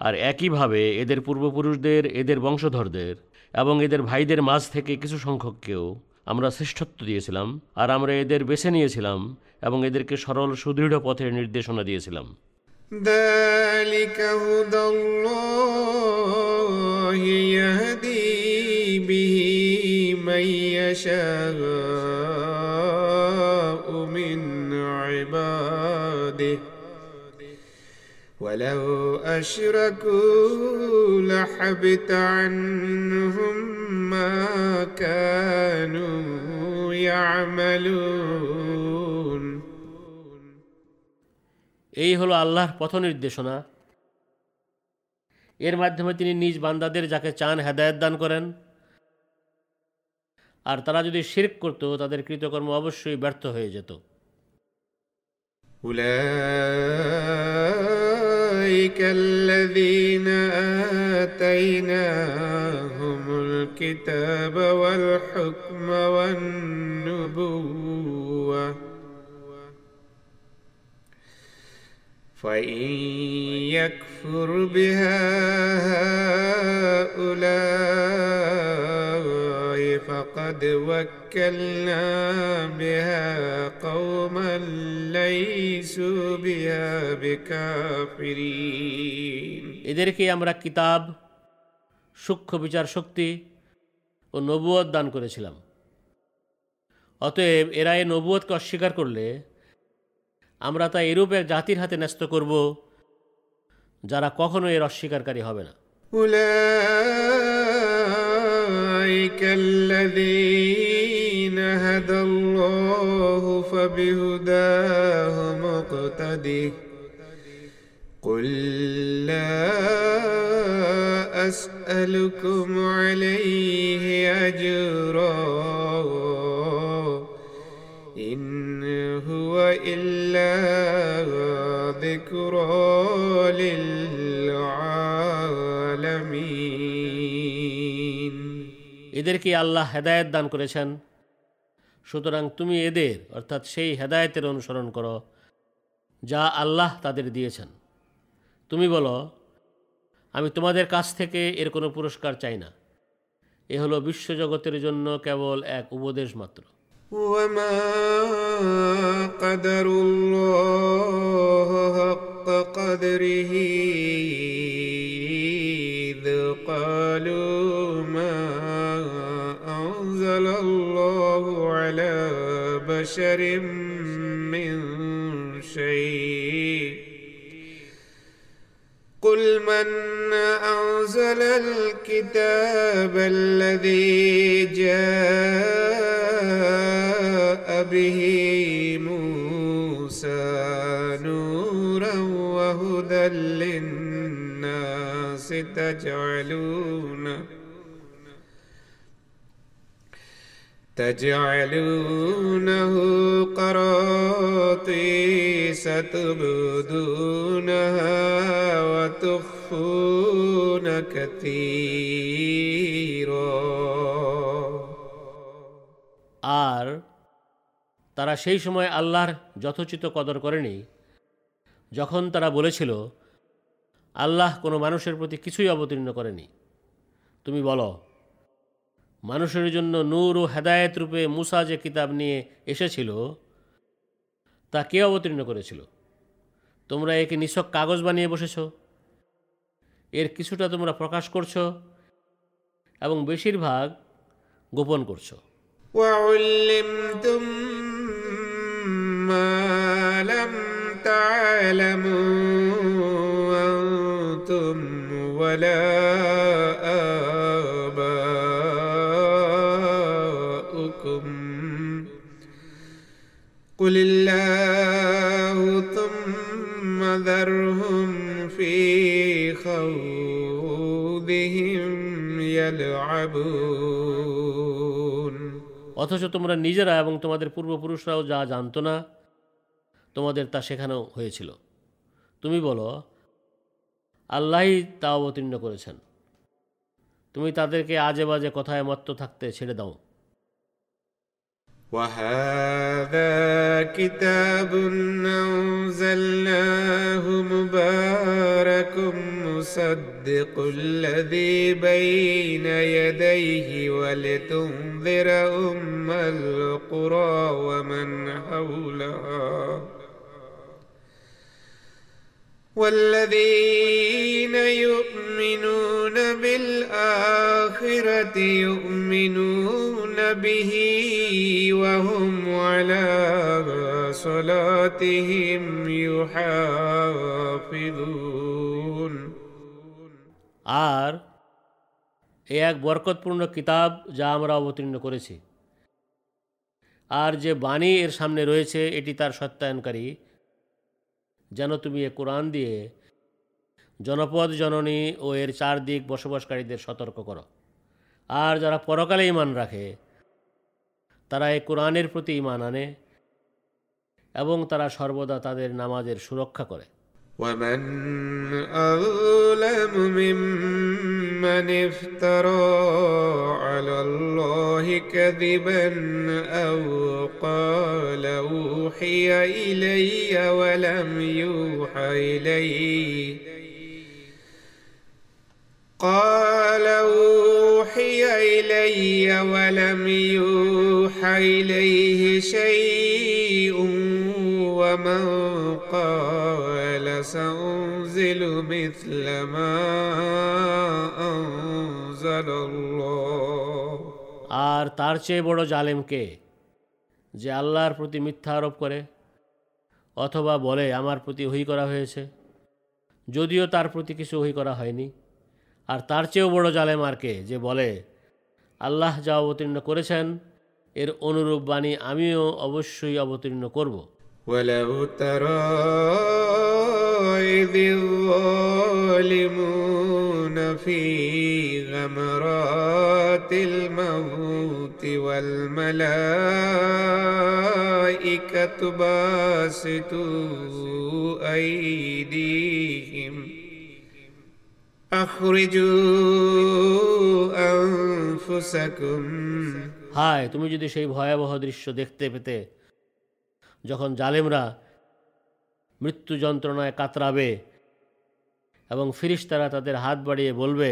আর একইভাবে এদের পূর্বপুরুষদের এদের বংশধরদের এবং এদের ভাইদের মাঝ থেকে কিছু সংখ্যককেও আমরা শ্রেষ্ঠত্ব দিয়েছিলাম আর আমরা এদের বেছে নিয়েছিলাম এবং এদেরকে সরল সুদৃঢ় পথের নির্দেশনা দিয়েছিলাম ذلك هدى الله يهدي به من يشاء من عباده ولو أشركوا لحبط عنهم ما كانوا يعملون এই হলো আল্লাহর পথ নির্দেশনা এর মাধ্যমে তিনি নিজ বান্দাদের যাকে চান হেদায়েত দান করেন আর তারা যদি শিরক করত তাদের কৃতকর্ম অবশ্যই ব্যর্থ হয়ে যেত أولئك الذين آتيناهم الكتاب والحكم والنبوة. فإن يكفر بها هؤلاء فقد وكلنا بها قوما ليسوا بها بكافرين এদেরকে আমরা কিতাব সূক্ষ্ম বিচার শক্তি ও নবুয়ত দান করেছিলাম অতএব এরা এই নবুয়তকে অস্বীকার করলে আমরা তা এরূপ এক জাতির হাতে ন্যস্ত করব যারা কখনো এর অস্বীকারকারী হবে না أولئك الذين هدى الله فبهداه مقتده. قل لا أسألكم عليه أجرا. إن هو إلا ذكرى للعالمين এদেরকে আল্লাহ হেদায়েত দান করেছেন সুতরাং তুমি এদের অর্থাৎ সেই হেদায়েতের অনুসরণ করো যা আল্লাহ তাদের দিয়েছেন তুমি বলো আমি তোমাদের কাছ থেকে এর কোনো পুরস্কার চাই না এ হলো বিশ্বজগতের জন্য কেবল এক উপদেশ মাত্র وما قدر الله حق قدره إذ قالوا ما أنزل الله على بشر من شيء. قل من أنزل الكتاب الذي جاء به موسى نورا وهدى للناس تجعلونه تجعلونه قراطيس تبدونها وتخفون كثيرا আর তারা সেই সময় আল্লাহর যথোচিত কদর করেনি যখন তারা বলেছিল আল্লাহ কোনো মানুষের প্রতি কিছুই অবতীর্ণ করেনি তুমি বলো মানুষের জন্য নূর ও হেদায়েত রূপে মুসা যে কিতাব নিয়ে এসেছিল তা কে অবতীর্ণ করেছিল তোমরা একে নিছক কাগজ বানিয়ে বসেছ এর কিছুটা তোমরা প্রকাশ করছো এবং বেশিরভাগ গোপন করছো وعلمتم ما لم تعلموا أنتم ولا قل الله ثم ذرهم في خوضهم يلعبون অথচ তোমরা নিজেরা এবং তোমাদের পূর্বপুরুষরাও যা জানতো না তোমাদের তা শেখানো হয়েছিল তুমি বলো আল্লাহই তা অবতীর্ণ করেছেন তুমি তাদেরকে আজে বাজে কথায় মত্ত থাকতে ছেড়ে দাও وهذا كتاب أنزلناه مبارك مصدق الذي بين يديه ولتنذر أم القرى ومن حولها. والذين يؤمنون بالآخرة يؤمنون به وهم على صلاتهم يحافظون আর এ এক বরকতপূর্ণ কিতাব যা আমরা অবতীর্ণ করেছি আর যে বাণী এর সামনে রয়েছে এটি তার সত্যায়নকারী যেন তুমি এ কোরআন দিয়ে জনপদ জননী ও এর চারদিক বসবাসকারীদের সতর্ক করো আর যারা পরকালে ইমান রাখে তারা এই কোরআনের প্রতি ইমান আনে এবং তারা সর্বদা তাদের নামাজের সুরক্ষা করে ومن أظلم ممن افترى على الله كذبا أو قال أوحي إلي ولم يوحى إليه قال أوحي إلي ولم يوحى إليه شيء ومن قال سأنزل مثل ما أنزل الله আর তার চেয়ে বড় জালেমকে যে আল্লাহর প্রতি মিথ্যা আরোপ করে অথবা বলে আমার প্রতি ওহি করা হয়েছে যদিও তার প্রতি কিছু ওহি করা হয়নি আর তার চেয়েও বড় জালেম আর কে যে বলে আল্লাহ যা অবতীর্ণ করেছেন এর অনুরূপ বাণী আমিও অবশ্যই অবতীর্ণ করব ولو ترى إذ الظالمون في غمرات الموت والملائكة باسطوا أيديهم أخرجوا أنفسكم হায় তুমি যদি সেই ভয়াবহ দৃশ্য দেখতে পেতে যখন জালেমরা মৃত্যু যন্ত্রণায় কাতরাবে এবং ফিরিস্তারা তাদের হাত বাড়িয়ে বলবে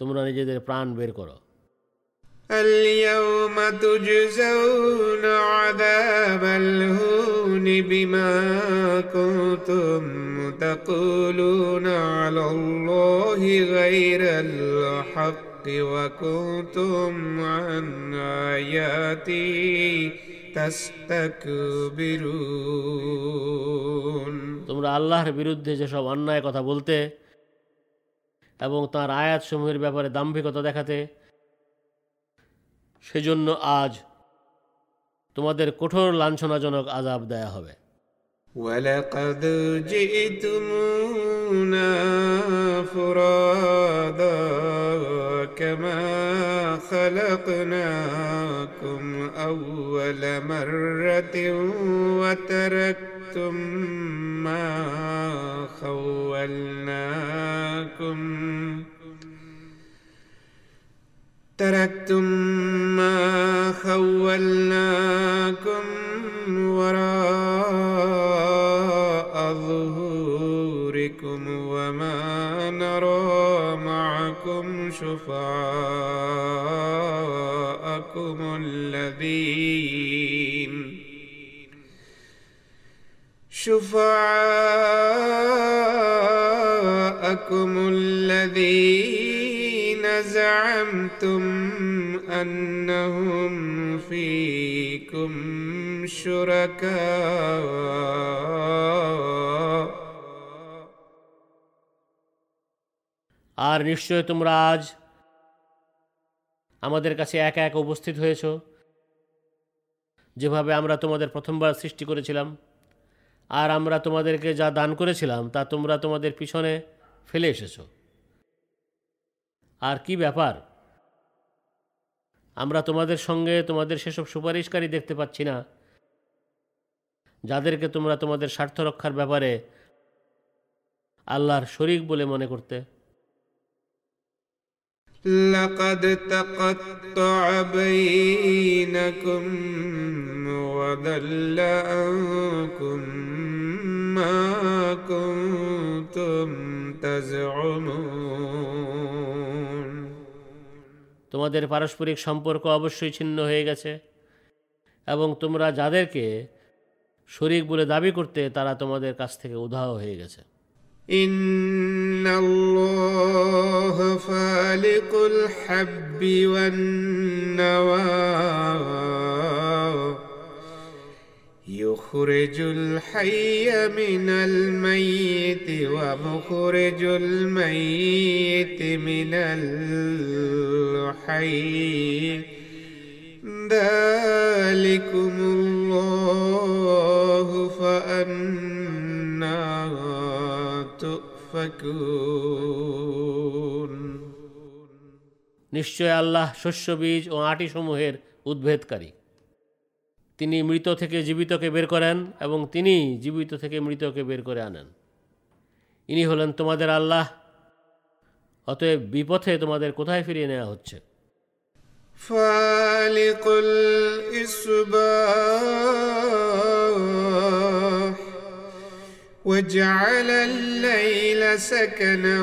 তোমরা নিজেদের প্রাণ বের করো اليوم تجزون عذاب الهون بما كنتم تقولون على الله غير الحق وكنتم عن آياتي تستكبرون তোমরা আল্লাহর বিরুদ্ধে যেসব অন্যায় কথা বলতে এবং তাঁর আয়াতসমূহের ব্যাপারে দাম্ভিকতা দেখাতে সেজন্য আজ তোমাদের কঠোর লাঞ্ছনাজনক আজাব দেয়া হবে ولقد جئتمونا فرادا كما خلقناكم أول مرة وتركتم ما خولناكم. تركتم ما خولناكم وراء معكم شفعاءكم الذين شفعاءكم الذين زعمتم أنهم فيكم شركاء. আর নিশ্চয় তোমরা আজ আমাদের কাছে একা একা উপস্থিত হয়েছ। যেভাবে আমরা তোমাদের প্রথমবার সৃষ্টি করেছিলাম, আর আমরা তোমাদেরকে যা দান করেছিলাম, তা তোমরা তোমাদের পিছনে ফেলে এসেছ। আর কি ব্যাপার? আমরা তোমাদের সঙ্গে তোমাদের সেসব সুপারিশকারী দেখতে পাচ্ছি না, যাদেরকে তোমরা তোমাদের স্বার্থ রক্ষার ব্যাপারে আল্লাহর শরিক বলে মনে করতে। لقد تقطع بينكم وضل عنكم ما كنتم تزعمون তোমাদের পারস্পরিক সম্পর্ক অবশ্যই ছিন্ন হয়ে গেছে এবং তোমরা যাদেরকে শরিক বলে দাবি করতে তারা তোমাদের কাছ থেকে উধাও হয়ে গেছে إن الله فالق الحب والنوى يخرج الحي من الميت ومخرج الميت من الحي ذلكم الله فأنا নিশ্চয় আল্লাহ শস্য বীজ ও আটিসমূহের উদ্ভেদকারী। তিনি মৃত থেকে জীবিতকে বের করেন এবং তিনি জীবিত থেকে মৃতকে বের করে আনেন। ইনি হলেন তোমাদের আল্লাহ। অতএব বিপথে তোমাদের কোথায় ফিরিয়ে নেওয়া হচ্ছে? ফালিকুল ইসবা وجعل الليل سكنا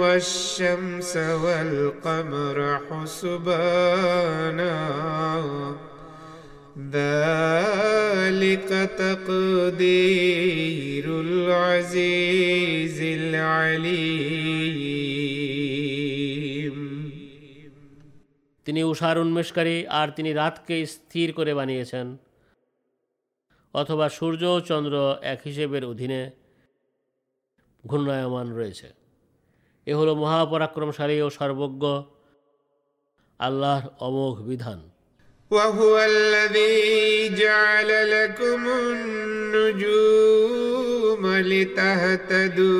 والشمس والقمر حسبانا ذلك تقدير العزيز العليم তিনি উষার উন্মেষকারী আর তিনি রাতকে স্থির করে বানিয়েছেন অথবা সূর্য ও চন্দ্র এক হিসেবের অধীনে ঘূর্ণায়মান রয়েছে এ হলো মহাপরাক্রমশালী ও সর্বজ্ঞ আল্লাহর অমোঘ বিধান وهو الذي جعل لكم النجوم النجوم لتهتدوا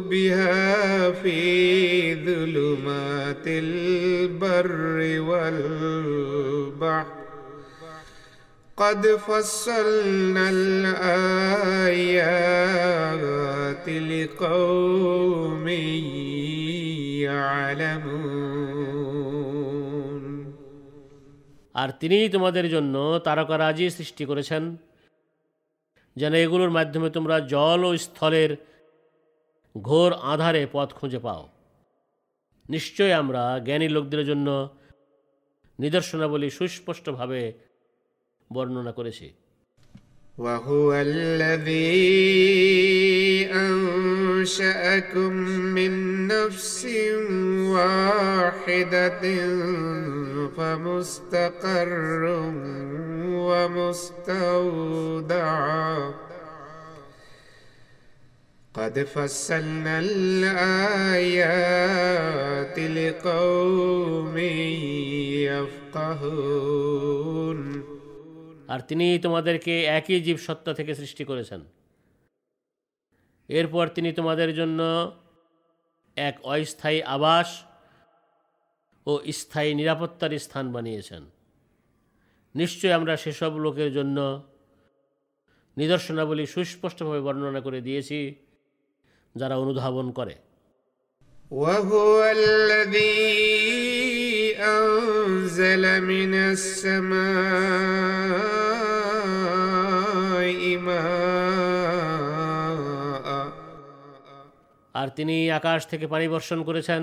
بها في ظلمات البر والبحر قد فصلنا الآيات لقوم يعلمون আর তিনিই তোমাদের জন্য তারকারাজি সৃষ্টি করেছেন যেন এগুলোর মাধ্যমে তোমরা জল ও স্থলের ঘোর আধারে পথ খুঁজে পাও নিশ্চয় আমরা জ্ঞানী লোকদের জন্য নিদর্শনাবলী সুস্পষ্টভাবে বর্ণনা করেছি وهو الذي أنشأكم من نفس واحدة فمستقر ومستودع قد فصلنا الآيات لقوم يفقهون আর তিনি তোমাদেরকে একই জীব সত্তা থেকে সৃষ্টি করেছেন এরপর তিনি তোমাদের জন্য এক অস্থায়ী আবাস ও স্থায়ী নিরাপত্তার স্থান বানিয়েছেন নিশ্চয় আমরা সেসব লোকের জন্য নিদর্শনাবলী সুস্পষ্টভাবে বর্ণনা করে দিয়েছি যারা অনুধাবন করে وهو الذي أنزل من السماء ماء আর তিনি আকাশ থেকে পানি বর্ষণ করেছেন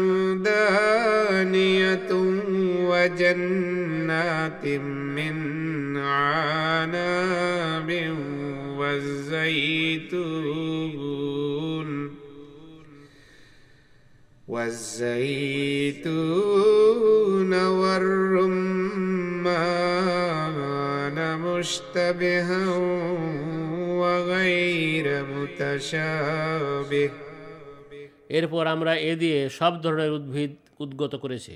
وجنات من عناب والزيتون والزيتون والرمان مشتبها وغير متشابه এরপর আমরা এ দিয়ে সব ধরনের উদ্ভিদ উদ্গত করেছি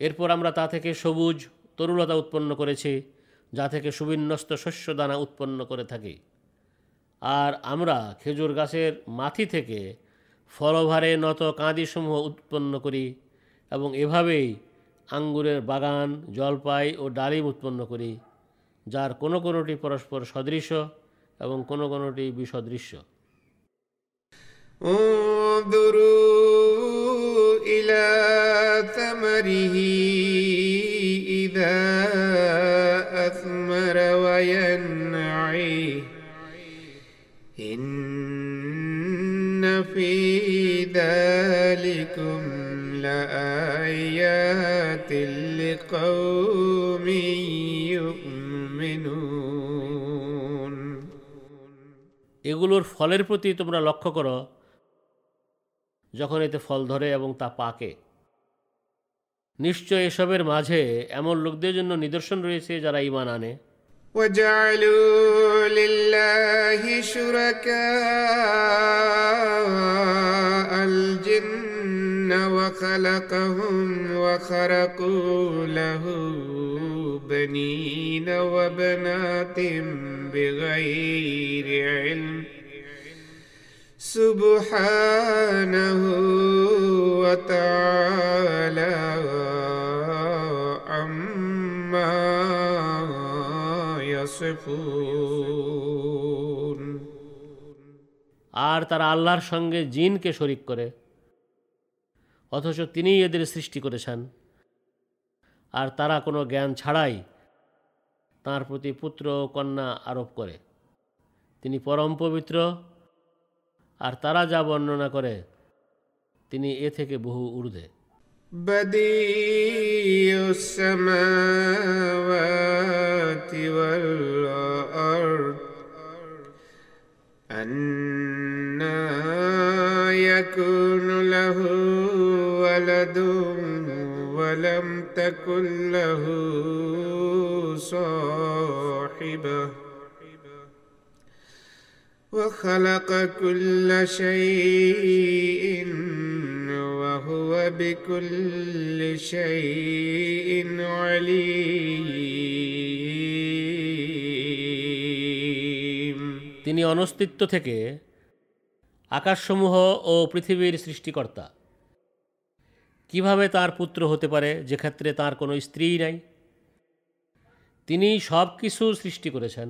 এরপর আমরা তা থেকে সবুজ তরুলতা উৎপন্ন করেছি, যা থেকে সুবিন্যস্ত শস্য দানা উৎপন্ন করে থাকি। আর আমরা খেজুর গাছের মাথি থেকে ফলভারে নত কাঁদিসমূহ উৎপন্ন করি এবং এভাবেই আঙ্গুরের বাগান, জলপাই ও ডালিম উৎপন্ন করি, যার কোনো কোনোটি পরস্পর সদৃশ এবং কোনো কোনোটি বিসদৃশ্য। انظروا إلى ثمره إذا أثمر وينعي إن في ذلكم لآيات لقوم يؤمنون এগুলোর ফলের প্রতি তোমরা লক্ষ্য করো যখন এতে ফল ধরে এবং তা পাকে নিশ্চয় এসবের মাঝে এমন লোকদের জন্য নিদর্শন রয়েছে যারা ইমান আনে وجعلوا لله شركاء الجن وخلقهم وخرقوا له بنين وبنات بغير علم سبحانه وتعالى عما يصفون আর তারা আল্লাহর সঙ্গে জিনকে শরিক করে অথচ তিনিই এদের সৃষ্টি করেছেন আর তারা কোনো জ্ঞান ছাড়াই তার প্রতি পুত্র ও কন্যা আরোপ করে তিনি পরম পবিত্র আর তারা যা বর্ণনা করে তিনি এ থেকে বহু ঊর্ধ্বে بديع السماوات والأرض أنا يكون له ولد ولم تكن له صاحبة وخلق كل شيء وهو بكل شيء عليم তিনি অনস্তিত্ব থেকে আকাশসমূহ ও পৃথিবীর সৃষ্টিকর্তা কিভাবে তার পুত্র হতে পারে যে ক্ষেত্রে তার কোনো স্ত্রী নাই তিনি সব কিছু সৃষ্টি করেছেন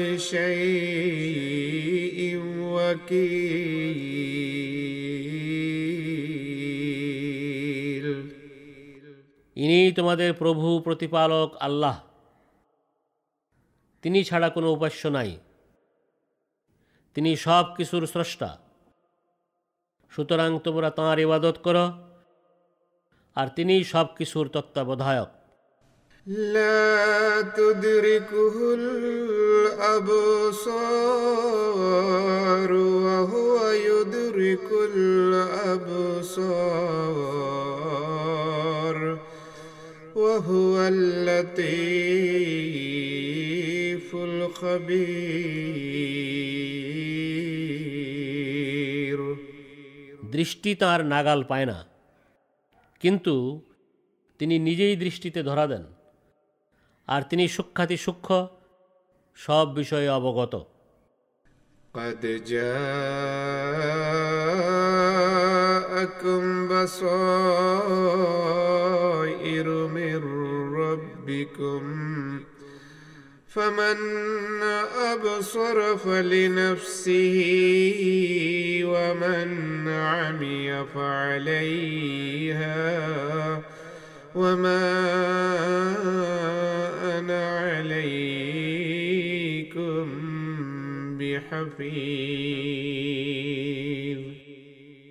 شيء وكيل ইনি তোমাদের প্রভু প্রতিপালক আল্লাহ তিনি ছাড়া কোনো উপাস্য নাই তিনি সব কিছুর স্রষ্টা সুতরাং তোমরা তাঁর ইবাদত করো আর তিনি সব কিছুর তত্ত্বাবধায়ক لا تدركه الأبصار وهو يدرك الأبصار وهو اللطيف الخبير দৃষ্টি তার নাগাল পায় না কিন্তু তিনি নিজেই দৃষ্টিতে ধরা দেন আর তিনি সূক্ষাতি সূক্ষ্ম সব বিষয়ে অবগত قد جاءكم بصائر من ربكم فمن أبصر فلنفسه ومن عمي فعليها وما أنا عليكم بحفيظ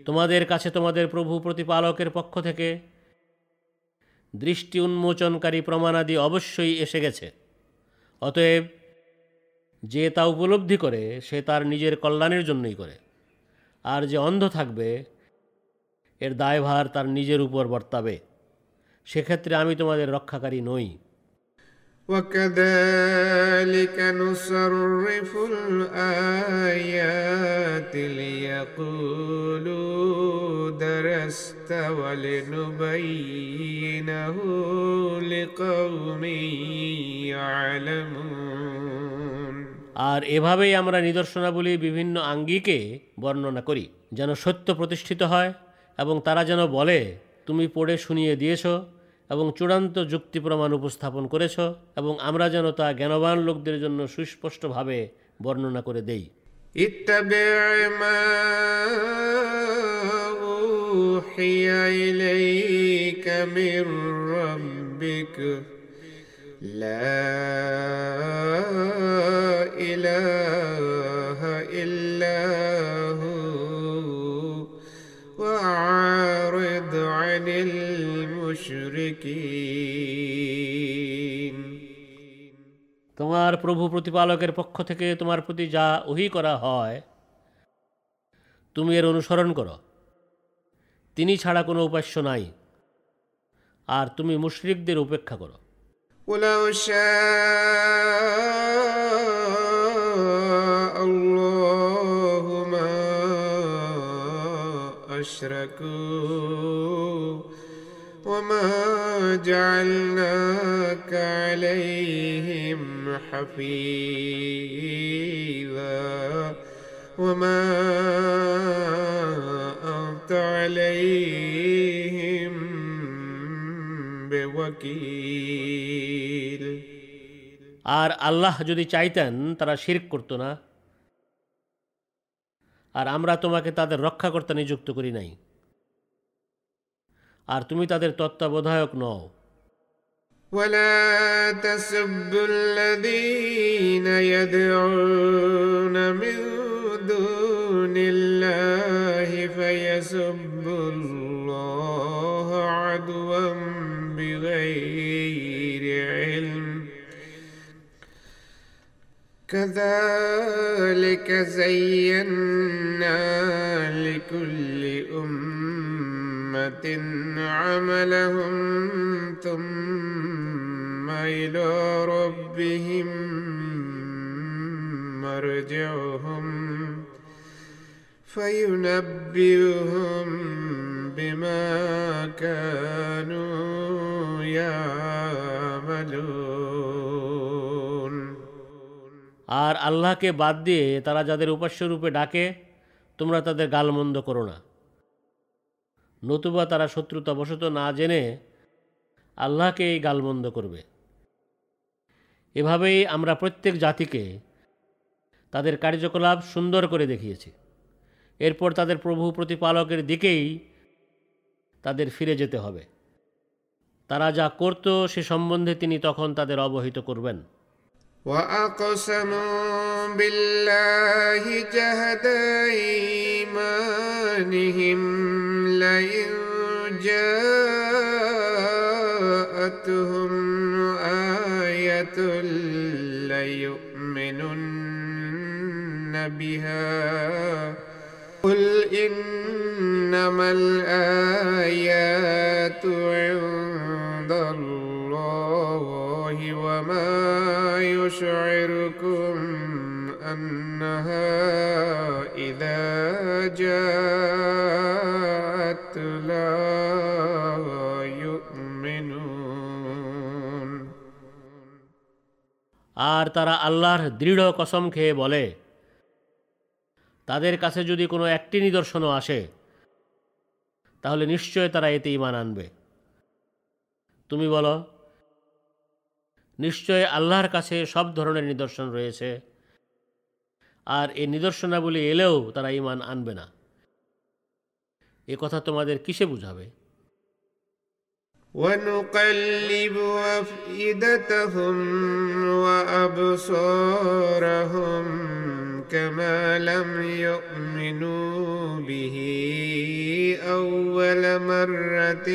তোমাদের কাছে তোমাদের প্রভু প্রতিপালকের পক্ষ থেকে দৃষ্টি উন্মোচনকারী প্রমাণাদি অবশ্যই এসে গেছে অতএব যে তা উপলব্ধি করে সে তার নিজের কল্যাণের জন্যই করে আর যে অন্ধ থাকবে এর দায়ভার তার নিজের উপর বর্তাবে সেক্ষেত্রে আমি তোমাদের রক্ষাকারী নই وكذلك نصرف الآيات ليقولوا درست ولنبينه لقوم يعلمون আর এভাবেই আমরা নিদর্শনাবলী বিভিন্ন আঙ্গিকে বর্ণনা করি যেন সত্য প্রতিষ্ঠিত হয় এবং তারা যেন বলে তুমি পড়ে শুনিয়ে দিয়েছ এবং চূড়ান্ত যুক্তি প্রমাণ উপস্থাপন করেছ এবং আমরা যেন তা জ্ঞানবান লোকদের জন্য সুস্পষ্টভাবে বর্ণনা করে দেই اتبع ما أوحي إليك من ربك لا إله إلا عن المشركين তোমার প্রভু প্রতিপালকের পক্ষ থেকে তোমার প্রতি যা ওহি করা হয় তুমি এর অনুসরণ করো তিনি ছাড়া কোনো উপাস্য নাই আর তুমি মুশরিকদের উপেক্ষা করো ولو شاء الله ما أشركوا وما جعلناك عليهم حفيظا وما أنت عليهم بوكيل আর আল্লাহ যদি চাইতেন তারা শিরক করতো না আর আমরা তোমাকে তাদের রক্ষাকর্তা নিযুক্ত করি নাই আর তুমি তাদের তত্ত্বাবধায়ক নও ولا تسبوا الذين يدعون من دون الله فيسبوا الله عدوا بغير علم كذلك زينا لكل أمة عملهم ثم إلى ربهم مرجعهم فينبئهم بما كانوا يعملون আর আল্লাহকে বাদ দিয়ে তারা যাদের উপাস্য রূপে ডাকে তোমরা তাদের গালমন্দ করো না নতুবা তারা শত্রুতা বশত না জেনে আল্লাহকে এই গালমন্দ করবে। এভাবেই আমরা প্রত্যেক জাতিকে তাদের কার্যকলাপ সুন্দর করে দেখিয়েছি। এরপর তাদের প্রভু প্রতিপালকের দিকেই তাদের ফিরে যেতে হবে। তারা যা করত সে সম্বন্ধে তিনি তখন তাদের অবহিত করবেন। وأقسموا بالله جهد أيمانهم لئن جاءتهم آية ليؤمنن بها قل إنما الآيات عند وما يشعركم أنها إذا جاءت لا يؤمنون আর তারা আল্লাহর দৃঢ় কসম খেয়ে বলে তাদের কাছে যদি কোনো একটি নিদর্শনও আসে তাহলে নিশ্চয় তারা এতে ইমান আনবে তুমি বলো নিশ্চয় আল্লাহর কাছে সব ধরনের নিদর্শন রয়েছে আর এই নিদর্শনাবলী এলেও তারা ইমান আনবে না এ কথা তোমাদের কিসে বুঝাবে ونقلب أفئدتهم وأبصارهم كما لم يؤمنوا به أول مرة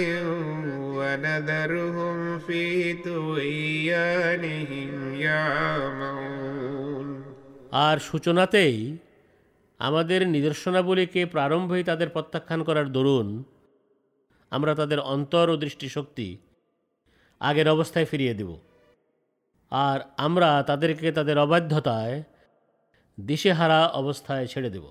ونذرهم في طغيانهم يعمهون আর সূচনাতেই আমাদের নিদর্শনাবলীকে প্রারম্ভেই তাদের প্রত্যাখ্যান করার দরুন আমরা তাদের অন্তর ও দৃষ্টিশক্তি আগের অবস্থায় ফিরিয়ে দেব আর আমরা তাদেরকে তাদের অবাধ্যতায় দিশেহারা অবস্থায় ছেড়ে দেব